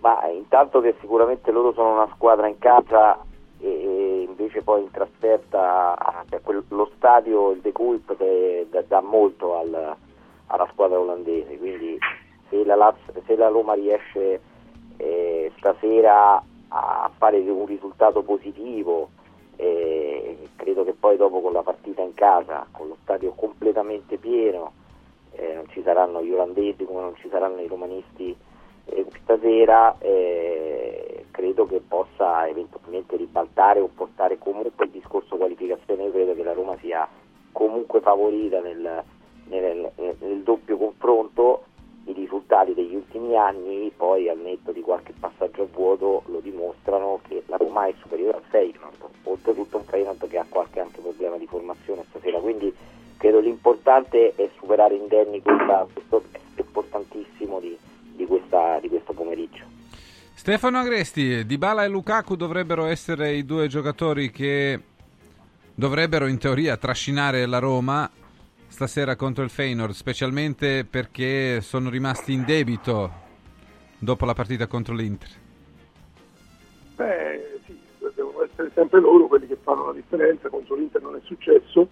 Ma intanto che sicuramente loro sono una squadra in casa e, invece poi in trasferta cioè quel- lo stadio, il De Kuip che dà, dà molto al- alla squadra olandese, quindi se la, Laz- se la Roma riesce eh, stasera a fare un risultato positivo, eh, credo che poi dopo con la partita in casa, con lo stadio completamente pieno, eh, non ci saranno gli olandesi come non ci saranno i romanisti eh, stasera eh, credo che possa eventualmente ribaltare o portare comunque il discorso qualificazione, io credo che la Roma sia comunque favorita nel, nel- nel- nel doppio confronto, i risultati degli ultimi anni poi al netto di qualche passaggio a vuoto lo dimostrano che la Roma è superiore al Feyenoord, oltretutto un Feyenoord che ha qualche anche problema di formazione stasera, quindi credo l'importante è superare indenni questa- questo test importantissimo di, di questa- di questo pomeriggio. Stefano Agresti, Dybala e Lukaku dovrebbero essere i due giocatori che dovrebbero in teoria trascinare la Roma stasera contro il Feyenoord, specialmente perché sono rimasti in debito dopo la partita contro l'Inter. Beh, sì, devono essere sempre loro quelli che fanno la differenza, contro l'Inter non è successo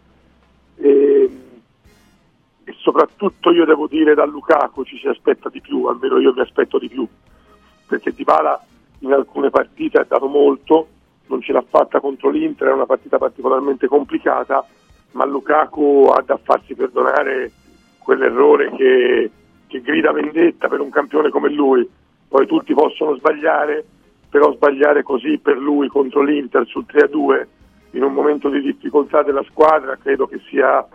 e, e soprattutto io devo dire da Lukaku ci si aspetta di più, almeno io mi aspetto di più, perché Dybala in alcune partite ha dato molto, non ce l'ha fatta contro l'Inter, è una partita particolarmente complicata, ma Lukaku ha da farsi perdonare quell'errore che, che grida vendetta per un campione come lui. Poi tutti possono sbagliare, però sbagliare così per lui contro l'Inter sul 3-2 in un momento di difficoltà della squadra credo che sia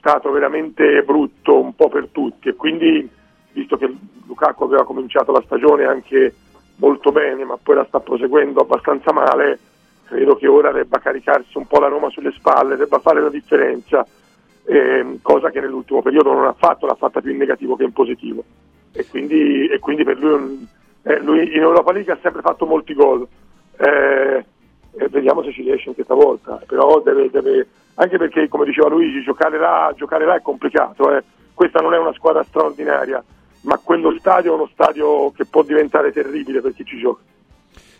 stato veramente brutto un po' per tutti e quindi visto che Lukaku aveva cominciato la stagione anche molto bene ma poi la sta proseguendo abbastanza male credo che ora debba caricarsi un po' la Roma sulle spalle, debba fare la differenza, ehm, cosa che nell'ultimo periodo non ha fatto, l'ha fatta più in negativo che in positivo. E quindi, e quindi per lui, eh, lui in Europa League ha sempre fatto molti gol. Eh, vediamo se ci riesce anche stavolta. Però deve, deve- anche perché, come diceva Luigi, giocare là, giocare là è complicato. eh. Questa non è una squadra straordinaria, ma quello stadio è uno stadio che può diventare terribile per chi ci gioca.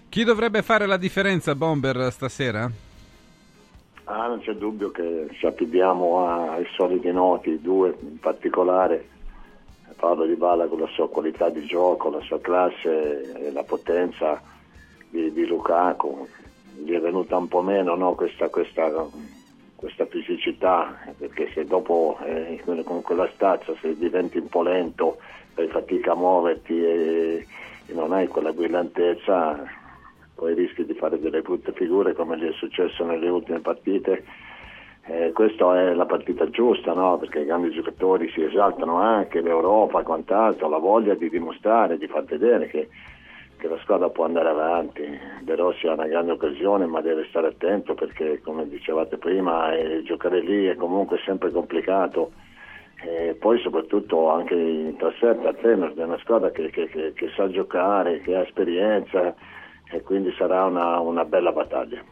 Chi dovrebbe fare la differenza, Bomber, stasera? Ah, non c'è dubbio che ci affidiamo ai soliti noti, due in particolare. Parlo di Bala con la sua qualità di gioco, la sua classe e la potenza di, di Lukaku. Gli è venuta un po' meno no, questa, questa, questa fisicità, perché se dopo eh, con quella stazza se diventi un po' lento, fai fatica a muoverti e, e non hai quella brillantezza, poi rischi di fare delle brutte figure come gli è successo nelle ultime partite. Eh, questa è la partita giusta, no? perché i grandi giocatori si esaltano anche, l'Europa quant'altro, la voglia di dimostrare, di far vedere che, che la squadra può andare avanti. De Rossi ha una grande occasione, ma deve stare attento perché, come dicevate prima, eh, giocare lì è comunque sempre complicato. E poi soprattutto anche in trasferta a Feyenoord è una squadra che, che- che- che sa giocare, che ha esperienza e quindi sarà una, una bella battaglia.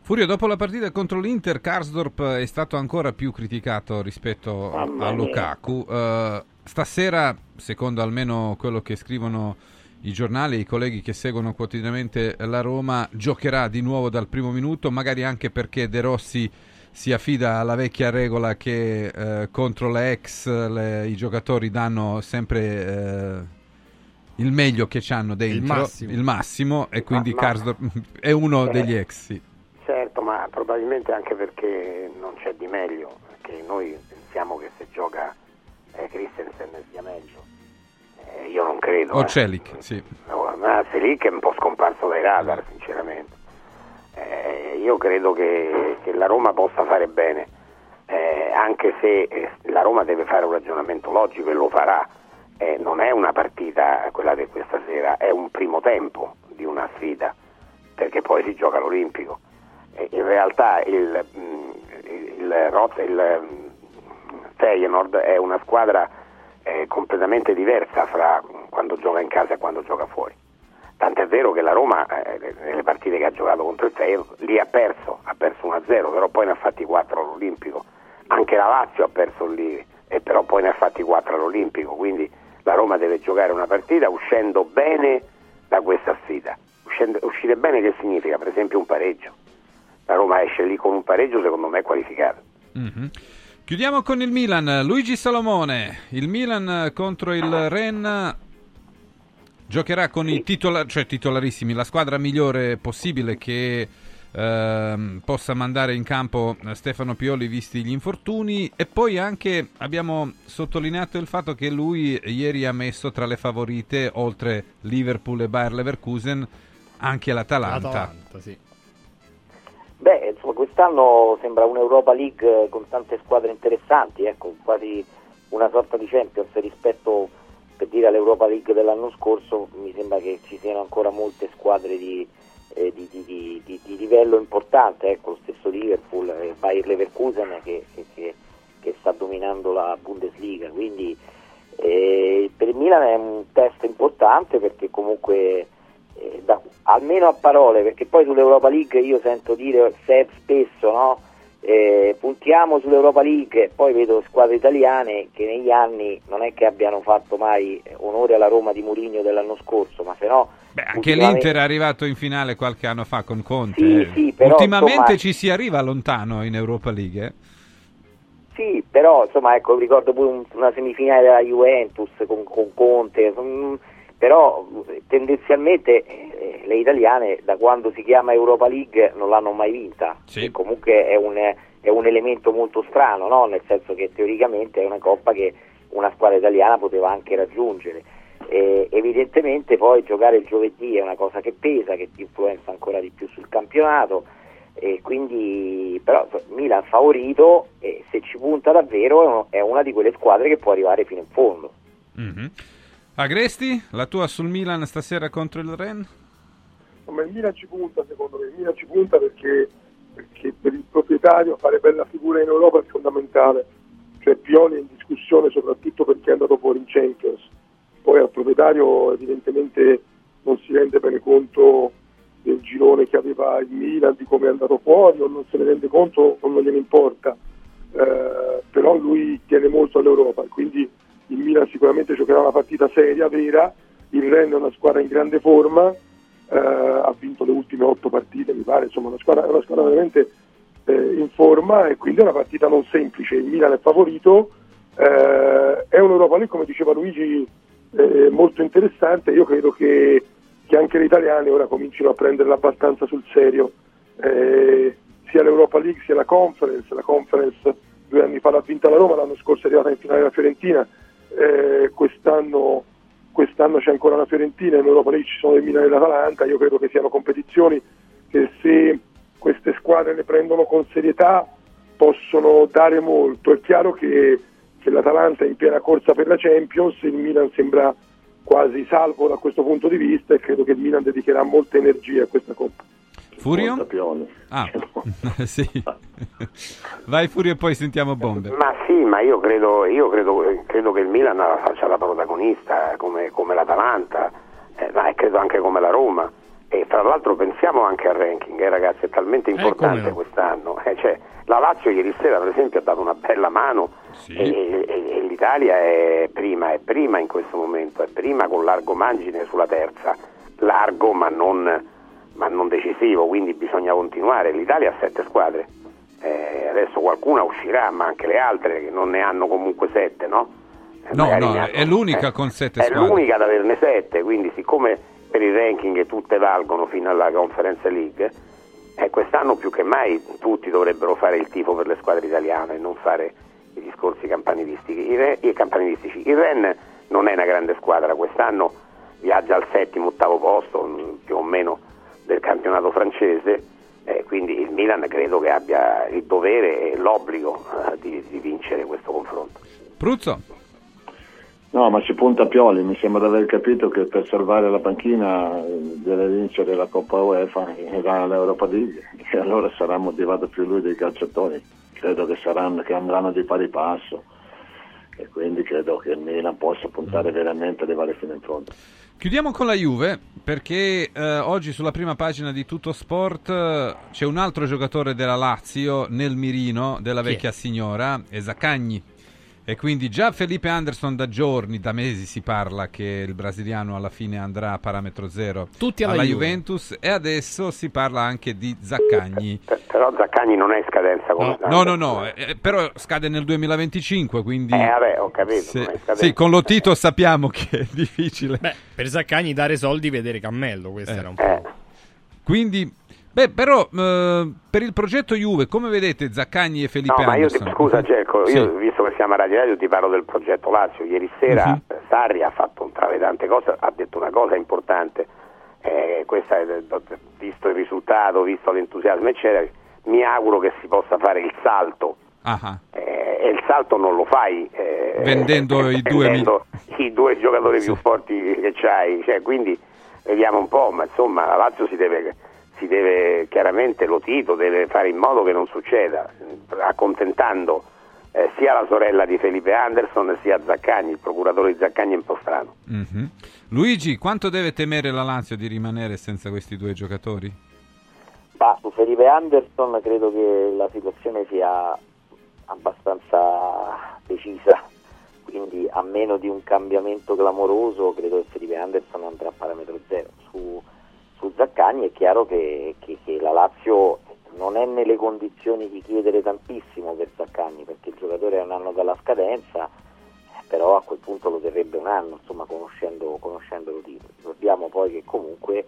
Furio, dopo la partita contro l'Inter, Karsdorp è stato ancora più criticato rispetto a, Mamma a mia. Lukaku. Eh, stasera, secondo almeno quello che scrivono i giornali, i colleghi che seguono quotidianamente la Roma, giocherà di nuovo dal primo minuto, magari anche perché De Rossi si affida alla vecchia regola che eh, contro le ex le- i giocatori danno sempre eh, il meglio che hanno dentro, massimo. il massimo, e quindi ma- Karsdorp è uno Eh. degli ex. sì. Certo, ma probabilmente anche perché non c'è di meglio, perché noi io non credo. O eh. Celic, sì. No, ma Selic è un po' scomparso dai radar, sinceramente. Eh, io credo che, che la Roma possa fare bene, eh, anche se eh, la Roma deve fare un ragionamento logico e lo farà. Eh, non è una partita quella di questa sera, è un primo tempo di una sfida, perché poi si gioca all'Olimpico. Eh, in realtà il, mm, il, Rot- il mm, Feyenoord è una squadra eh, completamente diversa fra quando gioca in casa e quando gioca fuori. Tant'è vero che la Roma, eh, nelle partite che ha giocato contro il Feyenoord, lì ha perso, ha perso 1-0, però poi ne ha fatti 4 all'Olimpico. Anche la Lazio ha perso lì, e però poi ne ha fatti 4 all'Olimpico. Quindi la Roma deve giocare una partita uscendo bene da questa sfida. Uscendo- uscire bene che significa? Per esempio un pareggio. La Roma esce lì con un pareggio, secondo me è qualificata. Mhm. Chiudiamo con il Milan. Luigi Salomone, il Milan contro il Ren giocherà con i titola- cioè titolarissimi, la squadra migliore possibile che ehm, possa mandare in campo eh, Stefano Pioli visti gli infortuni e poi anche abbiamo sottolineato il fatto che lui ieri ha messo tra le favorite oltre Liverpool e Bayer Leverkusen anche l'Atalanta. L'Atalanta, sì. Beh, insomma, quest'anno sembra un'Europa League con tante squadre interessanti, ecco, quasi una sorta di Champions rispetto per dire all'Europa League dell'anno scorso, mi sembra che ci siano ancora molte squadre di, eh, di, di- di- livello importante, ecco, lo stesso Liverpool, eh, Bayer Leverkusen che, che- che- che sta dominando la Bundesliga, quindi eh, per il Milan è un test importante perché comunque eh, da- almeno a parole, perché poi sull'Europa League io sento dire spesso, no? Eh, puntiamo sull'Europa League e poi vedo squadre italiane che negli anni non è che abbiano fatto mai onore alla Roma di Mourinho dell'anno scorso, ma se no Beh, anche ultimamente- l'Inter è arrivato in finale qualche anno fa con Conte. Sì, sì, però, Ultimamente insomma- ci si arriva lontano in Europa League. eh. Sì, però insomma ecco, ricordo pure un- una semifinale della Juventus con, con Conte, mm, però eh, tendenzialmente eh, le italiane da quando si chiama Europa League non l'hanno mai vinta, E comunque è un, è un elemento molto strano, no? nel senso che teoricamente è una coppa che una squadra italiana poteva anche raggiungere. E evidentemente poi giocare il giovedì è una cosa che pesa, che ti influenza ancora di più sul campionato e quindi però Milan favorito e se ci punta davvero è, una di quelle squadre che può arrivare fino in fondo. Mhm. Agresti, la tua sul Milan stasera contro il Ren? Ma il Milan ci punta secondo me, il Milan ci punta perché, perché per il proprietario fare bella figura in Europa è fondamentale, cioè Pioli è in discussione soprattutto perché è andato fuori in Champions, poi al proprietario evidentemente non si rende bene conto del girone che aveva il Milan, di come è andato fuori o non se ne rende conto o non gliene importa, Eh, però lui tiene molto all'Europa quindi il Milan sicuramente giocherà una partita seria, vera, il Ren è una squadra in grande forma, eh, ha vinto le ultime otto partite, mi pare, insomma una squadra, una squadra veramente eh, in forma e quindi è una partita non semplice, il Milan è favorito, eh, è un'Europa lì, come diceva Luigi, eh, molto interessante, io credo che, che anche le italiane ora comincino a prenderla abbastanza sul serio, Eh, sia l'Europa League sia la Conference, la Conference due anni fa l'ha vinta la Roma, l'anno scorso è arrivata in finale la Fiorentina, eh, quest'anno, quest'anno c'è ancora la Fiorentina, in Europa League ci sono il Milan e l'Atalanta, io credo che siano competizioni che se queste squadre le prendono con serietà possono dare molto. È chiaro che, che l'Atalanta è in piena corsa per la Champions, il Milan sembra quasi salvo da questo punto di vista e credo che il Milan dedicherà molte energie a questa Coppa. Furio? Ah, sì. Vai Furio e poi sentiamo bombe. Ma sì, ma io credo, io credo, credo che il Milan la faccia da protagonista eh, come, come l'Atalanta, eh, ma credo anche come la Roma. E fra l'altro pensiamo anche al ranking, eh, ragazzi, è talmente importante come no. quest'anno. eh, cioè, la Lazio ieri sera, per esempio, ha dato una bella mano e, e- e l'Italia è prima, è prima in questo momento, è prima con largo margine sulla terza, largo ma non, ma non decisivo, quindi bisogna continuare. L'Italia ha sette squadre, eh, adesso qualcuna uscirà, ma anche le altre che non ne hanno comunque sette, no? Eh, No, no, hanno- è l'unica eh, con sette È squadre. l'unica ad averne sette, quindi siccome per il ranking tutte valgono fino alla Conference League, eh, quest'anno più che mai tutti dovrebbero fare il tifo per le squadre italiane e non fare i discorsi campanilistici. I, Re- i campanilistici. Il Ren non è una grande squadra, quest'anno viaggia al settimo, ottavo posto, mh, più o meno, del campionato francese, eh, quindi il Milan credo che abbia il dovere e l'obbligo eh, di, di vincere questo confronto. Pruzzo? No, ma ci punta a Pioli, mi sembra di aver capito che per salvare la panchina eh, deve vincere la Coppa UEFA e va all'Europa League e allora sarà motivato più lui dei calciatori, credo che, saranno, che andranno di pari passo e quindi credo che il Milan possa puntare veramente ad arrivare fino in fondo. Chiudiamo con la Juve perché eh, oggi sulla prima pagina di Tutto Sport eh, c'è un altro giocatore della Lazio nel mirino della Chi è? vecchia signora, è Zaccagni. E quindi già Felipe Anderson da giorni, da mesi si parla che il brasiliano alla fine andrà a parametro zero Tutti alla alla Juve. Juventus e adesso si parla anche di Zaccagni. Per- però Zaccagni non è in scadenza come No, no, no, eh, però scade nel 2025, quindi... Eh, vabbè, ho capito, Se- sì, con Lotito sappiamo che è difficile. Beh, per Zaccagni dare soldi vedere Cammello, questo era un po'. Eh. Quindi Beh, però eh, per il progetto Juve, come vedete Zaccagni e Felipe No, ma io ti, scusa Gerco, Sì. io visto che siamo a Radio Radio ti parlo del progetto Lazio. Ieri sera eh, Sarri ha fatto un travedante cosa, ha detto una cosa importante. Eh, questa visto il risultato, visto l'entusiasmo, eccetera, mi auguro che si possa fare il salto. Ah. Eh, e il salto non lo fai eh, Vendendo i due vendendo i due giocatori più forti che c'hai. Cioè, quindi vediamo un po', ma insomma la Lazio si deve, si deve chiaramente lo Tito deve fare in modo che non succeda, accontentando eh, sia la sorella di Felipe Anderson sia Zaccagni, il procuratore di Zaccagni è un po' strano. Mhm. Luigi, quanto deve temere la Lazio di rimanere senza questi due giocatori? Ma su Felipe Anderson credo che la situazione sia abbastanza decisa, quindi a meno di un cambiamento clamoroso credo che Felipe Anderson andrà a parametro zero. Su, su Zaccagni è chiaro che, che- che la Lazio non è nelle condizioni di chiedere tantissimo per Zaccagni perché il giocatore è un anno dalla scadenza, però a quel punto lo terrebbe un anno, insomma conoscendo, conoscendo lo titolo. Ricordiamo poi che comunque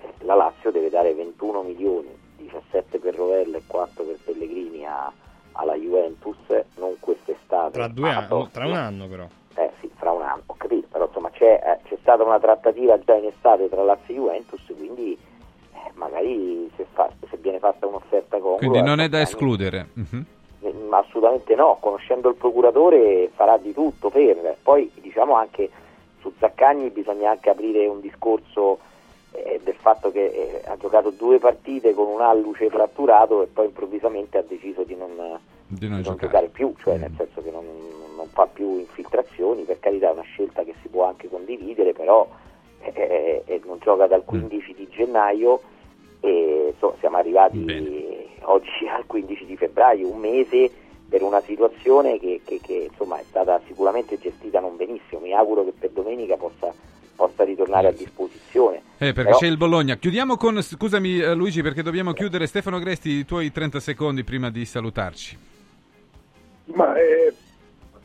eh, la Lazio deve dare 21 milioni, 17 per Rovella e 4 per Pellegrini a- alla Juventus, non quest'estate. Tra, due ma anni, tra un anno però. Eh sì, fra un anno, ho capito, però insomma c'è, eh, c'è stata una trattativa già in estate tra Lazio e Juventus, quindi eh, magari se, fa- se viene fatta un'offerta congrua... Quindi non è da escludere. Mhm. eh, ma assolutamente no, conoscendo il procuratore farà di tutto per. Poi diciamo anche su Zaccagni bisogna anche aprire un discorso eh, del fatto che eh, ha giocato due partite con un alluce fratturato e poi improvvisamente ha deciso di non, Di non di non giocare. giocare più, cioè nel senso che non, non fa più infiltrazioni, per carità è una scelta che si può anche condividere, però eh, eh, eh, non gioca dal 15 di gennaio e so, siamo arrivati oggi al 15 di febbraio, un mese per una situazione che, che- che, insomma, è stata sicuramente gestita non benissimo. Mi auguro che per domenica possa, possa ritornare a disposizione. Eh, perché Però- c'è il Bologna. Chiudiamo con, scusami eh, Luigi perché dobbiamo chiudere. Stefano Gresti, i tuoi 30 secondi prima di salutarci. Ma eh,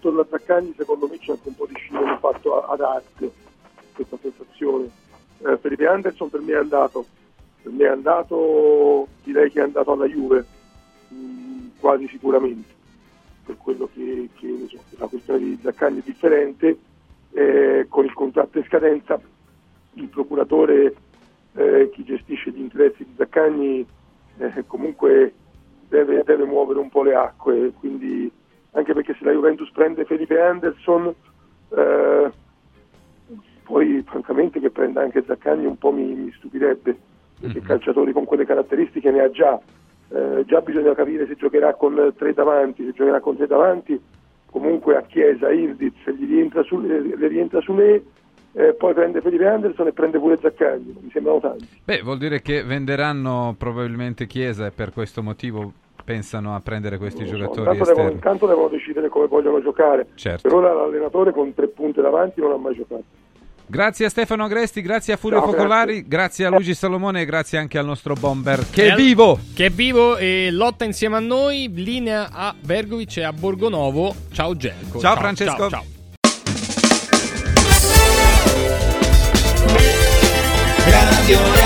a Zaccagni secondo me c'è anche un po' di scivolo fatto ad arte, questa sensazione. Eh, Felipe Anderson per me è andato, per me è andato, direi che è andato alla Juve, mh, quasi sicuramente, per quello che, che so, la questione di Zaccagni è differente, eh, con il contratto in scadenza il procuratore, eh, chi gestisce gli interessi di Zaccagni, eh, comunque deve, deve muovere un po' le acque, quindi anche perché se la Juventus prende Felipe Anderson, eh, poi francamente che prenda anche Zaccagni un po' mi, mi stupirebbe, perché calciatori con quelle caratteristiche ne ha già. Eh, già bisogna capire se giocherà con tre davanti, se giocherà con tre davanti, comunque a Chiesa, Ildiz, gli rientra su, le, le rientra su lei, eh, poi prende Felipe Anderson e prende pure Zaccagni, mi sembrano tanti. Beh, vuol dire che venderanno probabilmente Chiesa e per questo motivo pensano a prendere questi giocatori Intanto devono, intanto devono decidere come vogliono giocare. Certo. Per ora l'allenatore con tre punte davanti non ha mai giocato. Grazie a Stefano Agresti, grazie a Furio Ciao, Focolari, grazie. a Luigi Salomone e grazie anche al nostro bomber che è vivo. Che è vivo e lotta insieme a noi. Linea a Bergovic e a Borgonovo. Ciao Gelco. Ciao, Francesco. Ciao, ciao. Radio